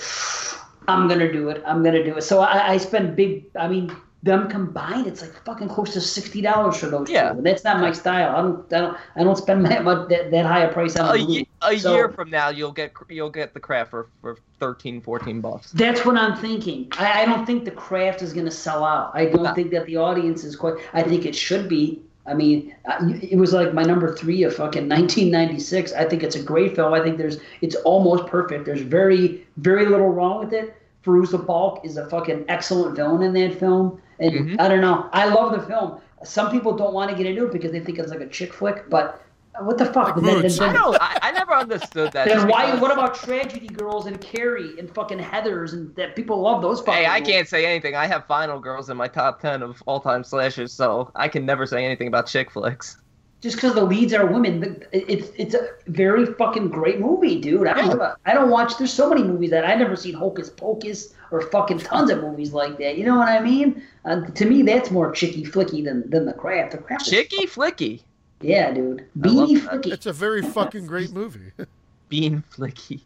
Speaker 1: I'm gonna do it. I'm gonna do it. So I, I spent big. I mean, them combined, it's like fucking close to sixty dollars for those
Speaker 3: Yeah.
Speaker 1: two. That's not my style. I don't. I don't. I don't spend <laughs> that much, that, that high a price on
Speaker 3: a,
Speaker 1: blue.
Speaker 3: a
Speaker 1: So-
Speaker 3: year from now, you'll get you'll get the craft for for 13, 14 bucks.
Speaker 1: That's what I'm thinking. I, I don't think the craft is going to sell out. I don't
Speaker 3: No.
Speaker 1: think that the audience is quite. I think it should be. I mean, uh, it was like my number three of fucking 1996. I think it's a great film. I think there's it's almost perfect. There's very very little wrong with it. Fairuza Balk is a fucking excellent villain in that film, and
Speaker 3: Mhm.
Speaker 1: I don't know. I love the film. Some people don't want to get into it because they think it's like a chick flick, but what the fuck?
Speaker 2: Like
Speaker 1: Then-
Speaker 2: Roots.
Speaker 1: then-
Speaker 3: I don't. I, I never understood that.
Speaker 1: then why? What about Tragedy Girls and Carrie and fucking Heathers and that people love those fucking.
Speaker 3: Hey, I can't say anything. I have Final Girls in my top ten of all time slashers, so I can never say anything about chick flicks.
Speaker 1: just because the leads are women, but it's it's a very fucking great movie, dude. I don't I don't watch. There's so many movies that I never seen Hocus Pocus or fucking tons of movies like that. You know what I mean? Uh, to me, that's more chicky flicky than than the craft. The craft, is-
Speaker 3: flicky,
Speaker 1: yeah, dude.
Speaker 3: I love
Speaker 1: Beanie
Speaker 3: that.
Speaker 1: flicky.
Speaker 2: It's a very fucking great movie.
Speaker 3: bean flicky.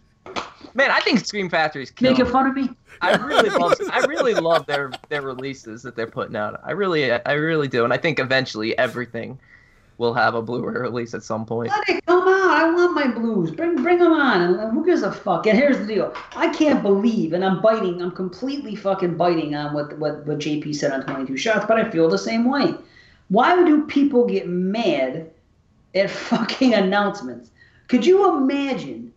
Speaker 3: Man, I think Scream Factory's killing.
Speaker 1: Making fun of me?
Speaker 3: I really love. I really love their their releases that they're putting out. I really, I really do, and I think eventually everything will have a Blu-ray release at some point.
Speaker 1: Let it come out. I want my blues. Bring bring them on. And who gives a fuck? And here's the deal. I can't believe, and I'm biting. I'm completely fucking biting on what what what JP said on 22 Shots, but I feel the same way. Why do people get mad at fucking announcements? Could you imagine?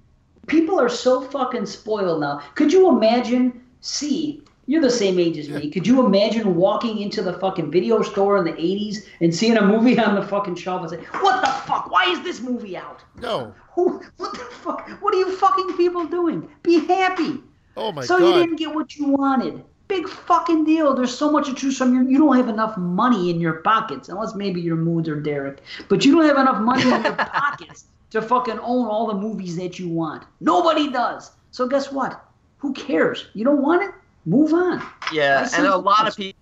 Speaker 1: People are so fucking spoiled now. Could you imagine? See, you're the same age as me. Could you imagine walking into the fucking video store in the 80s and seeing a movie on the fucking shelf and say, "What the fuck? Why is this movie out?
Speaker 2: No.
Speaker 1: Who? What the fuck? What are you fucking people doing? Be happy."
Speaker 2: Oh my god.
Speaker 1: so you didn't get what you wanted. Big fucking deal. There's so much to choose from. You, you don't have enough money in your pockets, unless maybe your moods are Derek. But you don't have enough money in your <laughs> pockets to fucking own all the movies that you want. Nobody does. So guess what? Who cares? You don't want it? Move on.
Speaker 3: Yeah,
Speaker 1: I
Speaker 3: and a lot
Speaker 1: you-
Speaker 3: of people.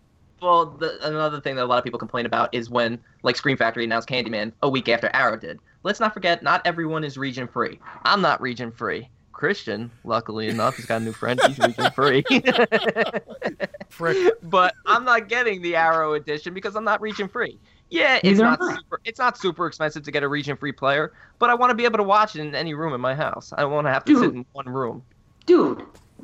Speaker 3: The, another thing that a lot of people complain about is when, like, Scream Factory announced Candyman a week after Arrow did. Let's not forget, not everyone is region free. I'm not region free. Christian, luckily enough, he's got a new friend. He's region free. <laughs>
Speaker 2: Prick.
Speaker 3: but I'm not getting the Arrow edition because I'm not region free. Yeah, it's
Speaker 1: Neither
Speaker 3: not super. It's not super expensive to get a region free player, but I want to be able to watch it in any room in my house. I don't want to have to sit in one room.
Speaker 1: Dude,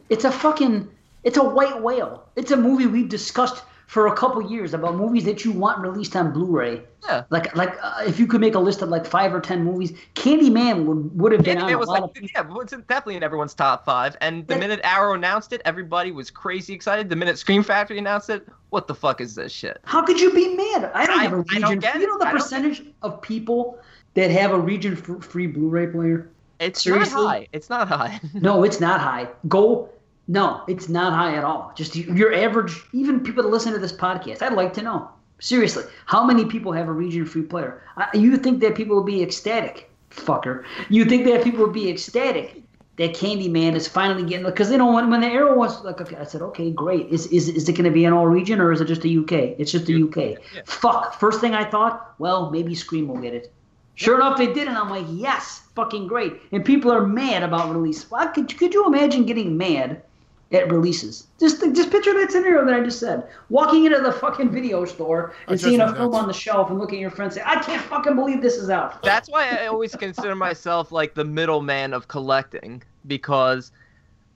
Speaker 1: it's a fucking it's a white whale. It's a movie we've discussed for a couple years about movies that you want released on Blu-ray.
Speaker 3: Yeah.
Speaker 1: Like like uh, if you could make a list of like five or ten movies, Candyman would would have been on
Speaker 3: It
Speaker 1: a
Speaker 3: was
Speaker 1: lot
Speaker 3: like,
Speaker 1: of
Speaker 3: yeah, it's definitely in everyone's top five. And the
Speaker 1: Yeah.
Speaker 3: minute Arrow announced it, everybody was crazy excited. The minute Scream Factory announced it, what the fuck is this shit?
Speaker 1: How could you be mad? I don't
Speaker 3: I-
Speaker 1: have a region. you know the percentage of people that have a region-free Blu-ray player?
Speaker 3: It's
Speaker 1: Seriously?
Speaker 3: not high. It's not high. <laughs>
Speaker 1: No, it's not high. Go. No, it's not high at all. Just your average, even people that listen to this podcast. I'd like to know. Seriously, how many people have a region-free player? I, you think that people will be ecstatic, fucker? You think that people will be ecstatic that Candyman is finally getting because they don't want when the arrow was like okay, I said okay great is is is it going to be an all region or is it just the UK? It's just the UK.
Speaker 3: Yeah.
Speaker 1: Fuck. First thing I thought, well maybe Scream will get it. Sure enough, they did, and I'm like, yes, fucking great. And people are mad about release. Why could could you imagine getting mad at releases? Just just picture that scenario that I just said. Walking into the fucking video store and seeing a film
Speaker 2: nuts.
Speaker 1: on the shelf and looking at your friend and say, I can't fucking believe this is out.
Speaker 3: That's why I always consider myself like the middleman of collecting because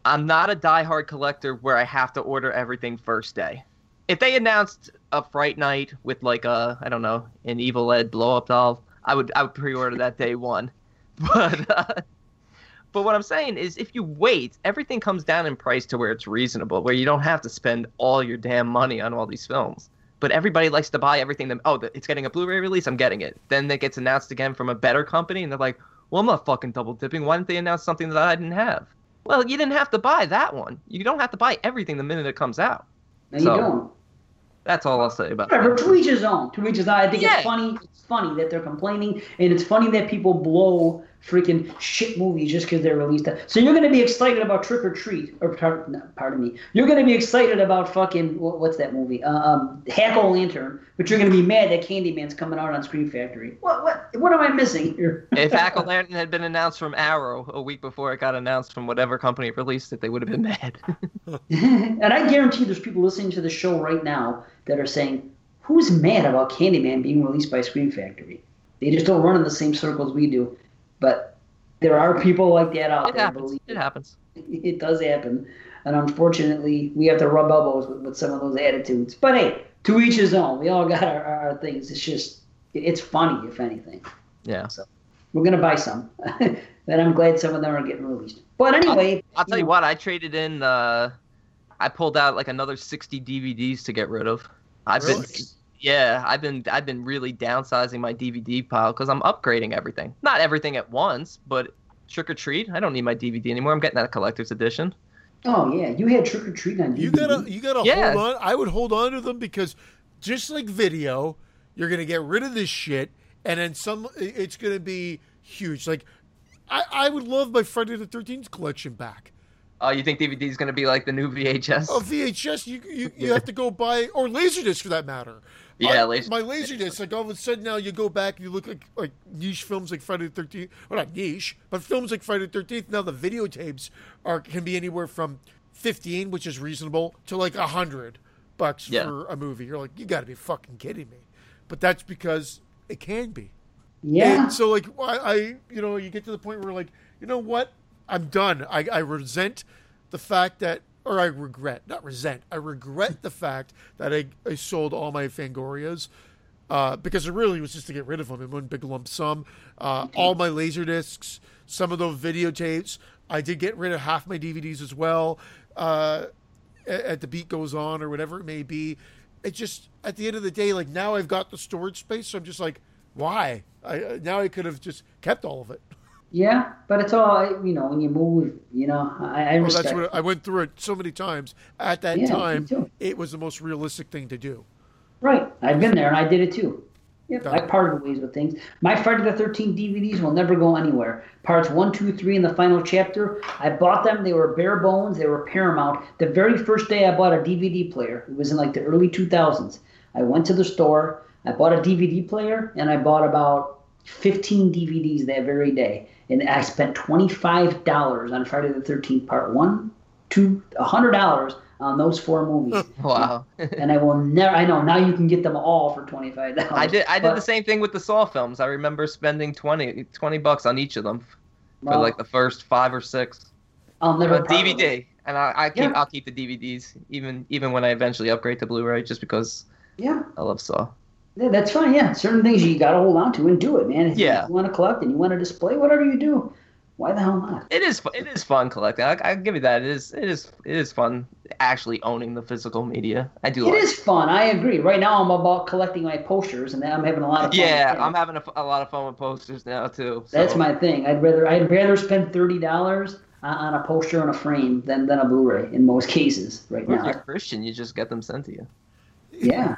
Speaker 3: I'm not a diehard collector where I have to order everything first day. If they announced a Fright Night with like a I don't know an Evil Ed blow up doll, I would I would pre-order that day one. <laughs> But uh, but what I'm saying is if you wait, everything comes down in price to where it's reasonable, where you don't have to spend all your damn money on all these films. But everybody likes to buy everything. That, oh, it's getting a Blu-ray release. I'm getting it. Then it gets announced again from a better company, and they're like, "Well, I'm not fucking double dipping. Why didn't they announce something that I didn't have?" Well, you didn't have to buy that one. You don't have to buy everything the minute it comes out.
Speaker 1: Now you don't.
Speaker 3: That's all I'll say about
Speaker 1: Whatever,
Speaker 3: that.
Speaker 1: to each his own. To each his own. I think
Speaker 3: Yeah.
Speaker 1: it's funny. It's funny that they're complaining, and it's funny that people blow freaking shit movies just because they're released. So you're gonna be excited about Trick or Treat, or no, pardon me. You're gonna be excited about fucking what's that movie? Uh, um, Hack O Lantern, but you're gonna be mad that Candyman's coming out on Scream Factory. What what what am I missing here? <laughs>
Speaker 3: If Hack Lantern had been announced from Arrow a week before it got announced from whatever company released it, they would have been mad. <laughs>
Speaker 1: and I guarantee there's people listening to the show right now that are saying, "Who's mad about Candyman being released by Scream Factory?" They just don't run in the same circles we do. But there are people like that out
Speaker 3: it
Speaker 1: there.
Speaker 3: happens.
Speaker 1: Believe
Speaker 3: It happens.
Speaker 1: it does happen, and unfortunately, we have to rub elbows with, with some of those attitudes. But hey, to each his own. We all got our, our, things. It's just, it's funny, if anything.
Speaker 3: Yeah.
Speaker 1: So we're gonna buy some, <laughs> and I'm glad some of them are getting released. But anyway,
Speaker 3: I'll tell you what, I traded in. Uh, I pulled out like another sixty DVDs to get rid of. I've been,
Speaker 2: Really?
Speaker 3: Yeah, I've been, I've been really downsizing my DVD pile because I'm upgrading everything. Not everything at once, but Trick or Treat. I don't need my DVD anymore. I'm getting that collector's edition.
Speaker 1: Oh yeah, you had Trick or Treat on DVD.
Speaker 2: You gotta you gotta
Speaker 3: Yeah.
Speaker 2: hold on. I would hold on to them because just like video, you're gonna get rid of this shit, and then some. It's gonna be huge. Like I, I would love my Friday the Thirteenth collection back.
Speaker 3: Oh, you think DVD is going to be like the new VHS?
Speaker 2: Oh, VHS, you you, you have to go buy or Laserdisc for that matter.
Speaker 3: Yeah,
Speaker 2: I-
Speaker 3: Laser-
Speaker 2: my Laserdisc. Like all of a sudden now, you go back and you look like like niche films like Friday the Thirteenth, well not niche, but films like Friday the Thirteenth. Now the videotapes are can be anywhere from fifteen, which is reasonable, to like a hundred bucks
Speaker 3: Yeah.
Speaker 2: for a movie. You're like, you got to be fucking kidding me. But that's because it can be.
Speaker 1: Yeah.
Speaker 2: And so like I, I you know you get to the point where like you know what I'm done. I, I resent the fact that or I regret not resent I regret the fact that I, I sold all my Fangorias uh, because it really was just to get rid of them in one big lump sum. Uh, all my laser discs, some of those videotapes. I did get rid of half my DVDs as well. Uh, at, the beat goes on or whatever it may be. It just at the end of the day, like now I've got the storage space, so I'm just like, why? I now I could have just kept all of it.
Speaker 1: Yeah, but it's all you know when you move. You know, I, I
Speaker 2: Well, that's what I went through it so many times. At that
Speaker 1: Yeah,
Speaker 2: time, it was the most realistic thing to do.
Speaker 1: Right, I've been there and I did it too. Yep,
Speaker 2: Yeah.
Speaker 1: I parted ways with things. My Friday the Thirteenth DVDs will never go anywhere. Parts one, two, three, and the final chapter. I bought them. They were bare bones. They were Paramount. The very first day I bought a DVD player. It was in like the early two thousands. I went to the store. I bought a DVD player and I bought about fifteen DVDs that very day. And I spent twenty five dollars on Friday the Thirteenth Part One, Two, hundred dollars on those four movies. <laughs>
Speaker 3: Wow. <laughs>
Speaker 1: and I will never. I know now you can get them all for twenty five dollars.
Speaker 3: I did. I did the same thing with the Saw films. I remember spending 20, 20 bucks on each of them for like the first five or six.
Speaker 1: I'll never part with it.
Speaker 3: DVD. and I, I keep
Speaker 1: Yeah.
Speaker 3: I'll keep the DVDs even even when I eventually upgrade to Blu-ray, just because
Speaker 1: Yeah.
Speaker 3: I love Saw.
Speaker 1: Yeah, that's fine. Yeah, certain things you got to hold on to and do it, man. If
Speaker 3: Yeah.
Speaker 1: you want to collect and you want to display, whatever you do, why the hell not?
Speaker 3: It is it is fun collecting. I, I give you that. It is it is it is fun actually owning the physical media. I do.
Speaker 1: It
Speaker 3: like
Speaker 1: is fun. I agree. Right now, I'm about collecting my posters, and I'm having a lot of fun.
Speaker 3: Yeah. I'm having a, a, lot of fun with posters now too. so-
Speaker 1: That's my thing. I'd rather I'd rather spend thirty dollars on, a poster and a frame than, than a Blu-ray in most <laughs> cases right
Speaker 3: Or if you're Christian, you just get them sent to you.
Speaker 1: Yeah,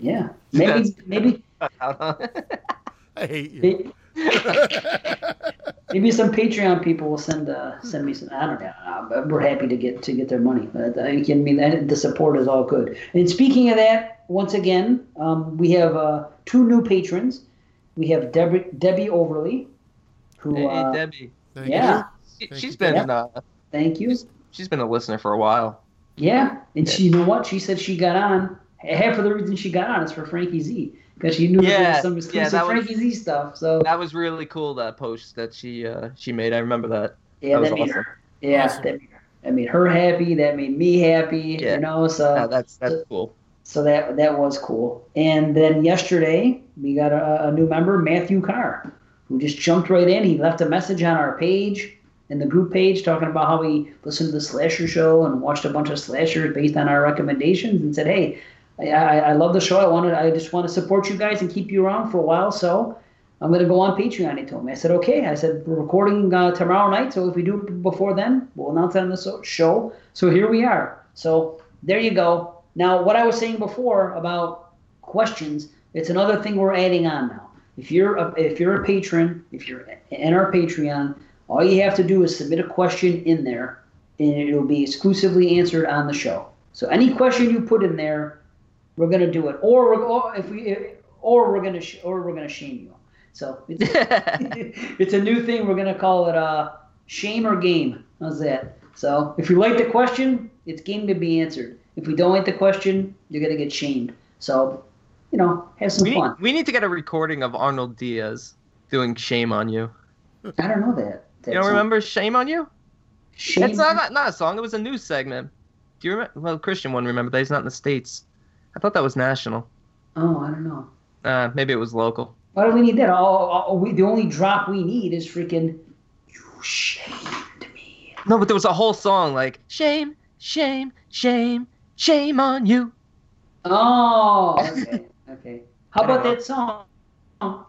Speaker 1: yeah. <laughs> Maybe
Speaker 3: That's-
Speaker 1: maybe
Speaker 2: I hate you.
Speaker 1: maybe some Patreon people will send uh, send me some. I don't know. Uh, We're happy to get to get their money. But I can mean that the support is all good. And speaking of that, once again, um, we have uh, two new patrons. We have Debbie Debbie Overly, who
Speaker 3: hey,
Speaker 1: uh,
Speaker 3: Debbie,
Speaker 2: Thank
Speaker 1: yeah.
Speaker 3: she,
Speaker 2: Thank
Speaker 3: she's
Speaker 2: you,
Speaker 3: been
Speaker 1: Debbie.
Speaker 3: uh,
Speaker 1: Thank you.
Speaker 3: she's been a listener for a while.
Speaker 1: Yeah, and she, you know what? She said she got on. Half of the reason she got on is for Frankie Z because she knew there
Speaker 3: Yeah,
Speaker 1: was some
Speaker 3: yeah,
Speaker 1: exclusive
Speaker 3: was-
Speaker 1: Frankie Z stuff. So
Speaker 3: That was really cool. That post that she uh, she made. I remember that.
Speaker 1: yeah,
Speaker 3: that was
Speaker 1: that made
Speaker 3: awesome.
Speaker 1: her. Yeah,
Speaker 2: Awesome.
Speaker 1: that made her. That made her happy. That made me happy.
Speaker 3: Yeah.
Speaker 1: You know, so
Speaker 3: Yeah, that's that's cool.
Speaker 1: so that that was cool. And then yesterday we got a, a new member, Matthew Carr, who just jumped right in. He left a message on our page, in the group page, talking about how he listened to the Slasher Show and watched a bunch of slashers based on our recommendations, and said, "Hey, I, I, love the show. I wanted, I just want to support you guys and keep you around for a while. So." I'm going to go on Patreon, he told me. I said, okay. I said, we're recording uh, tomorrow night, so if we do it before then, we'll announce it on the show. So here we are. So there you go. Now, what I was saying before about questions, it's another thing we're adding on now. If you're a, if you're a patron, if you're in our Patreon, all you have to do is submit a question in there, and it'll be exclusively answered on the show. So any question you put in there, we're gonna do it, or we're or if we or we're gonna sh- or we're gonna shame you. So it's, <laughs> it's a new thing. We're gonna call it uh, shame or game. How's that? So if you like the question, it's game to be answered. If we don't like the question, you're gonna get shamed. So, you know, have some
Speaker 3: we,
Speaker 1: fun.
Speaker 3: need, we need to get a recording of Arnold Diaz doing "Shame on You."
Speaker 1: I don't know that. that
Speaker 3: You don't
Speaker 1: song.
Speaker 3: remember "Shame on You"?
Speaker 1: Shame.
Speaker 3: It's not, not not a song. It was a news segment. Do you remember? Well, Christian one remember that he's not in the states. I thought that was national.
Speaker 1: Oh, I don't know.
Speaker 3: Uh, maybe it was local.
Speaker 1: Why do we need that? All, all, we, the only drop we need is freaking. You shamed me.
Speaker 3: No, but there was a whole song like "Shame, shame, shame, shame on you."
Speaker 1: Oh, <laughs> okay, okay. How about that song?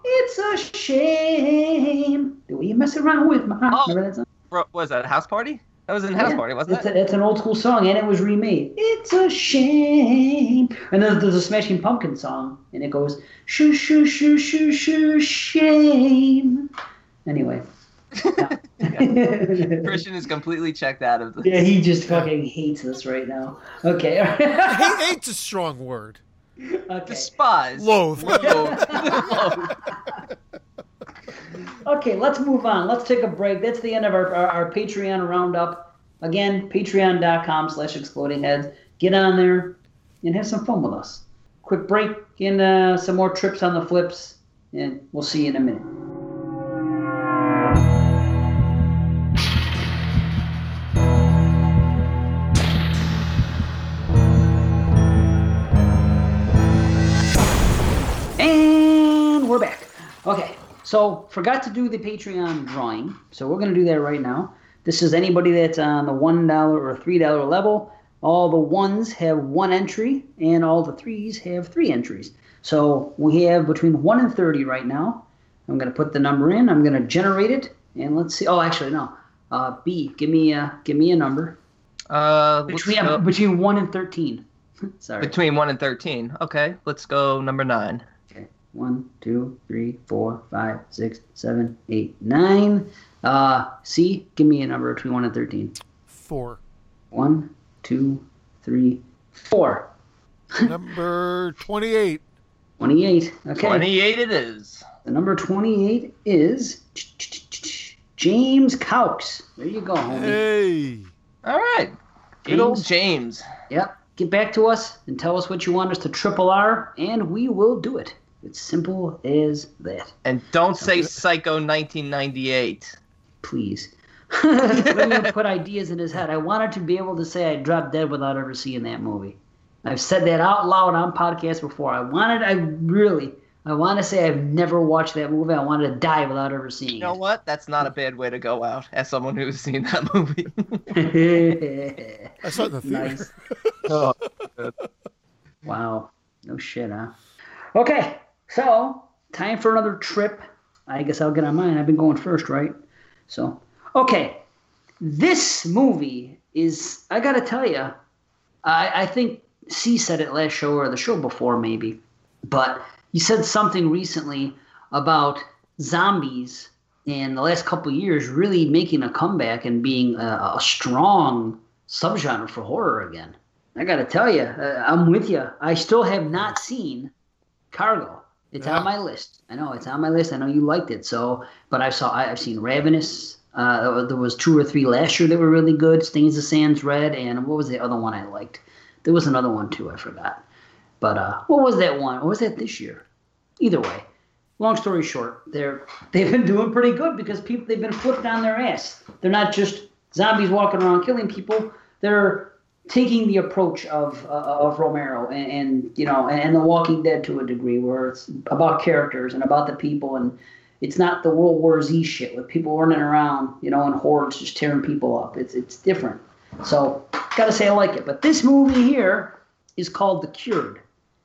Speaker 1: It's a shame the way you mess around with my.
Speaker 3: Oh.
Speaker 1: Remember that song?
Speaker 3: Bro, was that House Party? That was in House
Speaker 1: Yeah,
Speaker 3: Party, wasn't
Speaker 1: it's
Speaker 3: it?
Speaker 1: A, it's an old school song, and it was remade. It's a shame. And then there's a Smashing Pumpkin song, and it goes shoo shoo shoo shoo shoo shame. Anyway. <laughs> <laughs>
Speaker 3: Christian is completely checked out of the.
Speaker 1: yeah, he just fucking hates us right now. Okay.
Speaker 2: Hate, hate's a strong word. <laughs>
Speaker 1: okay.
Speaker 3: Despise.
Speaker 2: Loathe.
Speaker 3: Loathe. Loathe.
Speaker 1: Okay, let's move on. Let's take a break. That's the end of our, our, our Patreon roundup. Again, patreon.com slash exploding heads. Get on there and have some fun with us. Quick break and uh, some more trips on the flips, and we'll see you in a minute. And we're back. Okay, so forgot to do the Patreon drawing, so we're going to do that right now. This is anybody that's on the $1 or $3 level. All the ones have one entry, and all the threes have three entries. So we have between 1 and 30 right now. I'm going to put the number in. I'm going to generate it, and let's see. Oh, actually, no. Uh, B, give me a give me a number
Speaker 3: Uh,
Speaker 1: between
Speaker 3: go-
Speaker 1: between 1 and 13. <laughs> Sorry.
Speaker 3: between one and thirteen. Okay, let's go number nine.
Speaker 1: Okay. One, two, three, four, five, six, seven, eight, nine. Uh, C, give me a number between 1 and 13.
Speaker 2: Four.
Speaker 1: One, two, three, four. <laughs>
Speaker 2: Number 28.
Speaker 1: 28. Okay.
Speaker 3: Twenty-eight it is.
Speaker 1: The number 28 is James Caux. There you go, homie.
Speaker 2: Hey.
Speaker 3: All right. Good old
Speaker 1: James.
Speaker 3: James.
Speaker 1: Yep. Get back to us and tell us what you want us to triple R, and we will do it. It's simple as that.
Speaker 3: And don't say Psycho 1998.
Speaker 1: Please. <laughs> Let me put ideas in his head. I wanted to be able to say I dropped dead without ever seeing that movie. I've said that out loud on podcasts before. I wanted, I really, I want to say I've never watched that movie. I wanted to die without ever seeing
Speaker 3: You know
Speaker 1: it.
Speaker 3: what? That's not a bad way to go out as someone who's seen that movie. <laughs>
Speaker 2: I saw the theater.
Speaker 1: nice. <laughs>
Speaker 3: oh,
Speaker 1: Wow. No shit, huh? Okay, so time for another trip. I guess I'll get on mine. I've been going first, right? So, okay. This movie is, I gotta tell you, I, I think C said it last show or the show before, maybe, but you said something recently about zombies in the last couple years really making a comeback and being a, a strong subgenre for horror again. I got to tell you, uh, I'm with you. I still have not seen Cargo. It's
Speaker 2: Yeah.
Speaker 1: on my list. I know it's on my list. I know you liked it. So, but I saw I, I've seen Ravenous. Uh, there was two or three last year that were really good. Stains the Sands Red, and what was the other one I liked? There was another one too. I forgot. But uh, what was that one? What was that this year? Either way, long story short, they're <laughs> they've been doing pretty good because people they've been flipped on their ass. They're not just zombies walking around killing people. They're taking the approach of uh, of Romero and, and you know and, The Walking Dead to a degree, where it's about characters and about the people, and it's not the World War Z shit with people running around, you know, in hordes just tearing people up. It's it's different. So gotta say I like it. But this movie here is called The Cured.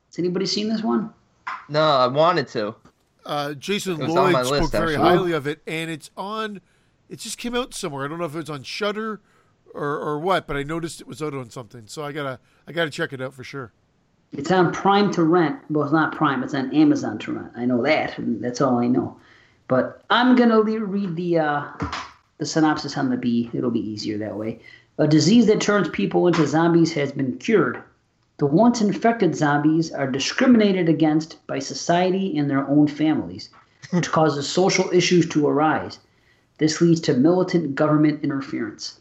Speaker 1: Has anybody seen this one?
Speaker 3: no, I wanted to.
Speaker 2: Uh, Jason
Speaker 3: It was on
Speaker 2: Lloyd spoke
Speaker 3: list,
Speaker 2: very
Speaker 3: actually.
Speaker 2: highly of it, and it's on. It just came out somewhere. I don't know if it was on Shudder or, or what, but I noticed it was out on something. So I gotta I gotta check it out for sure.
Speaker 1: It's on Prime to rent. Well, it's not Prime. It's on Amazon to rent. I know that. and That's all I know. But I'm gonna le- read the uh, the synopsis on the B. It'll be easier that way. A disease that turns people into zombies has been cured. The once infected zombies are discriminated against by society and their own families, <laughs> which causes social issues to arise. This leads to militant government interference.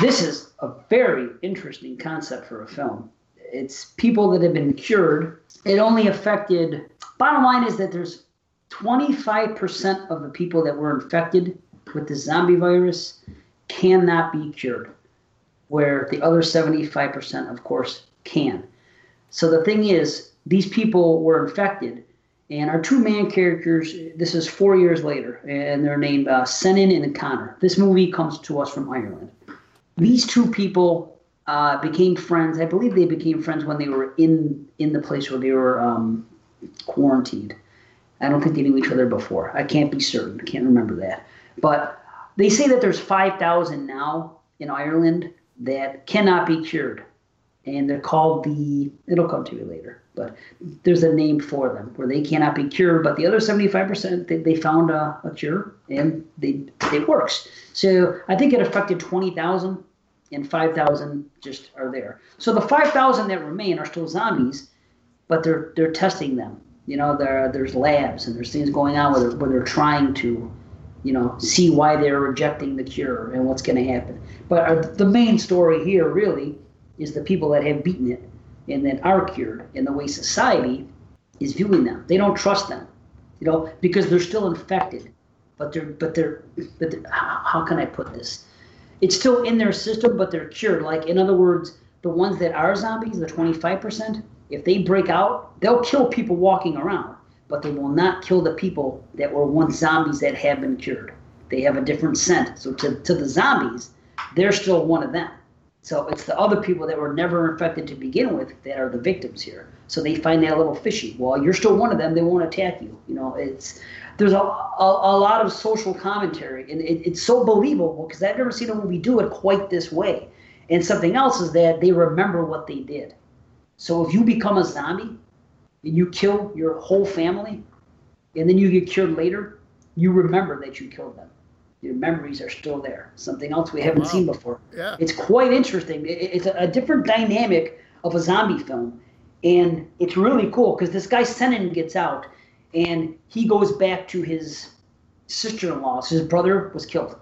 Speaker 1: This is a very interesting concept for a film. It's people that have been cured. It only affected, bottom line is that there's 25% of the people that were infected with the zombie virus cannot be cured, where the other 75%, of course, can. So the thing is, these people were infected, and our two main characters, this is four years later, and they're named uh, Senan and Connor. This movie comes to us from Ireland. These two people uh, became friends. I believe they became friends when they were in in the place where they were um, quarantined. I don't think they knew each other before. I can't be certain. I can't remember that. But they say that there's 5,000 now in Ireland that cannot be cured. And they're called the, it'll come to you later, but there's a name for them where they cannot be cured. But the other 75%, they, they found a, a cure and they, it works. So I think it affected 20,000 and 5,000 just are there. So the 5,000 that remain are still zombies, but they're they're testing them. You know, there there's labs and there's things going on where they're, where they're trying to, you know, see why they're rejecting the cure and what's going to happen. But our, the main story here really is the people that have beaten it and that are cured, and the way society is viewing them. They don't trust them, you know, because they're still infected. But they're but they're but they're, how, how can I put this? It's still in their system, but they're cured. Like in other words, the ones that are zombies, the 25%, if they break out, they'll kill people walking around, but they will not kill the people that were once zombies that have been cured. They have a different scent. So to, to the zombies, they're still one of them. So it's the other people that were never infected to begin with that are the victims here. So they find that a little fishy. Well, you're still one of them. They won't attack you. You know, it's there's a, a, a lot of social commentary, and it, it's so believable because I've never seen a movie do it quite this way. And something else is that they remember what they did. So if you become a zombie and you kill your whole family, and then you get cured later, you remember that you killed them. Your memories are still there. Something else we haven't
Speaker 2: wow.
Speaker 1: seen before.
Speaker 2: Yeah.
Speaker 1: It's quite interesting. It- It's a, a different dynamic of a zombie film, and it's really cool because this guy Senan gets out, and he goes back to his sister-in-law. So his brother was killed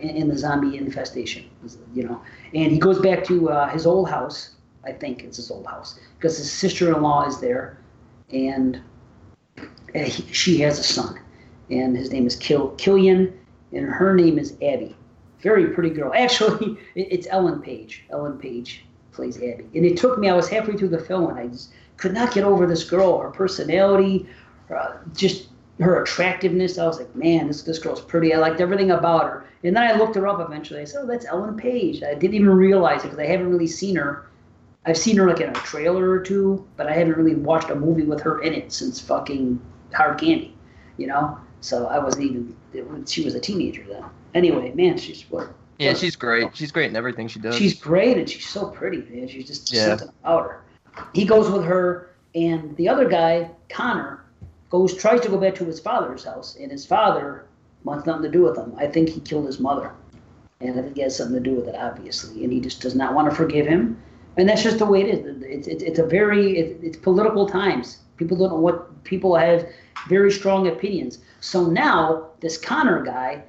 Speaker 1: in, the zombie infestation, you know, and he goes back to uh, his old house. I think it's his old house because his sister-in-law is there, and uh, he, she has a son, and his name is Kill Killian, and her name is Abby. Very pretty girl. <laughs> Actually, it, it's Ellen Page. Ellen Page plays Abby. And it took me, I was halfway through the film and I just could not get over this girl, her personality, uh, just her attractiveness. I was like, man, this, this girl's pretty. I liked everything about her. And then I looked her up eventually. I said, oh, that's Ellen Page. I didn't even realize it because I haven't really seen her. I've seen her like in a trailer or two, but I haven't really watched a movie with her in it since fucking Hard Candy, you know? So I wasn't even, she was a teenager then. Anyway, man, she's what?
Speaker 3: Yeah, she's great. She's great in everything she does.
Speaker 1: She's great and she's so pretty, man. She's just
Speaker 3: Yeah.
Speaker 1: something about her. He goes with her, and the other guy, Connor, goes tries to go back to his father's house, and his father wants nothing to do with him. I think he killed his mother, and I think he has something to do with it, obviously. And he just does not want to forgive him, and that's just the way it is. It's it's, it's a very it, it's political times. People don't know what people have very strong opinions. So now this Connor guy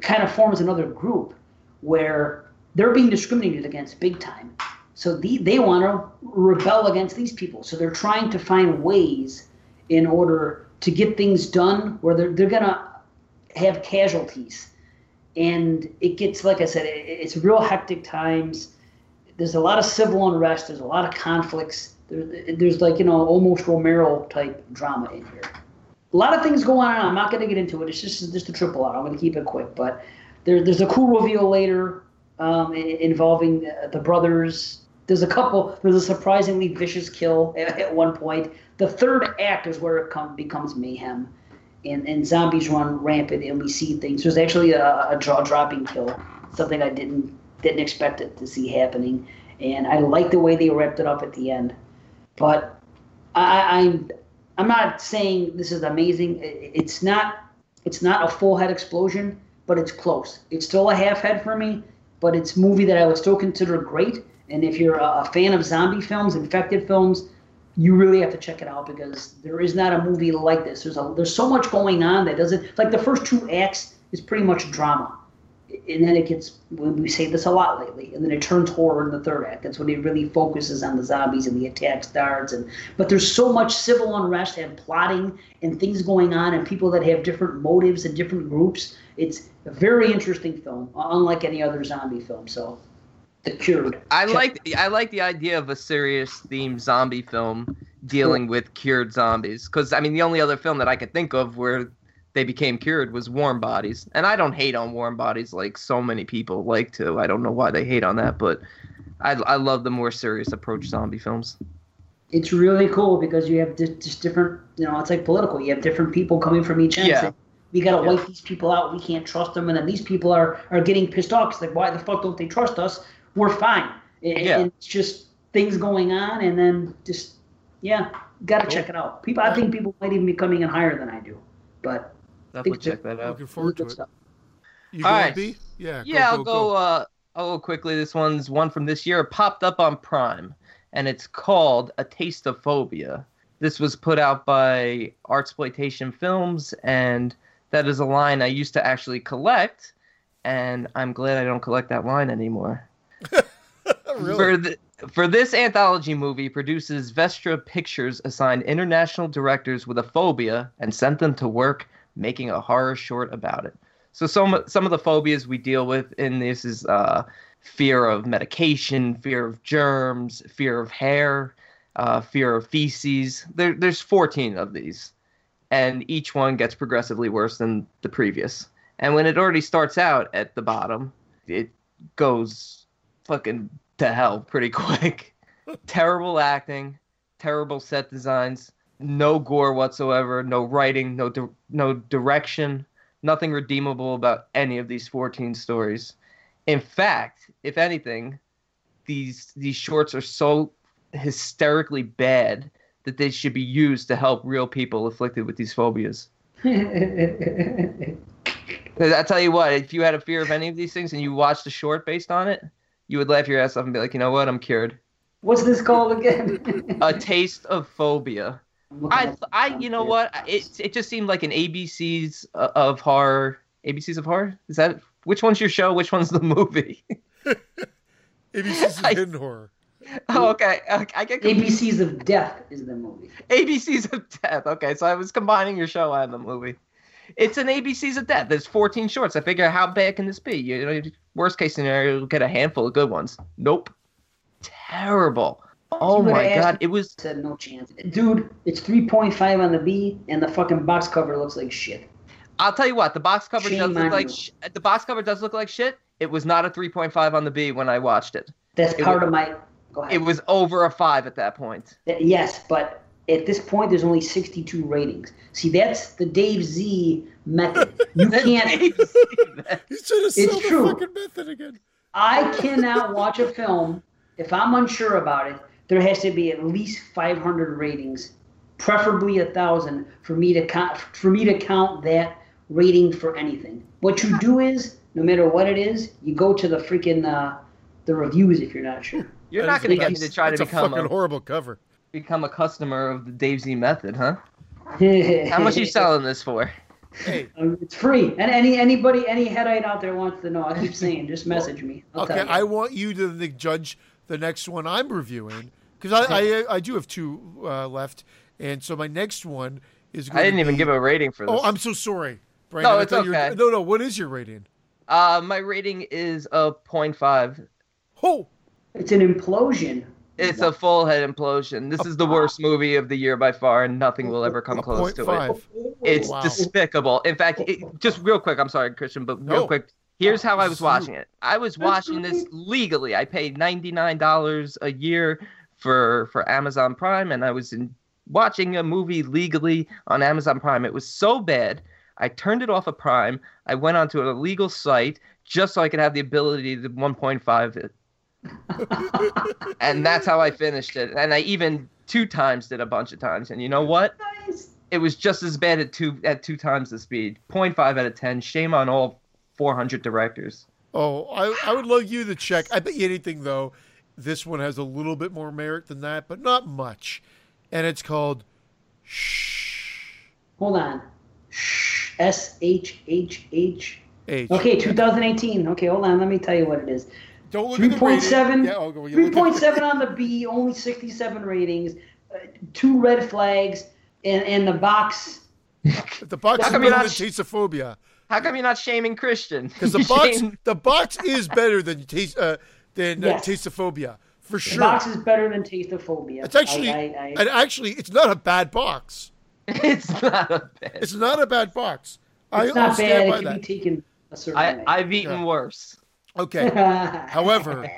Speaker 1: kind of forms another group where they're being discriminated against big time. So the, they want to rebel against these people. So they're trying to find ways in order to get things done where they're, they're going to have casualties. And it gets, like I said, it, it's real hectic times. There's a lot of civil unrest. There's a lot of conflicts. There, there's like, you know, almost Romero type drama in here. A lot of things going on. I'm not going to get into it. It's just just a triple R. I'm going to keep it quick. But there, there's a cool reveal later um, involving the, the brothers. There's a couple. There's a surprisingly vicious kill at, at one point. The third act is where it come, becomes mayhem, and, and zombies run rampant, and we see things. There's actually a, a jaw-dropping kill, something I didn't didn't expect it to see happening, and I like the way they wrapped it up at the end. But I, I'm I'm not saying this is amazing. It's not it's not a full head explosion, but it's close. It's still a half head for me, but it's movie that I would still consider great. And if you're a, fan of zombie films, infected films, you really have to check it out because there is not a movie like this. There's a there's so much going on that doesn't like the first two acts is pretty much drama, and then it gets we say this a lot lately, and then it turns horror in the third act. That's when it really focuses on the zombies and the attack starts. And but there's so much civil unrest and plotting and things going on and people that have different motives and different groups. It's a very interesting film, unlike any other zombie film. So, The Cured.
Speaker 3: I
Speaker 1: Check-
Speaker 3: like I like the idea of a serious themed zombie film dealing with cured zombies because I mean the only other film that I could think of where they became cured was Warm Bodies, and I don't hate on Warm Bodies like so many people like to. I don't know why they hate on that, but I I love the more serious approach zombie films.
Speaker 1: it's really cool because you have just different, you know, it's like political. You have different people coming from each end.
Speaker 3: Yeah.
Speaker 1: saying, we got to
Speaker 3: Yeah.
Speaker 1: wipe these people out. We can't trust them. And then these people are, are getting pissed off. It's like, why the fuck don't they trust us? We're fine. And,
Speaker 3: Yeah.
Speaker 1: it's just things going on. And then just, yeah, got to
Speaker 2: Cool.
Speaker 1: check it out. People, I think people might even be coming in higher than I do. But
Speaker 3: Definitely
Speaker 1: Think
Speaker 3: check that out.
Speaker 2: Looking forward to it.
Speaker 1: stuff.
Speaker 2: You
Speaker 3: All
Speaker 2: going. B? Yeah.
Speaker 3: Yeah, I'll go. Uh, I'll go quickly. This one's one from this year. It popped up on Prime, and it's called A Taste of Phobia. This was put out by Artsploitation Films, and that is a line I used to actually collect, and I'm glad I don't collect that line anymore.
Speaker 2: Really?
Speaker 3: For the, for this anthology movie, produces Vestra Pictures assigned international directors with a phobia and sent them to work making a horror short about it. So some some of the phobias we deal with in this is uh, fear of medication, fear of germs, fear of hair, uh, fear of feces. There, there's 14 of these, and each one gets progressively worse than the previous. And when it already starts out at the bottom, it goes fucking to hell pretty <laughs> quick. terrible acting, terrible set designs, no gore whatsoever, no writing, no di- no direction, nothing redeemable about any of these 14 stories. In fact, if anything, these these shorts are so hysterically bad that they should be used to help real people afflicted with these phobias. <laughs> I tell you what, if you had a fear of any of these things and you watched a short based on it, you would laugh your ass off and be like, you know what, I'm cured.
Speaker 1: What's this called again?
Speaker 3: A taste of phobia.
Speaker 1: I'm
Speaker 3: I, you know what? It, it just seemed like an ABC's uh, of horror. ABC's of horror? Is that which one's your show? Which one's the movie? <laughs>
Speaker 2: ABC's
Speaker 3: I-
Speaker 2: hidden horror.
Speaker 3: oh, okay. I, I get confused.
Speaker 1: ABCs of Death is the movie.
Speaker 3: ABC's of Death. Okay, so I was combining your show and the movie. It's an ABC's of Death. There's 14 shorts. I figure, how bad can this be? You know, worst case scenario, you'll get a handful of good ones. Nope. Terrible. Oh my god, it was
Speaker 1: Said no chance, dude. It's three point five on the B, and the fucking box cover looks like shit.
Speaker 3: I'll tell you what, the box cover
Speaker 1: Shame
Speaker 3: does look like sh- the box cover does look like shit. It was not a 3.5 on the B when I watched it.
Speaker 1: That's
Speaker 3: It
Speaker 1: part
Speaker 3: wa-
Speaker 1: of my. Go ahead.
Speaker 3: It was over a 5 at that point.
Speaker 1: Th- Yes, but at this point, there's only 62 ratings. See, that's the Dave Z method. You <laughs> can't.
Speaker 2: You should have
Speaker 1: It's
Speaker 2: sold the
Speaker 1: true.
Speaker 2: fucking method again.
Speaker 1: I cannot watch a film if I'm unsure about it. There has to be at least 500 ratings, preferably a thousand, for me to count for me to count that rating for anything. What you do is, no matter what it is, you go to the freaking uh, the reviews if you're not sure.
Speaker 3: You're
Speaker 2: That
Speaker 3: not going to get me to try to
Speaker 2: that's
Speaker 3: become
Speaker 2: a fucking
Speaker 3: a,
Speaker 2: horrible cover.
Speaker 3: Become a customer of the Dave Z method, huh? <laughs> How much you selling this for?
Speaker 2: Hey,
Speaker 1: Um, It's free. And any anybody any headite out there wants to know, I keep saying, just message me. I'll
Speaker 2: okay,
Speaker 1: tell you.
Speaker 2: I want you to the- judge the next one I'm reviewing because I, I I do have two uh, left, and so my next one is. Going
Speaker 3: I didn't
Speaker 2: to
Speaker 3: even
Speaker 2: be-
Speaker 3: give a rating for this.
Speaker 2: Oh, I'm so sorry, Brandon.
Speaker 3: No, it's
Speaker 2: thought you were-
Speaker 3: okay.
Speaker 2: No, no. What is your rating?
Speaker 3: Uh, my rating is a 0.5.
Speaker 2: Oh,
Speaker 1: It's an implosion.
Speaker 3: It's a full head implosion. This is the worst movie of the year by far, and nothing will ever come close
Speaker 2: point
Speaker 3: to it.
Speaker 2: Oh,
Speaker 3: it's
Speaker 2: Wow.
Speaker 3: despicable. In fact, it, just real quick, I'm sorry, Christian, but real
Speaker 2: No.
Speaker 3: quick. Here's how I was watching it. I was watching this legally. I paid $99 a year for for Amazon Prime, and I was in, watching a movie legally on Amazon Prime. It was so bad, I turned it off of Prime. I went onto an illegal site just so I could have the ability to 1.5 it. <laughs> and that's how I finished it. And I even two times did a bunch of times. And you know what?
Speaker 1: Nice.
Speaker 3: it was just as bad at two at two times the speed. 0.5 out of 10. Shame on all 400 directors.
Speaker 2: Oh, I, I would love you to check. I bet you anything though, this one has a little bit more merit than that, but not much. And it's called Shh
Speaker 1: Hold on. Shh. S H H H.
Speaker 2: H.
Speaker 1: Okay, 2018. Okay, hold on. Let me tell you what it is.
Speaker 2: Don't look at the
Speaker 1: 3.7.
Speaker 2: Yeah, oh, go- you look at-
Speaker 1: 3.7 on the B, only 67 ratings, uh, two red flags, and, and the box. <laughs>
Speaker 2: The box
Speaker 3: How
Speaker 2: is
Speaker 3: come
Speaker 2: better than
Speaker 3: not How come you're not shaming Christian?
Speaker 2: because the <laughs> box
Speaker 3: shame-
Speaker 2: the box is better than taste uh, than uh,
Speaker 1: Yes.
Speaker 2: Tasteophobia for
Speaker 1: The box is better than Tasteophobia.
Speaker 2: It's actually
Speaker 1: I, I, I,
Speaker 2: and actually it's not a bad box. <laughs>
Speaker 3: it's not a bad.
Speaker 2: It's not a bad box. I,
Speaker 1: it's
Speaker 2: I'll
Speaker 1: not
Speaker 2: stand
Speaker 1: bad.
Speaker 2: by
Speaker 1: It can
Speaker 2: that.
Speaker 1: be taken a certain
Speaker 3: I,
Speaker 1: way.
Speaker 3: I've eaten
Speaker 2: Yeah.
Speaker 3: worse.
Speaker 2: Okay. However,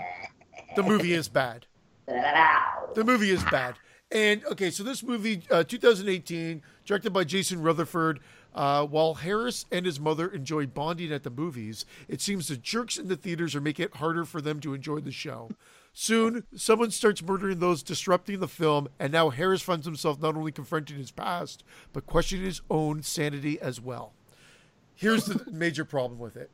Speaker 2: the movie is bad. The movie is bad. And okay, so this movie, uh, 2018, directed by Jason Rutherford. Uh, while Harris and his mother enjoy bonding at the movies, it seems the jerks in the theaters are making it harder for them to enjoy the show. Soon, someone starts murdering those disrupting the film, and now Harris finds himself not only confronting his past, but questioning his own sanity as well. Here's the major problem with it.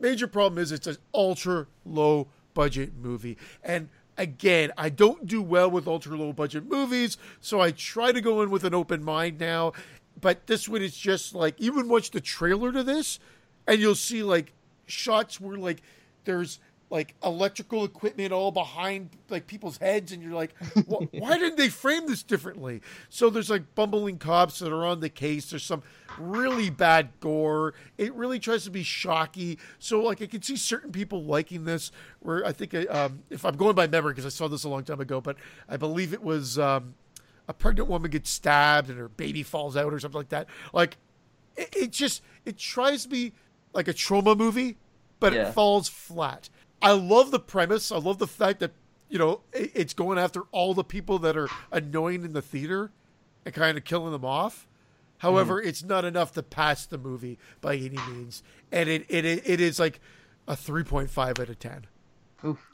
Speaker 2: Major problem is it's an ultra low budget movie. And again, I don't do well with ultra low budget movies, so I try to go in with an open mind now. But this one is just like even watch the trailer to this, and you'll see like shots where like there's like electrical equipment all behind like people's heads and you're like "Wh- <laughs> why didn't they frame this differently? So there's like bumbling cops that are on the case. There's some really bad gore. It really tries to be shocky. So like i can see certain people liking this. Where i think uh, um, if i'm going by memory because i saw this a long time ago but i believe it was um, a pregnant woman gets stabbed and her baby falls out or something like that. Like it, it just it tries to be like a trauma movie but
Speaker 3: Yeah.
Speaker 2: it falls flat i love the premise. I love the fact that you know it's going after all the people that are annoying in the theater and kind of killing them off. However mm. it's not enough to pass the movie by any means. And it it, it is like a 3.5 out of 10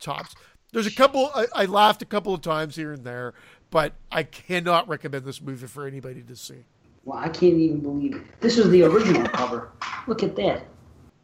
Speaker 2: tops. There's a couple I, I laughed a couple of times here and there but i cannot recommend this movie for anybody to see.
Speaker 1: Well, I can't even believe it. This is the original cover. Look at that.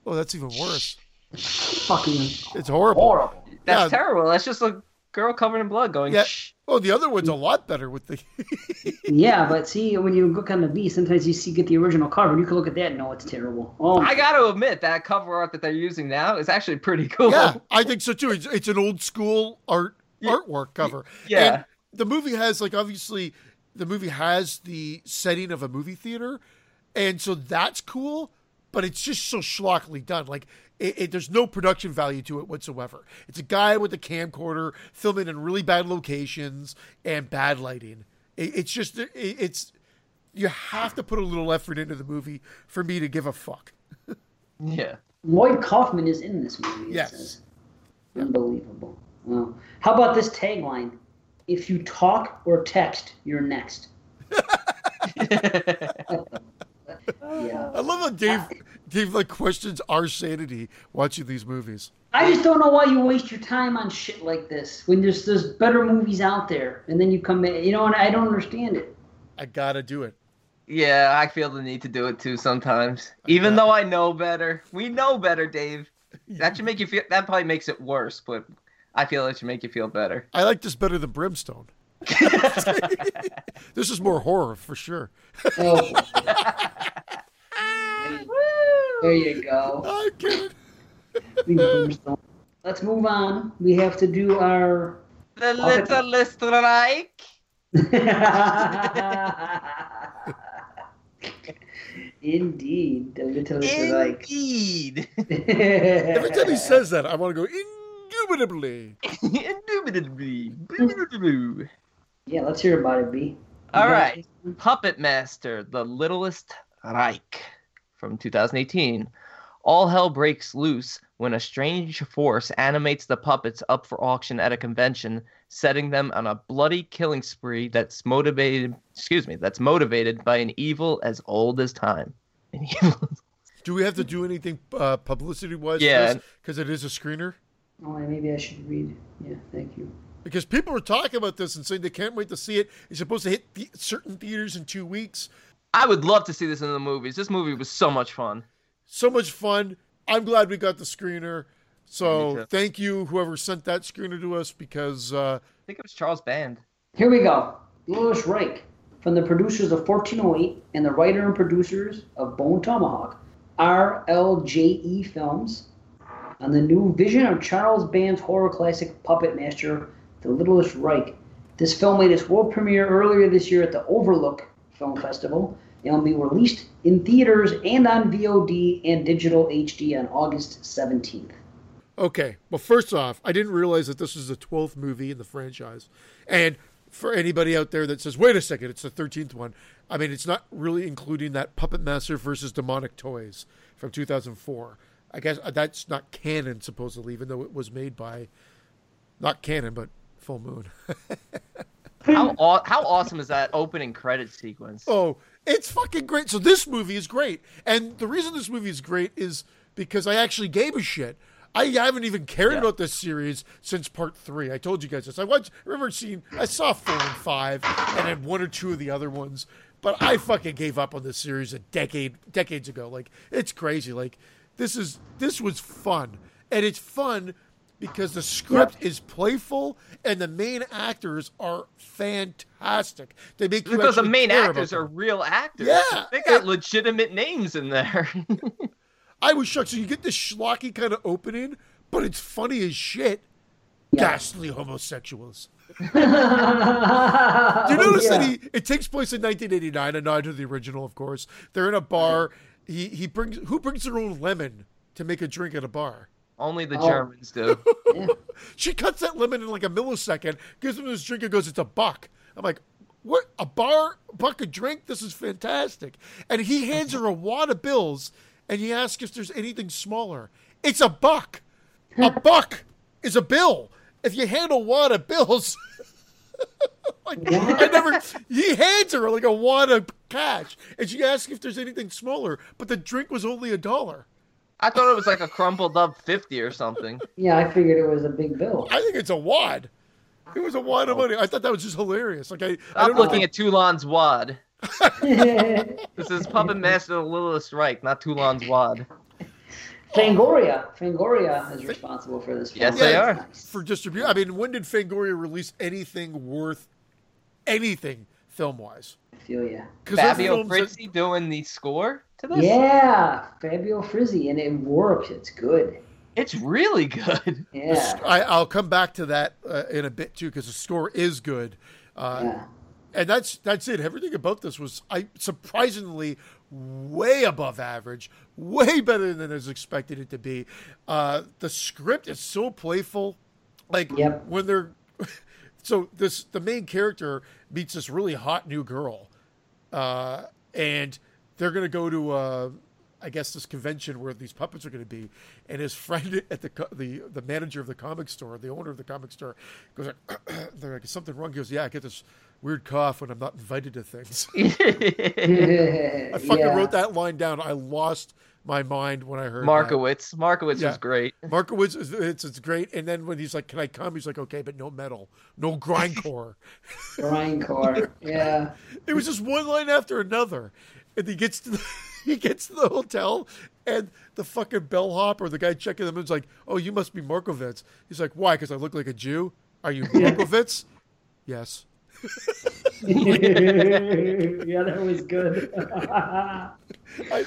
Speaker 2: oh that's even worse
Speaker 1: Fucking
Speaker 2: it's horrible
Speaker 1: horrible.
Speaker 3: That's
Speaker 2: Yeah.
Speaker 3: terrible. That's just a girl covered in blood going.
Speaker 2: Yeah.
Speaker 3: Shh.
Speaker 2: Oh, the other one's a lot better with the. <laughs>
Speaker 1: Yeah, but see, when you look on the B, sometimes you see get the original cover, and you can look at that and know it's terrible. Oh,
Speaker 3: I got to admit that cover art that they're using now is actually pretty cool.
Speaker 2: yeah, <laughs> I think so too. It's, it's an old school art artwork cover.
Speaker 3: Yeah.
Speaker 2: And the movie has like obviously the movie has the setting of a movie theater, and so that's cool. But it's just so schlockily done. Like it, it, there's no production value to it whatsoever. It's a guy with a camcorder filming in really bad locations and bad lighting. It, it's just it, it's you have to put a little effort into the movie for me to give a fuck. <laughs>
Speaker 3: Yeah.
Speaker 1: Lloyd Kaufman is in this movie. It
Speaker 2: Yes.
Speaker 1: says. Unbelievable. Well, how about this tagline? If you talk or text, you're next. <laughs> <laughs> yeah.
Speaker 2: I love how Dave Dave like questions our sanity watching these movies.
Speaker 1: I just don't know why you waste your time on shit like this when there's there's better movies out there, and then you come in, you know, and I don't understand it.
Speaker 2: I gotta do it.
Speaker 3: Yeah, I feel the need to do it too sometimes. Even though I know better. We know better, Dave. <laughs> That should make you feel that probably makes it worse, but I feel it should make you feel better.
Speaker 2: I like this better than Brimstone. <laughs> this is more horror for sure.
Speaker 1: Oh. <laughs> there you go.
Speaker 2: I'm kidding.
Speaker 1: Let's move on. We have to do our.
Speaker 3: The little strike. <laughs>
Speaker 1: Indeed, the little like.
Speaker 3: Indeed.
Speaker 2: Every time he says that, I want to go indubitably.
Speaker 3: Indubitably.
Speaker 1: Yeah, let's hear about it, B.
Speaker 3: All right,
Speaker 1: You got
Speaker 3: right.
Speaker 1: it?
Speaker 3: Puppet Master, The Littlest Reich from 2018. All hell breaks loose when a strange force animates the puppets up for auction at a convention, setting them on a bloody killing spree that's motivated, excuse me, that's motivated by an evil as old as time. <laughs> An evil.
Speaker 2: Do we have to do anything uh, publicity wise?
Speaker 3: Yeah.
Speaker 2: Because it is a screener?
Speaker 1: Oh, maybe I should read. Yeah, thank you.
Speaker 2: Because people are talking about this and saying they can't wait to see it. It's supposed to hit the- certain theaters in two weeks.
Speaker 3: I would love to see this in the movies. This movie was so much fun.
Speaker 2: So much fun. I'm glad we got the screener. So thank you, whoever sent that screener to us, because uh,
Speaker 3: I think it was Charles Band.
Speaker 1: Here we go. Louis Reich, from the producers of 1408 and the writer and producers of Bone Tomahawk, RLJE E Films, on the new vision of Charles Band's horror classic Puppet Master, The Littlest Reich. This film made its world premiere earlier this year at the Overlook Film Festival and will be released in theaters and on VOD and digital HD on August 17th.
Speaker 2: Okay. Well, first off, I didn't realize that this was the 12th movie in the franchise. And for anybody out there that says, wait a second, it's the 13th one, I mean, it's not really including that Puppet Master versus Demonic Toys from 2004. I guess uh, that's not canon, supposedly, even though it was made by, not canon, but Full Moon.
Speaker 3: How <laughs> aw- how awesome is that opening credit sequence?
Speaker 2: Oh, it's fucking great. So this movie is great. And the reason this movie is great is because I actually gave a shit. I haven't even cared
Speaker 3: Yeah.
Speaker 2: about this series since part three. I told you guys this. I watched, remember seeing, I saw four and five, and then one or two of the other ones. But I fucking gave up on this series a decade, decades ago. Like it's crazy. Like this is this was fun, and it's fun because the script is playful and the main actors are fantastic. They make
Speaker 3: because the main actors are real actors.
Speaker 2: Yeah,
Speaker 3: they got
Speaker 2: it-
Speaker 3: legitimate names in there. <laughs>
Speaker 2: I was shocked. So you get this schlocky kind of opening, but it's funny as shit.
Speaker 1: Yeah.
Speaker 2: Ghastly homosexuals. <laughs>
Speaker 1: Do
Speaker 2: you notice that he? It takes place in 1989, a nod to the original, of course. They're in a bar. He he brings who brings their own lemon to make a drink at a bar.
Speaker 3: Only the
Speaker 1: Oh.
Speaker 3: Germans do. <laughs>
Speaker 1: Yeah.
Speaker 2: She cuts that lemon in like a millisecond, gives him this drink, and goes, "It's a buck." I'm like, "What? A bar buck a drink? This is fantastic!" And he hands her a wad of bills, and he asks if there's anything smaller. It's a buck. A <laughs> buck is a bill. If you hand a wad of bills, <laughs> like, I never. He hands her like a wad of cash, and she asks if there's anything smaller. But the drink was only a dollar.
Speaker 3: I thought it was like a crumpled up fifty or something.
Speaker 1: Yeah, I figured it was a big bill.
Speaker 2: I think it's a wad. It was a wad of money. I thought that was just hilarious. Like I, I
Speaker 3: I'm
Speaker 2: don't
Speaker 3: looking
Speaker 2: they-
Speaker 3: at Toulon's wad. <laughs> This is Puppet Master the Littlest Reich, not Toulon's wad.
Speaker 1: Fangoria. Fangoria is responsible for this.
Speaker 3: Yes,
Speaker 1: film.
Speaker 3: they
Speaker 2: Yeah,
Speaker 3: are.
Speaker 1: Nice.
Speaker 2: for distribution. I mean, when did Fangoria release anything worth anything film wise?
Speaker 1: I feel ya.
Speaker 3: Fabio Frizzi doing the score to this?
Speaker 1: Yeah, Fabio Frizzi, and it works. It's good.
Speaker 3: It's really good. <laughs>
Speaker 1: Yeah.
Speaker 2: I, I'll come back to that uh, in a bit too, because the score is good. Uh,
Speaker 1: yeah.
Speaker 2: and that's that's it. Everything about this was I surprisingly way above average, way better than I was expected it to be. Uh, the script is so playful, like
Speaker 1: Yep.
Speaker 2: when they're so this the main character meets this really hot new girl, uh, and they're gonna go to uh, I guess this convention where these puppets are going to be, and his friend <laughs> at the the the manager of the comic store, the owner of the comic store, goes like, <clears throat> "They're like, is something wrong?" He goes, "Yeah, I get this weird cough when I'm not invited to things." <laughs> <laughs> I fucking
Speaker 1: Yeah.
Speaker 2: wrote that line down. I lost my mind when I heard that.
Speaker 3: Markowitz. Markowitz
Speaker 2: Yeah.
Speaker 3: was great. <laughs>
Speaker 2: Markowitz, is- it's it's great. And then when he's like, "Can I come?" He's like, "Okay, but no metal, no grindcore." <laughs>
Speaker 1: Grindcore. Yeah.
Speaker 2: it was just one line after another, and he gets to the, <laughs> he gets to the hotel, and the fucking bellhop or the guy checking them in is like, "Oh, you must be Markowitz." He's like, "Why? Because I look like a Jew? Are you Markowitz?" yes.
Speaker 1: yeah, that was good.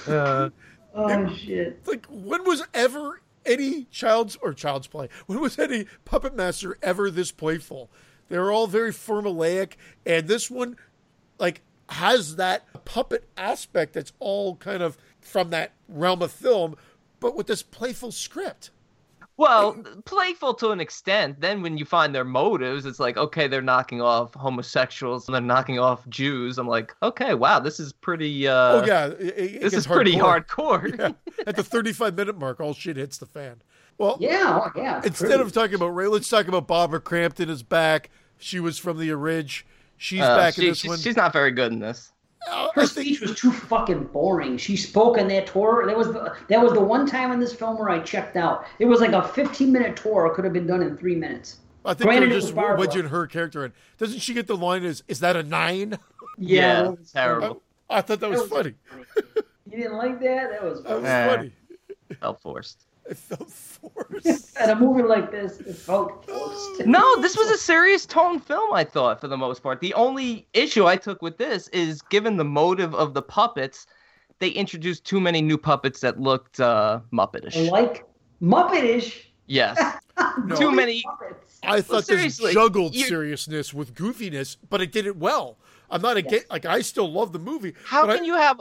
Speaker 3: Uh,
Speaker 1: oh shit.
Speaker 2: Like, when was ever any child's or child's play? When was any puppet master ever this playful? They're all very formulaic, and this one, like, has that puppet aspect that's all kind of from that realm of film, but with this playful script.
Speaker 3: Well, playful to an extent. Then when you find their motives, it's like, okay, they're knocking off homosexuals and they're knocking off Jews. I'm like, okay, wow, this is pretty. Uh,
Speaker 2: oh yeah, it- it- it
Speaker 3: this
Speaker 2: gets
Speaker 3: is pretty
Speaker 2: hardcore.
Speaker 3: hardcore.
Speaker 2: Yeah. <laughs> At the 35 minute mark, all shit hits the fan. Well,
Speaker 1: Yeah, oh, yeah.
Speaker 2: instead
Speaker 1: pretty.
Speaker 2: of talking about Ray, let's talk about Barbara Crampton is back. She was from the Ridge. She's
Speaker 3: Uh,
Speaker 2: back
Speaker 3: she-
Speaker 2: in this
Speaker 3: she's,
Speaker 2: one.
Speaker 3: she's not very good in this.
Speaker 2: Uh,
Speaker 1: her speech was too fucking boring. She spoke on that tour. That was the that was the one time in this film where I checked out. It was like a 15 minute tour. It could have been done in three minutes.
Speaker 2: I think
Speaker 1: Granted,
Speaker 2: they're just wedging her character in. Doesn't she get the line? Is is that a nine? <laughs>
Speaker 3: Yeah,
Speaker 1: that was
Speaker 3: terrible.
Speaker 2: I thought that was,
Speaker 1: That was
Speaker 2: funny.
Speaker 1: You didn't like that? That was
Speaker 2: That was funny.
Speaker 3: Felt forced.
Speaker 2: It felt forced.
Speaker 1: at a movie like this. It felt forced.
Speaker 3: No, this was a serious tone film, I thought, for the most part. The only issue I took with this is given the motive of the puppets, they introduced too many new puppets that looked uh, Muppetish.
Speaker 1: like Muppetish.
Speaker 3: Yes.
Speaker 2: No. <laughs>
Speaker 3: Too many.
Speaker 1: Muppets.
Speaker 2: I thought this
Speaker 3: seriously,
Speaker 2: juggled
Speaker 3: you-
Speaker 2: seriousness with goofiness, but it did it well. I'm not against. Like I still love the movie.
Speaker 3: How can
Speaker 2: I,
Speaker 3: you have.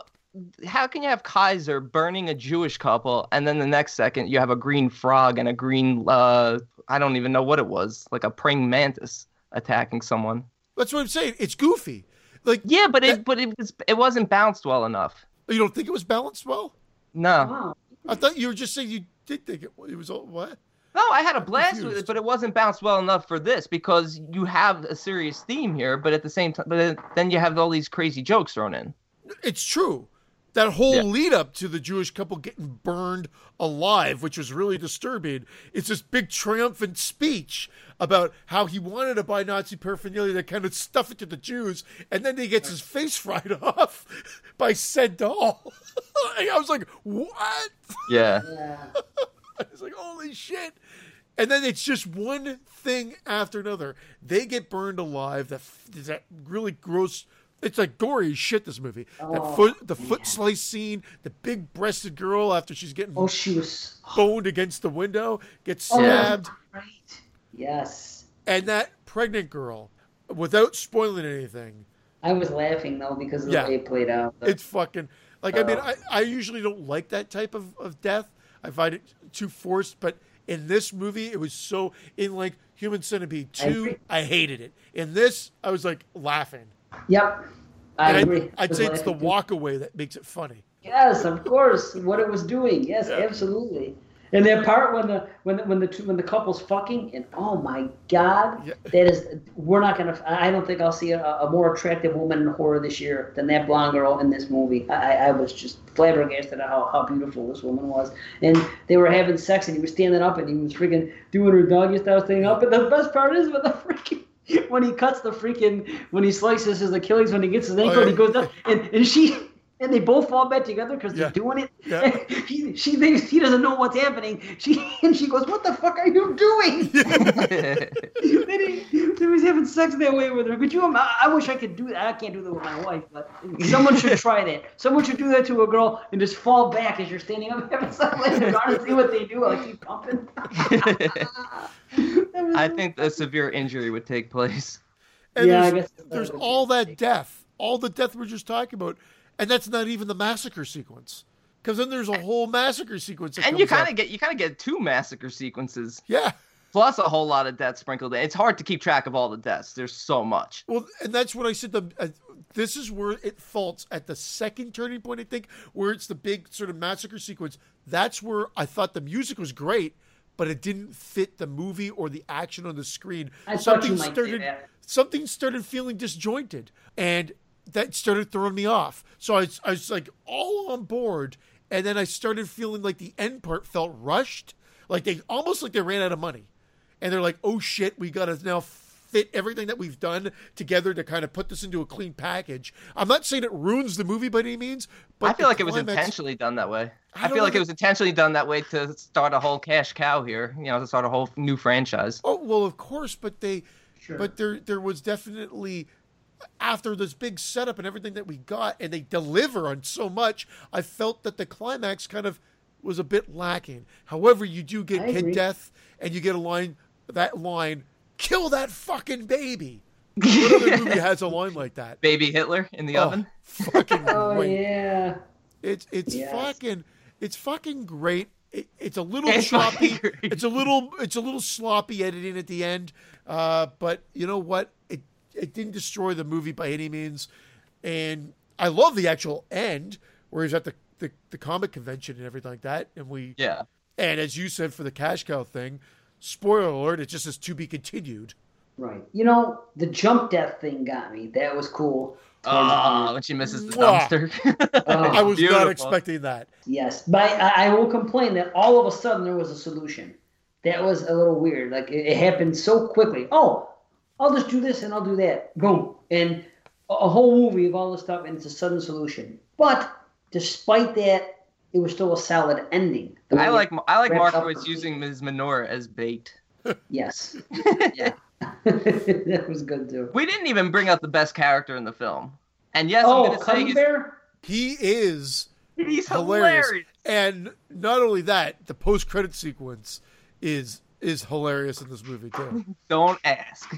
Speaker 3: How can you have Kaiser burning a Jewish couple, and then the next second you have a green frog and a green, uh, I don't even know what it was, like a praying mantis attacking someone?
Speaker 2: That's what I'm saying. It's goofy. Like
Speaker 3: Yeah, but
Speaker 2: That-
Speaker 3: it, but it was, it wasn't bounced well enough.
Speaker 2: you don't think it was balanced well?
Speaker 3: No,
Speaker 1: Wow.
Speaker 2: I thought you were just saying you did think it, it was all what?
Speaker 3: No, I had a blast with it, but it wasn't bounced well enough for this because you have a serious theme here, but at the same time, but then- then you have all these crazy jokes thrown in.
Speaker 2: It's true. That whole
Speaker 3: Yeah.
Speaker 2: lead up to the Jewish couple getting burned alive, which was really disturbing, it's this big triumphant speech about how he wanted to buy Nazi paraphernalia to kind of stuff it to the Jews, and then he gets his face fried <laughs> off by said doll. <laughs> I was like, what?
Speaker 3: Yeah. <laughs>
Speaker 2: I was like, holy shit. And then it's just one thing after another. They get burned alive. That that really gross. It's like gory as shit. This movie. that
Speaker 1: Oh,
Speaker 2: foot, the foot slice scene. The big breasted girl after she's getting
Speaker 1: Oh, she was
Speaker 2: boned against the window gets
Speaker 1: Oh, that was
Speaker 2: stabbed.
Speaker 1: Yes.
Speaker 2: and that pregnant girl, without spoiling anything,
Speaker 1: I was laughing though because of
Speaker 2: Yeah.
Speaker 1: the way it played out.
Speaker 2: it's fucking like I mean
Speaker 1: Oh.
Speaker 2: I, I usually don't like that type of, of death. I find it too forced, but in this movie it was so in like Human Centipede
Speaker 1: I
Speaker 2: two,
Speaker 1: agree.
Speaker 2: I, hated it. In this, I was like laughing.
Speaker 1: Yep. I
Speaker 2: And
Speaker 1: agree.
Speaker 2: I'd, I'd say it's the walk away that makes it funny.
Speaker 1: Yes, of course. What it was doing. Yes,
Speaker 2: Yeah.
Speaker 1: absolutely. And that part when the when the, when the two, when the couple's fucking and oh my god,
Speaker 2: Yeah.
Speaker 1: that is we're not gonna. I don't think I'll see a, a more attractive woman in horror this year than that blonde girl in this movie. I, I- was just flabbergasted at how, how beautiful this woman was. And they were having sex and he was standing up and he was freaking doing her doggy style standing up. And the best part is with the freaking <laughs> when he cuts the freaking when he slices his Achilles when he gets his ankle
Speaker 2: Oh,
Speaker 1: and
Speaker 2: yeah.
Speaker 1: he goes down and, and she and they both fall back together because
Speaker 2: Yeah.
Speaker 1: they're doing it.
Speaker 2: Yeah. <laughs>
Speaker 1: he, she thinks he doesn't know what's happening. She <laughs> and she goes, "What the fuck are you doing?" then he, he was having sex that way with her. Could you? I, I wish I could do that. I can't do that with my wife, but someone should try that. Someone should do that to a girl and just fall back as you're standing up <laughs> having sex with her and see what they do. Like keep pumping.
Speaker 3: I think a severe injury would take place.
Speaker 2: And
Speaker 1: Yeah, I
Speaker 2: there's,
Speaker 1: guess
Speaker 2: there's all that death, all the death we're just talking about, and that's not even the massacre sequence. Because then there's a whole massacre sequence. that
Speaker 3: and you kind of get you kind of get two massacre sequences
Speaker 2: yeah.
Speaker 3: plus a whole lot of deaths sprinkled in. It's hard to keep track of all the deaths. There's so much.
Speaker 2: Well, and that's what I said. The uh, this is where it faults at the second turning point. I think where it's the big sort of massacre sequence. That's where I thought the music was great, but it didn't fit the movie or the action on the screen.
Speaker 1: I thought you
Speaker 2: something
Speaker 1: might say
Speaker 2: started
Speaker 1: that.
Speaker 2: something started feeling disjointed, and that started throwing me off. So I was, I was like all on board, and then I started feeling like the end part felt rushed, like they almost like they ran out of money, and they're like, "Oh shit, we got to now." Fit everything that we've done together to kind of put this into a clean package. I'm not saying it ruins the movie by any means, but
Speaker 3: I feel
Speaker 2: the
Speaker 3: like it was intentionally done that way.
Speaker 2: I
Speaker 3: I, feel like
Speaker 2: know
Speaker 3: it was intentionally done that way to start a whole cash cow here. You know, to start a whole new franchise.
Speaker 2: Oh well, of course, but they,
Speaker 1: Sure.
Speaker 2: but there there was definitely after this big setup and everything that we got, and they deliver on so much. I felt that the climax kind of was a bit lacking. However, you do get
Speaker 1: I
Speaker 2: kid death, and you get a line that line, "Kill that fucking baby." <laughs> What other movie has a line like that?
Speaker 3: Baby Hitler in the
Speaker 2: Oh,
Speaker 3: oven.
Speaker 2: fucking <laughs>
Speaker 1: Oh
Speaker 2: great.
Speaker 1: yeah.
Speaker 2: It's it's
Speaker 1: Yes.
Speaker 2: fucking it's fucking great. It, it's a little
Speaker 3: It's
Speaker 2: choppy. It's a little it's a little sloppy editing at the end. Uh, but you know what? It it didn't destroy the movie by any means. And I love the actual end where he's at the, the, the comic convention and everything like that. And we
Speaker 3: Yeah.
Speaker 2: and as you said for the cash cow thing, spoiler alert, it just says to be continued.
Speaker 1: Right. You know, the jump death thing got me. That was cool. Ah, Towards
Speaker 3: Oh,
Speaker 1: end.
Speaker 3: when she misses the dumpster. <laughs>
Speaker 1: Oh,
Speaker 2: I was not expecting that.
Speaker 1: Yes, but I, I will complain that all of a sudden there was a solution. That was a little weird. Like it, it happened so quickly. Oh, I'll just do this and I'll do that. Boom, and a, a whole movie of all this stuff, and it's a sudden solution. But despite that, it was still a solid ending. The
Speaker 3: I like
Speaker 1: it
Speaker 3: I like Markowitz using Ms. Menorah as bait.
Speaker 1: Yes. <laughs> yeah. <laughs> that was good too.
Speaker 3: We didn't even bring up the best character in the film. And yes, I'm
Speaker 1: Oh,
Speaker 3: gonna say he's,
Speaker 1: Bear.
Speaker 2: He is
Speaker 3: he's
Speaker 2: hilarious.
Speaker 3: hilarious.
Speaker 2: And not only that, the post credit sequence is is hilarious in this movie too. <laughs>
Speaker 3: Don't ask.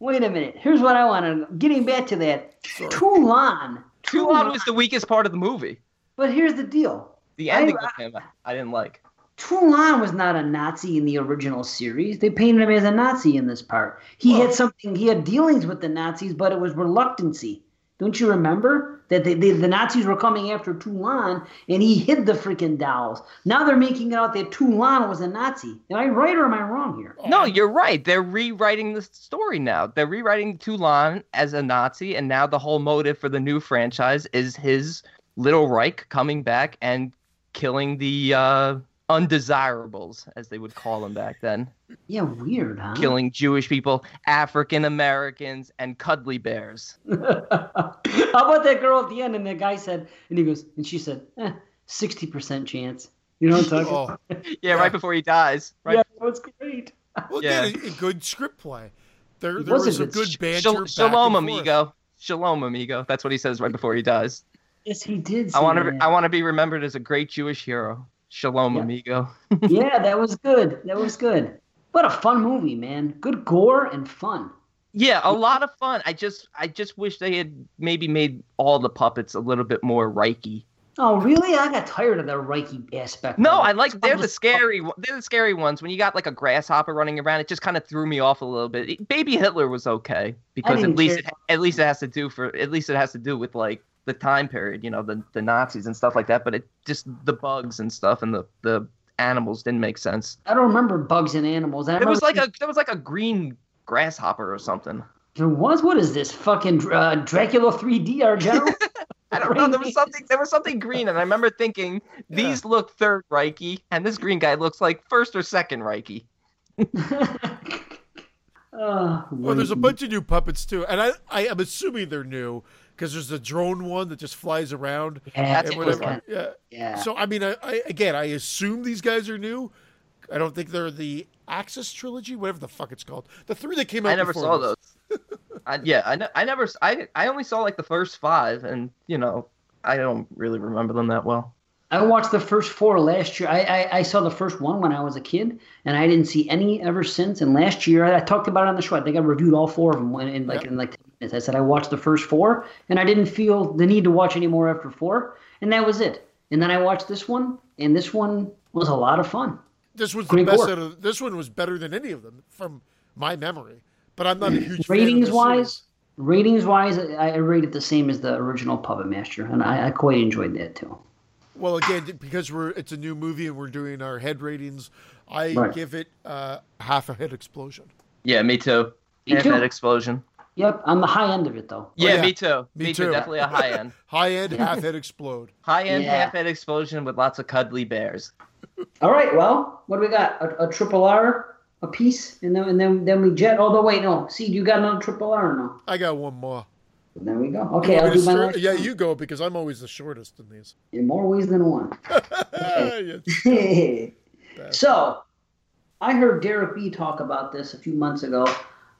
Speaker 1: Wait a minute. Here's what I want to. Getting back to that,
Speaker 2: Sorry.
Speaker 1: Toulon.
Speaker 3: Toulon was the weakest part of the movie.
Speaker 1: But here's the deal.
Speaker 3: The ending
Speaker 1: I-
Speaker 3: with him, I didn't like.
Speaker 1: Toulon was not a Nazi in the original series. They painted him as a Nazi in this part. He
Speaker 2: Well-
Speaker 1: had something. He had dealings with the Nazis, but it was reluctancy. Don't you remember that they, the Nazis were coming after Toulon, and he hid the freaking dolls. Now they're making it out that Toulon was a Nazi. Am I right or am I wrong here?
Speaker 3: No, you're right. They're rewriting the story now. They're rewriting Toulon as a Nazi, and now the whole motive for the new franchise is his little Reich coming back and killing the uh, undesirables, as they would call them back then.
Speaker 1: Yeah, weird, huh?
Speaker 3: Killing Jewish people, African Americans, and cuddly bears. <laughs>
Speaker 1: How about that girl at the end? And the guy said, and he goes, and she said, eh, 60% chance. You know what I'm talking
Speaker 2: Oh,
Speaker 1: about? <laughs>
Speaker 3: Yeah, right before he dies. Right.
Speaker 1: Yeah, that was great.
Speaker 2: well,
Speaker 3: Yeah.
Speaker 2: again, a, a good script play. There, there
Speaker 1: was a
Speaker 2: was some
Speaker 1: good
Speaker 2: good
Speaker 1: sh-
Speaker 2: banter.
Speaker 3: Shal-
Speaker 2: back and
Speaker 3: Shalom,
Speaker 2: forth.
Speaker 3: amigo. Shalom, amigo. That's what he says right before he dies.
Speaker 1: Yes, he did.
Speaker 3: I want to. I want to be remembered as a great Jewish hero. Shalom,
Speaker 1: Yeah.
Speaker 3: amigo. <laughs>
Speaker 1: yeah, that was good. That was good. What a fun movie, man. Good gore and fun.
Speaker 3: Yeah, a lot of fun. I just, I just wish they had maybe made all the puppets a little bit more Reiki.
Speaker 1: Oh, really? I got tired of the Reiki aspect.
Speaker 3: No. I like. They're the scary. They're the scary ones. When you got like a grasshopper running around, it just kind of threw me off a little bit. Baby Hitler was okay because at least, it, at least it has to do for. At least it has to do with like the time period, you know, the the Nazis and stuff like that. But it just the bugs and stuff and the the animals didn't make sense.
Speaker 1: I don't remember bugs and animals. I
Speaker 3: There was like
Speaker 1: remember-
Speaker 3: a there was like a green grasshopper or something.
Speaker 1: There was. What is this? Fucking uh, Dracula 3D, our <laughs> general?
Speaker 3: I don't know. There was something. There was something green, and I remember thinking these look third Reiki, and this green guy looks like first or second Reiki.
Speaker 1: oh, <laughs>
Speaker 2: Well, there's a bunch of new puppets too, and I, I am assuming they're new because there's a drone one that just flies around
Speaker 1: Yeah,
Speaker 3: That's
Speaker 2: and
Speaker 1: it was
Speaker 2: whatever. Yeah.
Speaker 1: yeah.
Speaker 2: So I mean, I, I again, I assume these guys are new. I don't think they're the Axis trilogy, whatever the fuck it's called. The three that came out.
Speaker 3: I never
Speaker 2: before
Speaker 3: saw
Speaker 2: this.
Speaker 3: those. I, <laughs> yeah, I, ne- I never. s- I I only saw like the first five, and you know, I don't really remember them that well.
Speaker 1: I watched the first four last year. I, I, I saw the first one when I was a kid, and I didn't see any ever since. And last year, I talked about it on the show. I think I reviewed all four of them when, in like
Speaker 2: Yep.
Speaker 1: in like As I said, I watched the first four, and I didn't feel the need to watch any more after four, and that was it. And then I watched this one, and this one was a lot of fun.
Speaker 2: This was
Speaker 1: Great
Speaker 2: the best
Speaker 1: gore.
Speaker 2: out of. This one was better than any of them from my memory. But I'm not a huge fan of
Speaker 1: ratings wise.
Speaker 2: series.
Speaker 1: ratings wise, I I rate it the same as the original Puppet Master, and I, I quite enjoyed that too.
Speaker 2: Well, again, because we're it's a new movie and we're doing our head ratings, I
Speaker 1: Right.
Speaker 2: give it uh, half a head explosion.
Speaker 3: Yeah, me too.
Speaker 1: Me
Speaker 3: Half
Speaker 1: too.
Speaker 3: head explosion.
Speaker 1: Yep, on the high end of it though.
Speaker 3: Yeah, oh,
Speaker 2: yeah.
Speaker 3: me too.
Speaker 2: Me
Speaker 3: Me,
Speaker 2: too.
Speaker 3: too. Definitely a high end. <laughs>
Speaker 2: High end, half head explode. <laughs>
Speaker 3: High end
Speaker 1: Yeah.
Speaker 3: half head explosion with lots of cuddly bears.
Speaker 1: All right, well, what do we got? A, a triple R, a piece, and then and then then we jet. Oh, the wait, no. See, you got another triple R or no?
Speaker 2: I got one more.
Speaker 1: There we go. Okay, I'll do my
Speaker 2: start?
Speaker 1: last
Speaker 2: yeah,
Speaker 1: one.
Speaker 2: you go because I'm always the shortest in these.
Speaker 1: in more ways than one. <laughs>
Speaker 2: Yeah.
Speaker 1: so, I heard Derek B talk about this a few months ago.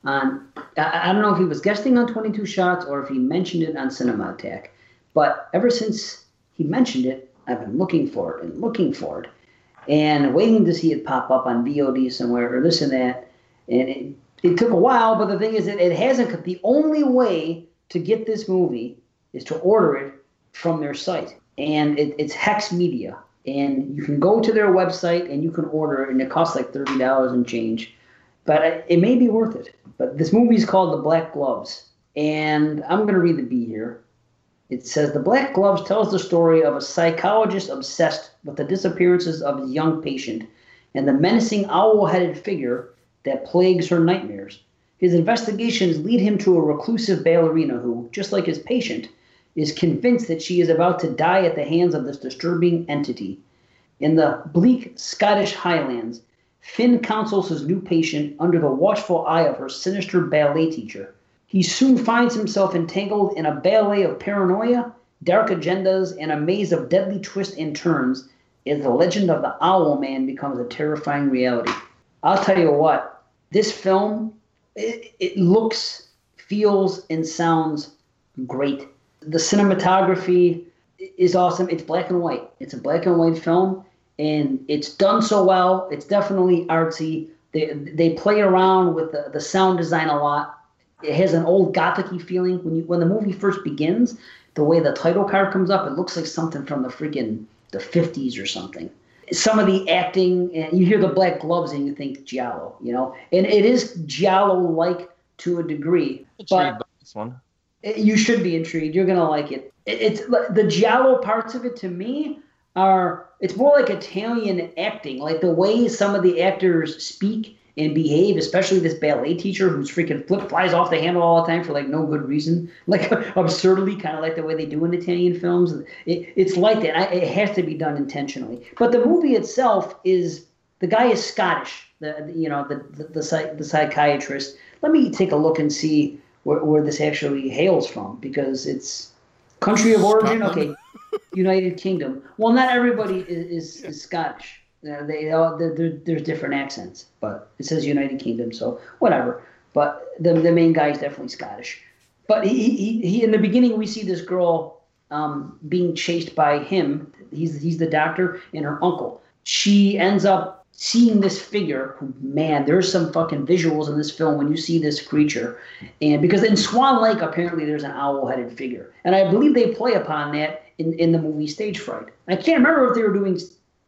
Speaker 1: On I, I don't know if he was guesting on 22 Shots or if he mentioned it on Cinema Attack, but ever since he mentioned it, I've been looking for it and looking for it, and waiting to see it pop up on VOD somewhere or this and that. And it, it took a while, but the thing is, that it hasn't. The only way to get this movie is to order it from their site, and it, it's Hex Media, and you can go to their website and you can order it, and it costs like thirty dollars and change, but it, may be worth it. But this movie is called The Black Gloves, and I'm going to read the B here. It says The Black Gloves tells the story of a psychologist obsessed with the disappearances of his young patient and the menacing owl headed figure that plagues her nightmares. His investigations lead him to a reclusive ballerina who, just like his patient, is convinced that she is about to die at the hands of this disturbing entity. In the bleak Scottish Highlands, Finn counsels his new patient under the watchful eye of her sinister ballet teacher. He soon finds himself entangled in a ballet of paranoia, dark agendas, and a maze of deadly twists and turns as the legend of the Owl Man becomes a terrifying reality. I'll tell you what, this film, it, it looks, feels, and sounds great. The cinematography is awesome. It's black and white. It's a black and white film, and it's done so well. It's definitely artsy. They they play around with the, the sound design a lot. It has an old gothicy feeling when you when the movie first begins. The way the title card comes up, it looks like something from the freaking the 50s or something. Some of the acting, and you hear the black gloves and you think Giallo, you know, and it is Giallo-like to a degree.
Speaker 3: Intrigued
Speaker 1: But
Speaker 3: by this one.
Speaker 1: it- you should be intrigued. You're gonna like it. it it's the giallo parts of it to me are. It's more like Italian acting, like the way some of the actors speak and behave, especially this ballet teacher who's freaking flip flies off the handle all the time for like no good reason, <laughs> like absurdly, kind of like the way they do in Italian films. It, it's like that. I, it has to be done intentionally. But the movie itself is the guy is Scottish. The, you know the the, the, the psychiatrist. Let me take a look and see where, where this actually hails from because it's country of origin. Okay, United Kingdom. Well, not everybody is, is, is Scottish. Uh, they all there there- there's different accents, but it says United Kingdom, so whatever. But the the main guy is definitely Scottish. But he, he, he in the beginning we see this girl um, being chased by him. He's he's the doctor and her uncle. She ends up seeing this figure. who- Man, there's some fucking visuals in this film when you see this creature, and because in Swan Lake apparently there's an owl-headed figure, and I believe they play upon that in in the movie Stage Fright. I can't remember if they were doing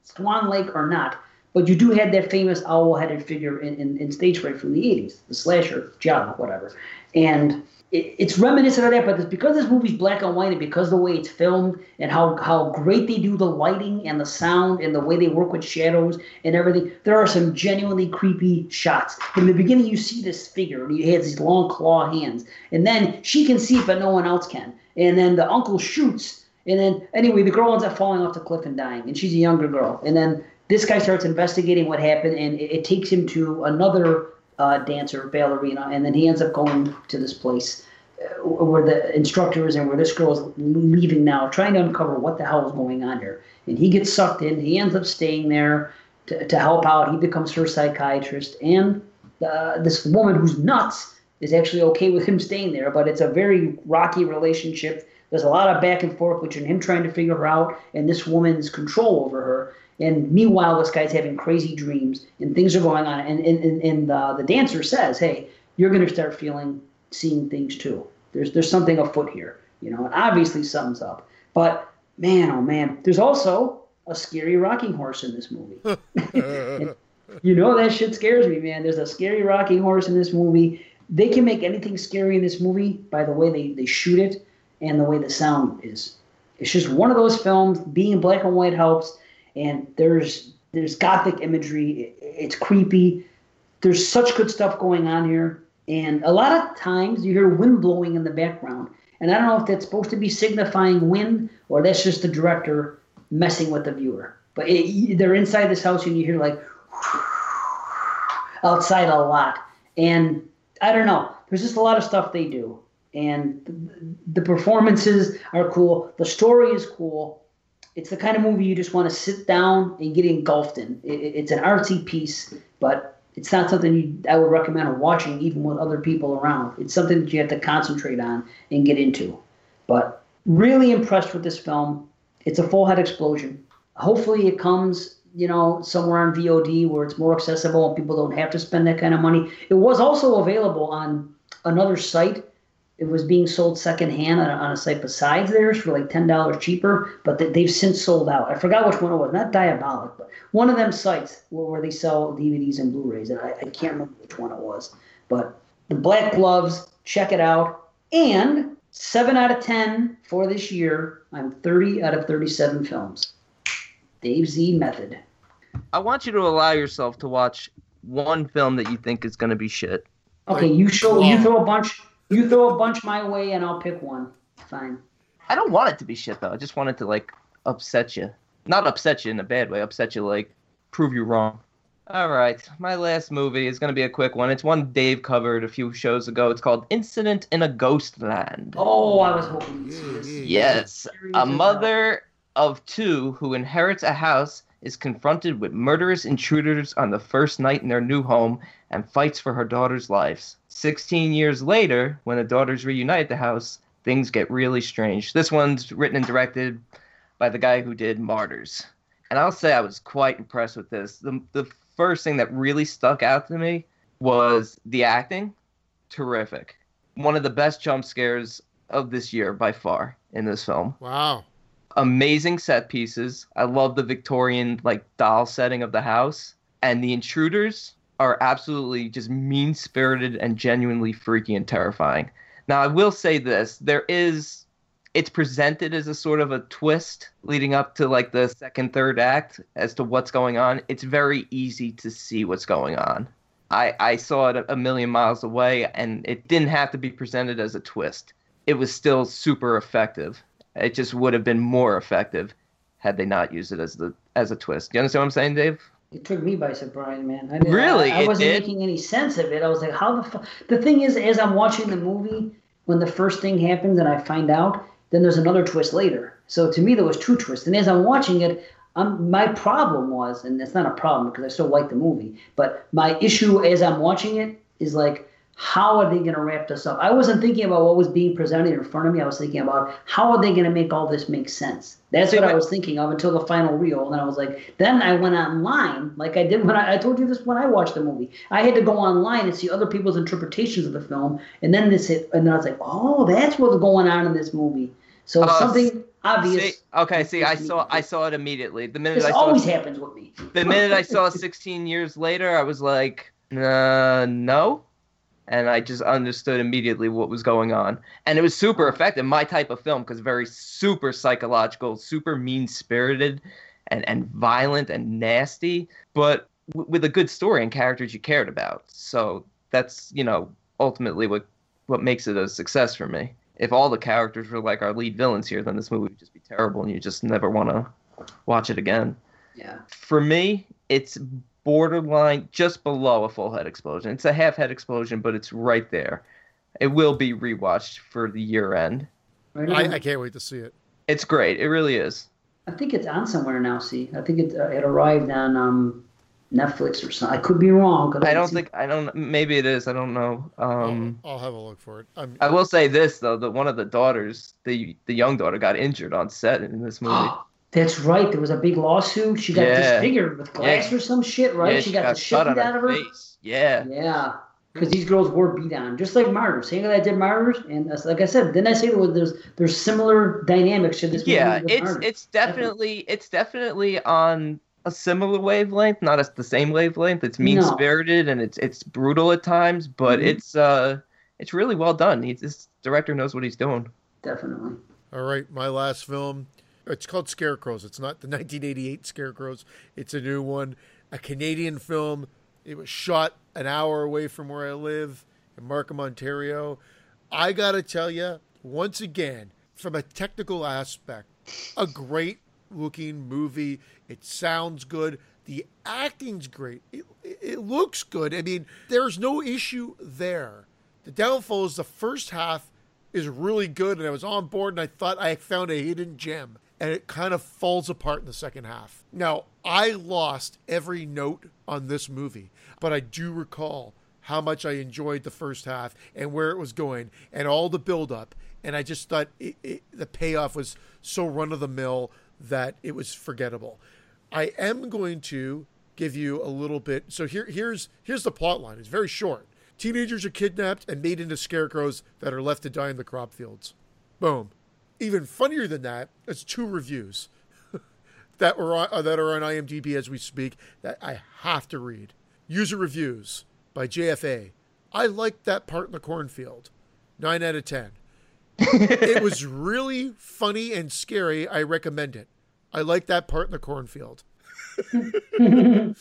Speaker 1: Swan Lake or not, but you do have that famous owl-headed figure in, in, in Stage Fright from the 80s, the slasher, John, whatever. And it, it's reminiscent of that, but it's because this movie's black and white and because the way it's filmed and how, how great they do the lighting and the sound and the way they work with shadows and everything, there are some genuinely creepy shots. In the beginning, you see this figure and he has these long claw hands, and then she can see it, but no one else can. And then the uncle shoots, and then anyway, the girl ends up falling off the cliff and dying, and she's a younger girl. And then this guy starts investigating what happened, and it, it takes him to another uh, dancer, ballerina, and then he ends up going to this place uh, where the instructor is and where this girl is leaving now, trying to uncover what the hell is going on here. And he gets sucked in. He ends up staying there to, to help out. He becomes her psychiatrist, and uh, this woman who's nuts is actually okay with him staying there. But it's a very rocky relationship. There's a lot of back and forth between him trying to figure her out and this woman's control over her. And meanwhile, this guy's having crazy dreams and things are going on. And, and, and, and uh, the dancer says, hey, you're going to start feeling, seeing things too. There's there's something afoot here, you know, and obviously something's up. But man, oh man, there's also a scary rocking horse in this movie. <laughs> <laughs> you know that shit scares me, man. There's a scary rocking horse in this movie. They can make anything scary in this movie by the way they, they shoot it and the way the sound is. It's just one of those films. Being black and white helps, and there's there's gothic imagery. It's creepy. There's such good stuff going on here, and a lot of times you hear wind blowing in the background, and I don't know if that's supposed to be signifying wind or that's just the director messing with the viewer. But it, they're inside this house, and you hear like outside a lot, and I don't know. There's just a lot of stuff they do, and the performances are cool. The story is cool. It's the kind of movie you just want to sit down and get engulfed in. it's an artsy piece, but it's not something you, I would recommend watching even with other people around. It's something that you have to concentrate on and get into. But really impressed with this film. It's a full head explosion. Hopefully, it comes you know somewhere on VOD where it's more accessible and people don't have to spend that kind of money. It was also available on another site it was being sold secondhand on, on a site besides theirs for like ten dollars cheaper, but they, have since sold out. I forgot which one it was, not Diabolik, but one of them sites where, where they sell DVDs and Blu-rays, and I, I can't remember which one it was. But the Black Gloves, check it out, and seven out of ten for this year. I'm thirty out of thirty-seven films. Dave Z method.
Speaker 3: I want you to allow yourself to watch one film that you think is going to be shit.
Speaker 1: Okay, you show you throw a bunch you throw a bunch my way, and I'll pick one. Fine.
Speaker 3: I don't want it to be shit though. I just want it to like upset you. Not upset you in a bad way. Upset you like prove you wrong. All right, my last movie is going to be a quick one. It's one Dave covered a few shows ago. It's called Incident in a Ghost Land.
Speaker 1: Oh, I was hoping
Speaker 3: this. Yes, a mother of two who inherits a house is confronted with murderous intruders on the first night in their new home and fights for her daughter's lives. 16 years later, when the daughters reunite at the house, things get really strange. This one's written and directed by the guy who did Martyrs. And I'll say I was quite impressed with this. The, the first thing that really stuck out to me was the acting. Terrific. One of the best jump scares of this year by far in this film.
Speaker 2: Wow
Speaker 3: amazing set pieces. I love the Victorian like doll setting of the house, and the intruders are absolutely just mean spirited and genuinely freaky and terrifying. Now, I will say this: there is, it's presented as a sort of a twist leading up to like the second, third act as to what's going on. It's very easy to see what's going on. I, I saw it a million miles away, and it didn't have to be presented as a twist. It was still super effective it just would have been more effective had they not used it as the as a twist. You understand what I'm saying, Dave?
Speaker 1: It took me by surprise, man.
Speaker 3: I really?
Speaker 1: I, I wasn't did? making any sense of it. I was like, how the fuck? The thing is, as I'm watching the movie, when the first thing happens and I find out, then there's another twist later. So to me, there was two twists. And as I'm watching it, I'm, my problem was, and it's not a problem because I still like the movie, but my issue as I'm watching it is like, how are they going to wrap this up? I wasn't thinking about what was being presented in front of me. I was thinking about how are they going to make all this make sense. That's what I was thinking of until the final reel. And I was like, then I went online, like I did when I, I told you this when I watched the movie. I had to go online and see other people's interpretations of the film. And then this hit, and then I was like, oh, that's what's going on in this movie. So uh, something obvious.
Speaker 3: See, okay, see, I saw I saw it immediately. The minute
Speaker 1: this
Speaker 3: I
Speaker 1: saw always it, happens with me.
Speaker 3: the minute I saw 16 years later, I was like, uh, no and I just understood immediately what was going on. And it was super effective, my type of film, because very super psychological, super mean spirited, and and violent and nasty, but w- with a good story and characters you cared about. So that's you know ultimately what what makes it a success for me. If all the characters were like our lead villains here, then this movie would just be terrible, and you just never want to watch it again.
Speaker 1: Yeah.
Speaker 3: For me, it's borderline just below a full head explosion. It's a half head explosion, but it's right there. It will be rewatched for the year end.
Speaker 2: I, I, can't wait to see it.
Speaker 3: It's great. It really is.
Speaker 1: I think it's on somewhere now. See, I think it uh, it arrived on um, Netflix or something. I could be wrong.
Speaker 3: I, I don't think I don't. Maybe it is. I don't know. Um,
Speaker 2: I'll, I'll, have a look for it.
Speaker 3: I'm, i will say this though: that one of the daughters, the the young daughter, got injured on set in this movie. <gasps>
Speaker 1: That's right. There was a big lawsuit. She got yeah. disfigured with glass yeah. or some shit, right? Yeah, she, she, got, got the shit out of her. Face.
Speaker 3: Yeah.
Speaker 1: Yeah. because these girls were beat on, just like Martyrs. Same guy that did Martyrs, and that's- like I said, didn't I say there was there's there's similar dynamics to this movie?
Speaker 3: yeah
Speaker 1: with
Speaker 3: it's
Speaker 1: Martyrs?
Speaker 3: it's definitely it's definitely on a similar wavelength not as the same wavelength it's mean spirited and it's it's brutal at times but
Speaker 1: Mhm.
Speaker 3: it's uh it's really well done he's this director knows what he's doing
Speaker 1: definitely.
Speaker 2: All right, my last film. It's called Scarecrows. It's not the <laughs> 1988 Scarecrows. It's a new one, a Canadian film. It was shot an hour away from where I live in Markham, Ontario. I got to tell you, once again, from a technical aspect, a great looking movie. It sounds good. The acting's great. It, it, looks good. I mean, there's no issue there. The downfall is the first half is really good, and I was on board, and I thought I found a hidden gem, and it kind of falls apart in the second half. Now, I lost every note on this movie, but I do recall how much I enjoyed the first half and where it was going, and all the build-up, and I just thought it, it, the payoff was so run of the mill that it was forgettable. I am going to give you a little bit. So here, here's here's the plot line. It's very short. Teenagers are kidnapped and made into scarecrows that are left to die in the crop fields. Boom. Even funnier than that, it's two reviews <laughs> that were on, uh, that are on IMDb as we speak that I have to read. User reviews by JFA. I liked that part in the cornfield. Nine out of ten. it was <laughs> really funny and scary. I recommend it. I like that part in the cornfield. <laughs>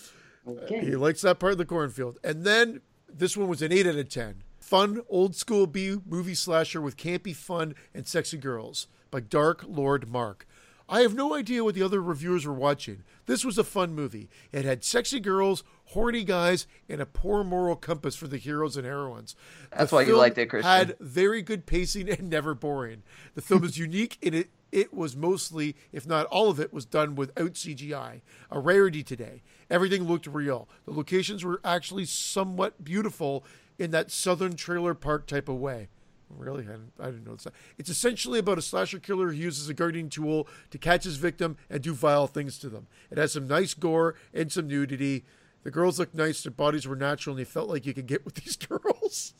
Speaker 1: Okay.
Speaker 2: He likes that part of the cornfield. And then this one was an 8 out of 10. Fun, old school B movie slasher with campy fun and sexy girls by Dark Lord Mark. I have no idea what the other reviewers were watching. This was a fun movie. It had sexy girls, horny guys, and a poor moral compass for the heroes and heroines.
Speaker 3: That's
Speaker 2: The
Speaker 3: why you liked it, Christian.
Speaker 2: Had very good pacing and never boring. The film is <laughs> unique in it. It was mostly, if not all of it, was done without CGI, a rarity today. Everything looked real. The locations were actually somewhat beautiful in that southern trailer park type of way. Really, I didn't, I didn't notice that. It's essentially about a slasher killer who uses a gardening tool to catch his victim and do vile things to them. It has some nice gore and some nudity. The girls look nice, their bodies were natural, and you felt like you could get with these <laughs> girls.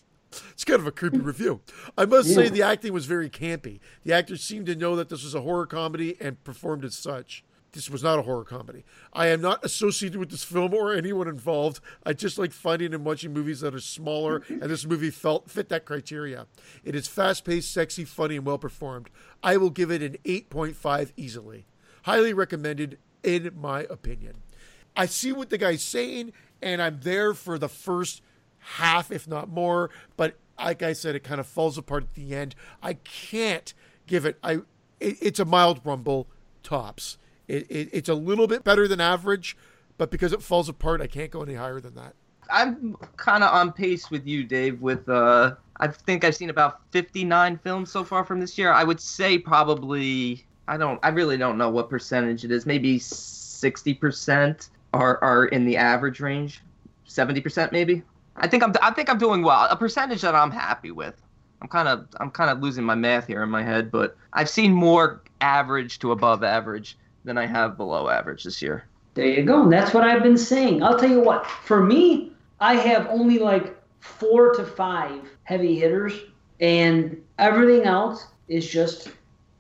Speaker 2: It's kind of a creepy review. I must say the acting was very campy. The actors seemed to know that this was a horror comedy and performed as such. This was not a horror comedy. I am not associated with this film or anyone involved. I just like finding and watching movies that are smaller, and this movie felt fit that criteria. It is fast-paced, sexy, funny, and well performed. I will give it an 8.5 easily. Highly recommended, in my opinion. I see what the guy's saying, and I'm there for the first half, if not more. But like I said, it kind of falls apart at the end. I can't give it. I it, it's a mild rumble tops. It, it, it's a little bit better than average, but because it falls apart, I can't go any higher than that.
Speaker 3: I'm kind of on pace with you, Dave. With uh, I think I've seen about 59 films so far from this year. I would say probably I don't. I really don't know what percentage it is. Maybe 60 percent are are in the average range. 70 percent maybe. I think I'm. I think I'm doing well. A percentage that I'm happy with. I'm kind of. I'm kind of losing my math here in my head, but I've seen more average to above average than I have below average this year.
Speaker 1: There you go. And that's what I've been saying. I'll tell you what. For me, I have only like four to five heavy hitters, and everything else is just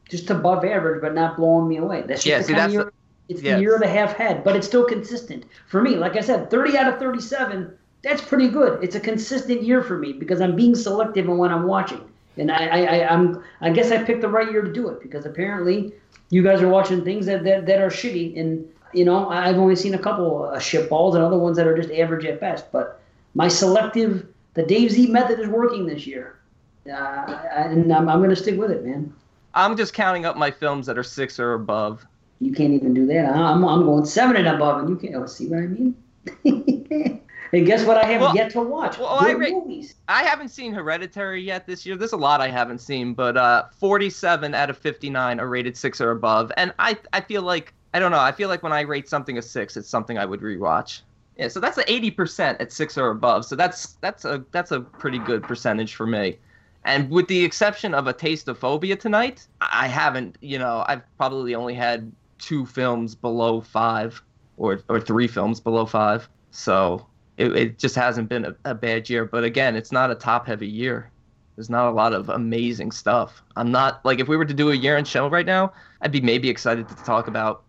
Speaker 1: just above average, but not blowing me away. That's just
Speaker 3: Yeah,
Speaker 1: the
Speaker 3: see,
Speaker 1: kind
Speaker 3: that's
Speaker 1: of
Speaker 3: the-
Speaker 1: year, it's
Speaker 3: yes.
Speaker 1: the year and a half head, but it's still consistent for me. Like I said, 30 out of 37. That's pretty good. It's a consistent year for me because I'm being selective in what I'm watching, and I, I, I I'm I guess I picked the right year to do it because apparently you guys are watching things that, that, that are shitty. And you know i've only seen a couple uh, shit balls and other ones that are just average at best. But my selective the dave z method is working this year. Uh, and i'm, I'm going to stick with it man.
Speaker 3: I'm just counting up my films that are six or above.
Speaker 1: you can't even do that. I'm, I'm going seven and above and you can't oh, see what i mean <laughs> and guess what i have
Speaker 3: Well-
Speaker 1: yet to watch
Speaker 3: well, I rate-
Speaker 1: movies
Speaker 3: I haven't seen Hereditary yet this year. There's a lot I haven't seen, but uh, 47 out of 59 are rated six or above, and I I feel like I don't know. I feel like when I rate something a six, it's something I would rewatch. Yeah, so that's a 80% at six or above. So that's that's a that's a pretty good percentage for me. And with the exception of a taste of phobia tonight, I I haven't. You know, I've probably only had two films below five, or or three films below five. So it, it just hasn't been a, a bad year. But again, it's not a top heavy year. There's not a lot of amazing stuff. I'm not like if we were to do a year in show right now, I'd be maybe excited to talk about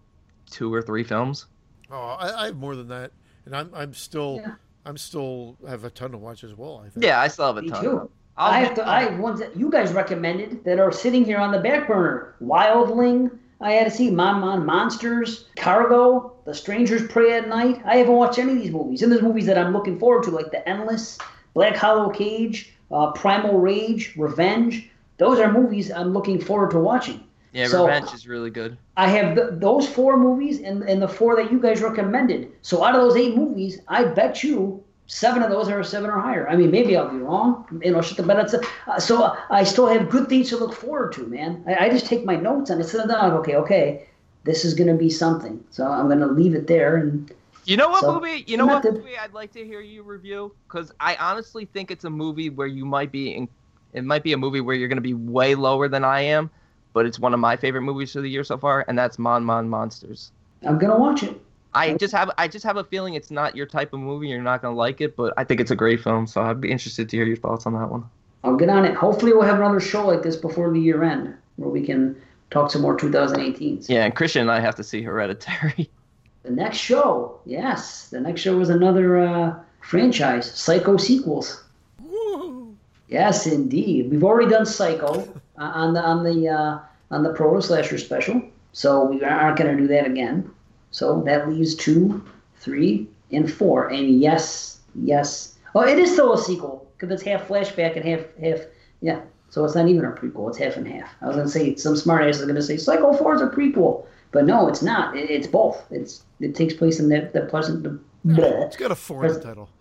Speaker 3: two or three films.
Speaker 2: Oh, I, I have more than that, and I'm I'm still
Speaker 1: Yeah.
Speaker 2: I'm still have a ton to watch as well. I think.
Speaker 3: Yeah, I still have a
Speaker 1: Me
Speaker 3: ton.
Speaker 1: too.
Speaker 3: I'll-
Speaker 1: I have to. I have ones that you guys recommended that are sitting here on the back burner. Wildling. I had to see Mon Mon Monsters, Cargo, The Strangers Prey at Night. I haven't watched any of these movies. And there's movies that I'm looking forward to, like The Endless, Black Hollow Cage, uh, Primal Rage, Revenge. Those are movies I'm looking forward to watching.
Speaker 3: Yeah,
Speaker 1: So-
Speaker 3: Revenge is really good.
Speaker 1: I have th- those four movies and, and the four that you guys recommended. So out of those eight movies, I bet you seven of those are a seven or higher. I mean, maybe I'll be wrong. You know, shit, but it's a, uh, so I still have good things to look forward to, man. I, I just take my notes and I sit down. like, Okay, okay, this is gonna be something. So I'm gonna leave it there. And
Speaker 3: You know what
Speaker 1: So,
Speaker 3: movie? You know what movie I'd like to hear you review? Because I honestly think it's a movie where you might be. In, it might be a movie where you're going to be way lower than I am, but it's one of my favorite movies of the year so far, and that's Mon Mon Monsters.
Speaker 1: I'm gonna watch it.
Speaker 3: I just have I just have a feeling it's not your type of movie. You're not going to like it, but I think it's a great film. So I'd be interested to hear your thoughts on that one.
Speaker 1: I'll get on it. Hopefully, we'll have another show like this before the year end where we can talk some more 2018s.
Speaker 3: Yeah, and Christian and I have to see Hereditary. <laughs>
Speaker 1: The next show, yes, the next show was another uh, franchise, Psycho sequels.
Speaker 2: Woo.
Speaker 1: Yes, indeed. We've already done Psycho uh, <laughs> on the on the uh, on the Proto Slasher special, so we aren't going to do that again. So that leaves two, three, and four. And yes, yes. Oh, it is still a sequel because it's half flashback and half half. Yeah, so it's not even a prequel. It's half and half. I was going to say some smart ass is going to say Psycho Four is a prequel, but no, it's not. It, it's both. It's it takes place in that the pleasant. The, bleh.
Speaker 2: It's got a foreign title. <laughs>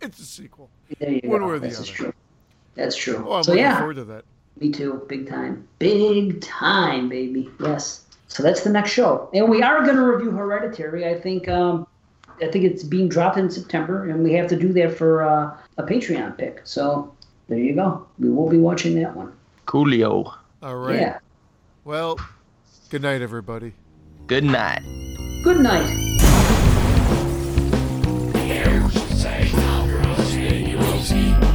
Speaker 2: It's a sequel.
Speaker 1: There you
Speaker 2: One
Speaker 1: go.
Speaker 2: way or the
Speaker 1: this is
Speaker 2: other.
Speaker 1: true. That's true.
Speaker 2: Oh, I'm
Speaker 1: so
Speaker 2: looking
Speaker 1: yeah,
Speaker 2: forward to that.
Speaker 1: me too. Big time. Big time, baby. Yes. So that's the next show, and we are going to review Hereditary. I think. Um, I think it's being dropped in September, and we have to do that for uh, a Patreon pick. So there you go. We will be watching that one.
Speaker 3: Coolio.
Speaker 2: All right.
Speaker 1: Yeah.
Speaker 2: Well, good night, everybody.
Speaker 3: Good night.
Speaker 1: Good night.
Speaker 4: Say, Rosie, Rosie.